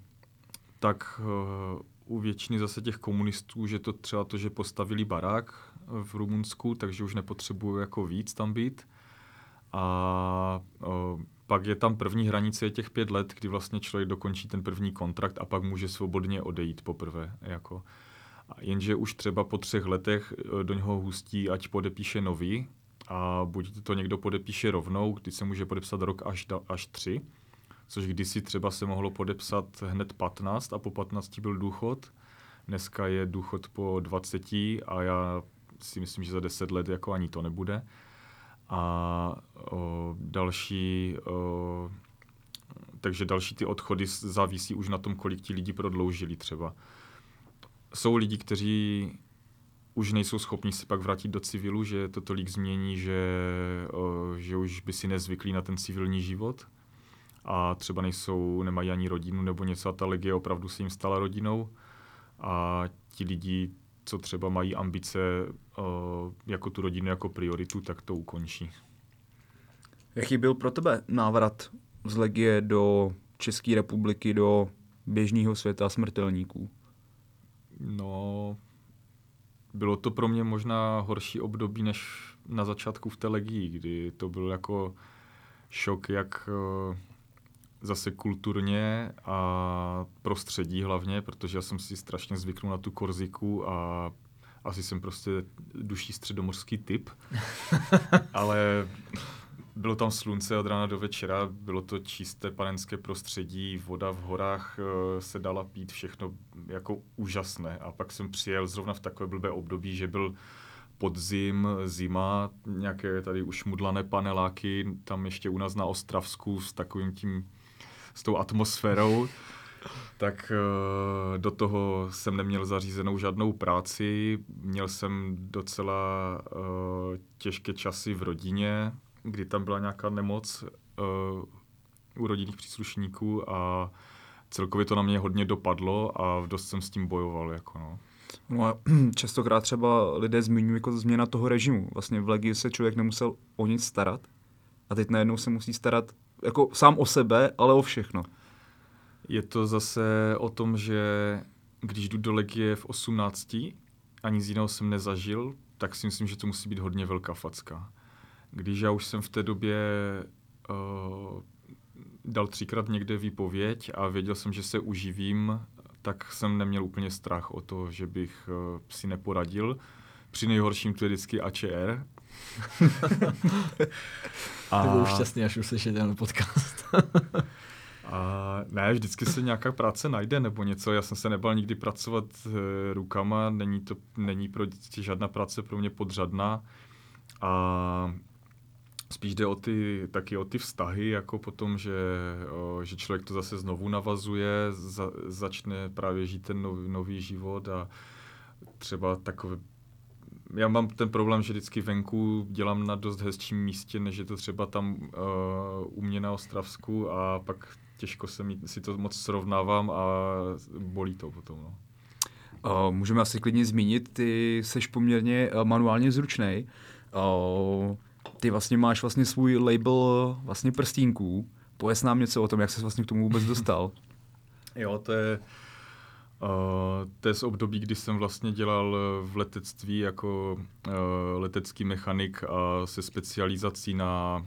tak uh, u většiny zase těch komunistů, že to třeba to, že postavili barák v Rumunsku, takže už nepotřebují jako víc tam být. A uh, pak je tam první hranice je těch pět let, kdy vlastně člověk dokončí ten první kontrakt a pak může svobodně odejít poprvé. Jako. Jenže už třeba po třech letech e, do něho hustí, ať podepíše nový, a buď to někdo podepíše rovnou, kdy se může podepsat rok až, až tři, což kdysi třeba se mohlo podepsat hned 15 a po 15 byl důchod. Dneska je důchod po 20 a já si myslím, že za 10 let jako ani to nebude. A o, další, o, takže další ty odchody závisí už na tom, kolik ti lidi prodloužili třeba. Jsou lidi, kteří už nejsou schopni se pak vrátit do civilu, že to tolik změní, že, o, že už by si nezvyklí na ten civilní život a třeba nejsou, nemají ani rodinu nebo něco a ta legie opravdu se jim stala rodinou a ti lidi co třeba mají ambice uh, jako tu rodinu jako prioritu, tak to ukončí. Jaký byl pro tebe návrat z Legie do České republiky, do běžného světa smrtelníků? No, bylo to pro mě možná horší období než na začátku v té legii, kdy to byl jako šok, jak uh, zase kulturně a prostředí hlavně, protože já jsem si strašně zvyknul na tu Korziku a asi jsem prostě duší středomorský typ. Ale bylo tam slunce od rána do večera, bylo to čisté panenské prostředí, voda v horách eh, se dala pít, všechno jako úžasné. A pak jsem přijel zrovna v takové blbé období, že byl podzim, zima, nějaké tady už mudlané paneláky, tam ještě u nás na Ostravsku s takovým tím s tou atmosférou, tak uh, do toho jsem neměl zařízenou žádnou práci. Měl jsem docela uh, těžké časy v rodině, kdy tam byla nějaká nemoc uh, u rodinných příslušníků a celkově to na mě hodně dopadlo a dost jsem s tím bojoval. Jako no. No a častokrát třeba lidé zmiňují jako změna toho režimu. Vlastně v Legii se člověk nemusel o nic starat a teď najednou se musí starat jako sám o sebe, ale o všechno. Je to zase o tom, že když jdu do Legie v 18 a nic jiného jsem nezažil, tak si myslím, že to musí být hodně velká facka. Když já už jsem v té době uh, dal třikrát někde výpověď a věděl jsem, že se uživím, tak jsem neměl úplně strach o to, že bych uh, si neporadil. Při nejhorším to je vždycky AČR. a... To byl šťastný, až uslyšet ten podcast. A ne, vždycky se nějaká práce najde nebo něco. Já jsem se nebal nikdy pracovat e, rukama, není to není pro děti žádná práce pro mě podřadná. A spíš jde o ty, taky o ty vztahy, jako potom, že, o, že člověk to zase znovu navazuje, za, začne právě žít ten nový, nový život a třeba takové já mám ten problém, že vždycky venku dělám na dost hezčím místě, než je to třeba tam uh, u mě na Ostravsku a pak těžko se mi, si to moc srovnávám a bolí to potom. No. Uh, můžeme asi klidně zmínit, ty seš poměrně uh, manuálně zručný. Uh, ty vlastně máš vlastně svůj label vlastně prstínků. Pověz nám něco o tom, jak se vlastně k tomu vůbec dostal. jo, to je, uh, to je z období, kdy jsem vlastně dělal v letectví jako uh, letecký mechanik a se specializací na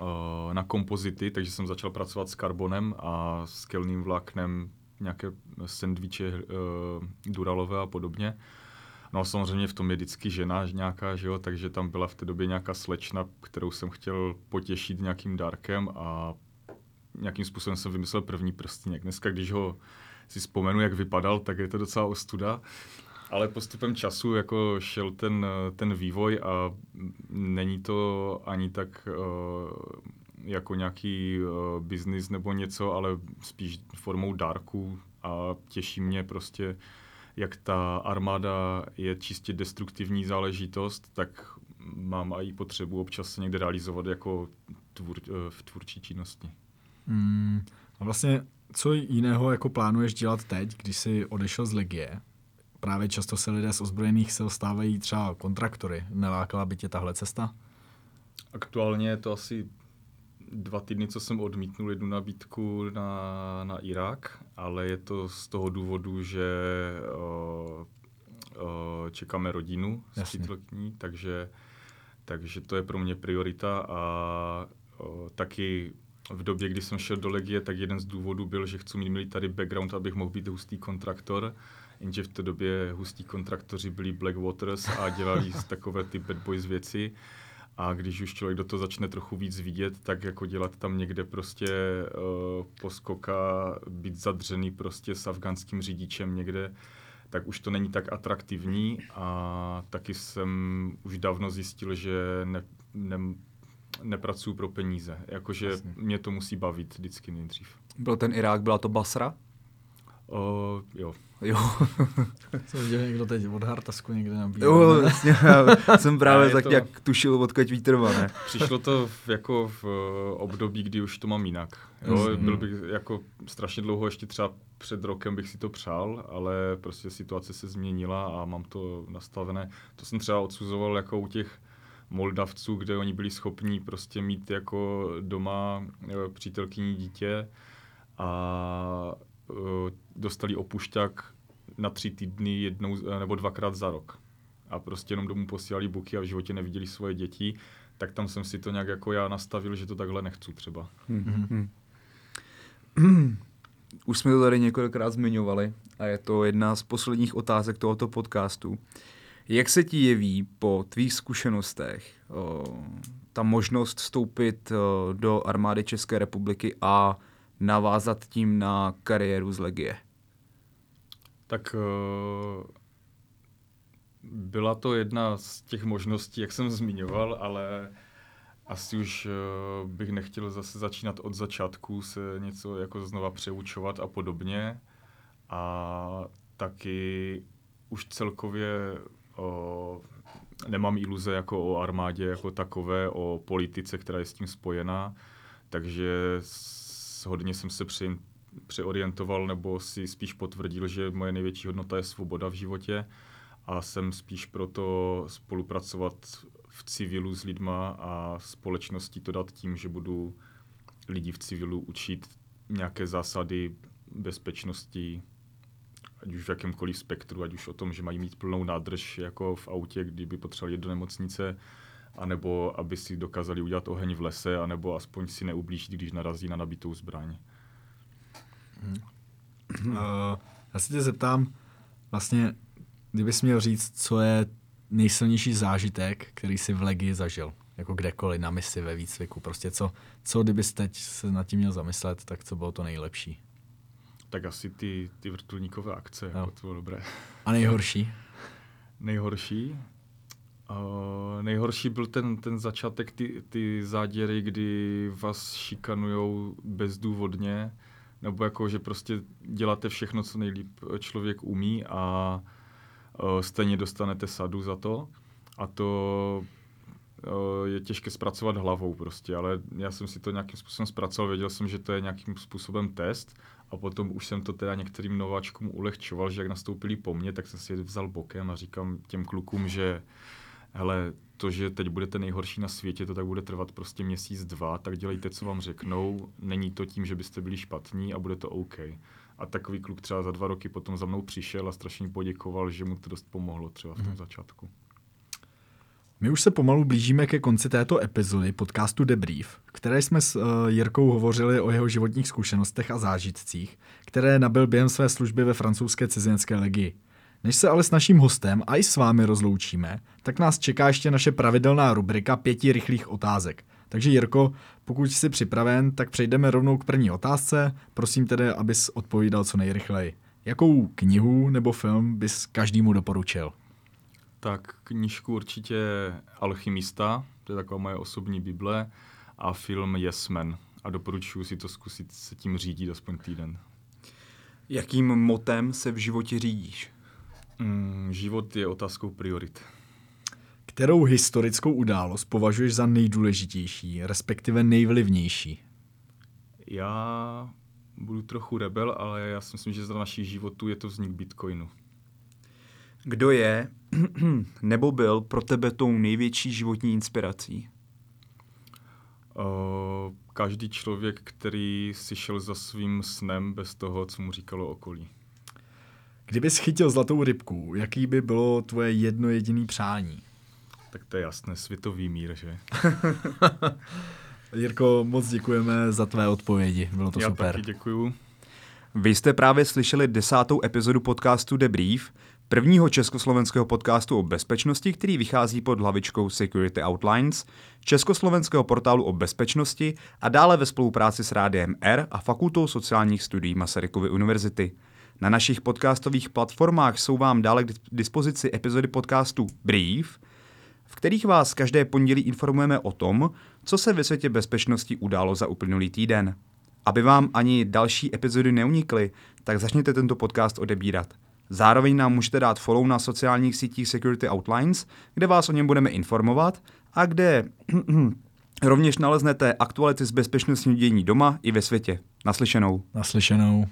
uh, na kompozity, takže jsem začal pracovat s karbonem a s kelným vláknem, nějaké sendviče uh, duralové a podobně. No a samozřejmě v tom je vždycky žena nějaká, že jo, takže tam byla v té době nějaká slečna, kterou jsem chtěl potěšit nějakým dárkem a nějakým způsobem jsem vymyslel první prstínek. Dneska, když ho si vzpomenu, jak vypadal, tak je to docela ostuda. Ale postupem času jako šel ten, ten vývoj a není to ani tak uh, jako nějaký uh, biznis nebo něco, ale spíš formou dárku a těší mě prostě, jak ta armáda je čistě destruktivní záležitost, tak mám i potřebu občas se někde realizovat jako tvůr, uh, v tvůrčí činnosti. Hmm. A vlastně co jiného jako plánuješ dělat teď, když jsi odešel z Legie? právě často se lidé z ozbrojených sil stávají třeba kontraktory. Nelákala by tě tahle cesta? Aktuálně je to asi dva týdny, co jsem odmítnul jednu nabídku na, na Irák, ale je to z toho důvodu, že uh, uh, čekáme rodinu s přítelkyní, takže, takže to je pro mě priorita a uh, taky v době, kdy jsem šel do Legie, tak jeden z důvodů byl, že chci mít military background, abych mohl být hustý kontraktor jenže v té době hustí kontraktoři byli Black Waters a dělali takové ty bad boys věci. A když už člověk do toho začne trochu víc vidět, tak jako dělat tam někde prostě uh, poskoka, být zadřený prostě s afgánským řidičem někde, tak už to není tak atraktivní a taky jsem už dávno zjistil, že ne, ne, nepracuju pro peníze. Jakože Jasně. mě to musí bavit vždycky nejdřív. Byl ten Irák, byla to Basra? Uh, jo. Jo. jsem viděl někdo teď od Hartasku někde nabíjel. Jo, vlastně, já jsem právě tak to... jak tušil, odkud vítr ne? Přišlo to v, jako v uh, období, kdy už to mám jinak. Jo, mm. byl bych jako strašně dlouho, ještě třeba před rokem bych si to přál, ale prostě situace se změnila a mám to nastavené. To jsem třeba odsuzoval jako u těch Moldavců, kde oni byli schopní prostě mít jako doma eh, přítelkyní dítě a uh, dostali opušťák na tři týdny jednou eh, nebo dvakrát za rok. A prostě jenom domů posílali buky a v životě neviděli svoje děti, tak tam jsem si to nějak jako já nastavil, že to takhle nechci třeba. Mm-hmm. Už jsme to tady několikrát zmiňovali a je to jedna z posledních otázek tohoto podcastu. Jak se ti jeví po tvých zkušenostech o, ta možnost vstoupit o, do armády České republiky a navázat tím na kariéru z Legie? Tak uh, byla to jedna z těch možností, jak jsem zmiňoval, ale asi už bych nechtěl zase začínat od začátku se něco jako znova přeučovat a podobně. A taky už celkově uh, nemám iluze jako o armádě jako takové, o politice, která je s tím spojená, takže hodně jsem se při, přeorientoval nebo si spíš potvrdil, že moje největší hodnota je svoboda v životě a jsem spíš proto spolupracovat v civilu s lidma a společností to dát tím, že budu lidi v civilu učit nějaké zásady bezpečnosti, ať už v jakémkoliv spektru, ať už o tom, že mají mít plnou nádrž jako v autě, kdyby potřebovali jít do nemocnice, anebo aby si dokázali udělat oheň v lese, anebo aspoň si neublížit, když narazí na nabitou zbraň. Hmm. Uh, já se tě zeptám, vlastně, kdybys měl říct, co je nejsilnější zážitek, který jsi v Legii zažil? Jako kdekoliv, na misi, ve výcviku, prostě co, co kdybys teď se nad tím měl zamyslet, tak co bylo to nejlepší? Tak asi ty, ty vrtulníkové akce, jako to bylo dobré. A nejhorší? nejhorší? Uh, nejhorší byl ten, ten začátek, ty, ty záděry, kdy vás šikanujou bezdůvodně, nebo jako, že prostě děláte všechno, co nejlíp člověk umí a uh, stejně dostanete sadu za to. A to uh, je těžké zpracovat hlavou prostě, ale já jsem si to nějakým způsobem zpracoval, věděl jsem, že to je nějakým způsobem test a potom už jsem to teda některým nováčkům ulehčoval, že jak nastoupili po mně, tak jsem si je vzal bokem a říkám těm klukům, že hele, to, že teď budete nejhorší na světě, to tak bude trvat prostě měsíc, dva, tak dělejte, co vám řeknou. Není to tím, že byste byli špatní a bude to OK. A takový kluk třeba za dva roky potom za mnou přišel a strašně poděkoval, že mu to dost pomohlo třeba v tom mm. začátku. My už se pomalu blížíme ke konci této epizody podcastu Debrief, které jsme s uh, Jirkou hovořili o jeho životních zkušenostech a zážitcích, které nabil během své služby ve francouzské cizinecké legii. Než se ale s naším hostem a i s vámi rozloučíme, tak nás čeká ještě naše pravidelná rubrika pěti rychlých otázek. Takže Jirko, pokud jsi připraven, tak přejdeme rovnou k první otázce. Prosím tedy, abys odpovídal co nejrychleji. Jakou knihu nebo film bys každému doporučil? Tak knížku určitě Alchymista, to je taková moje osobní bible, a film Yes Man. A doporučuji si to zkusit se tím řídit aspoň týden. Jakým motem se v životě řídíš? Mm, život je otázkou priorit. Kterou historickou událost považuješ za nejdůležitější, respektive nejvlivnější? Já budu trochu rebel, ale já si myslím, že za našich životů je to vznik Bitcoinu. Kdo je nebo byl pro tebe tou největší životní inspirací? Uh, každý člověk, který si šel za svým snem bez toho, co mu říkalo okolí. Kdybys chytil zlatou rybku, jaký by bylo tvoje jedno jediné přání? Tak to je jasné, světový mír, že? Jirko, moc děkujeme za tvé odpovědi, bylo to Já super. Já taky děkuju. Vy jste právě slyšeli desátou epizodu podcastu Debrief, prvního československého podcastu o bezpečnosti, který vychází pod hlavičkou Security Outlines, československého portálu o bezpečnosti a dále ve spolupráci s Rádiem R a Fakultou sociálních studií Masarykovy univerzity. Na našich podcastových platformách jsou vám dále k dispozici epizody podcastu Brief, v kterých vás každé pondělí informujeme o tom, co se ve světě bezpečnosti událo za uplynulý týden. Aby vám ani další epizody neunikly, tak začněte tento podcast odebírat. Zároveň nám můžete dát follow na sociálních sítích Security Outlines, kde vás o něm budeme informovat a kde rovněž naleznete aktuality z bezpečnostního dění doma i ve světě. Naslyšenou. Naslyšenou.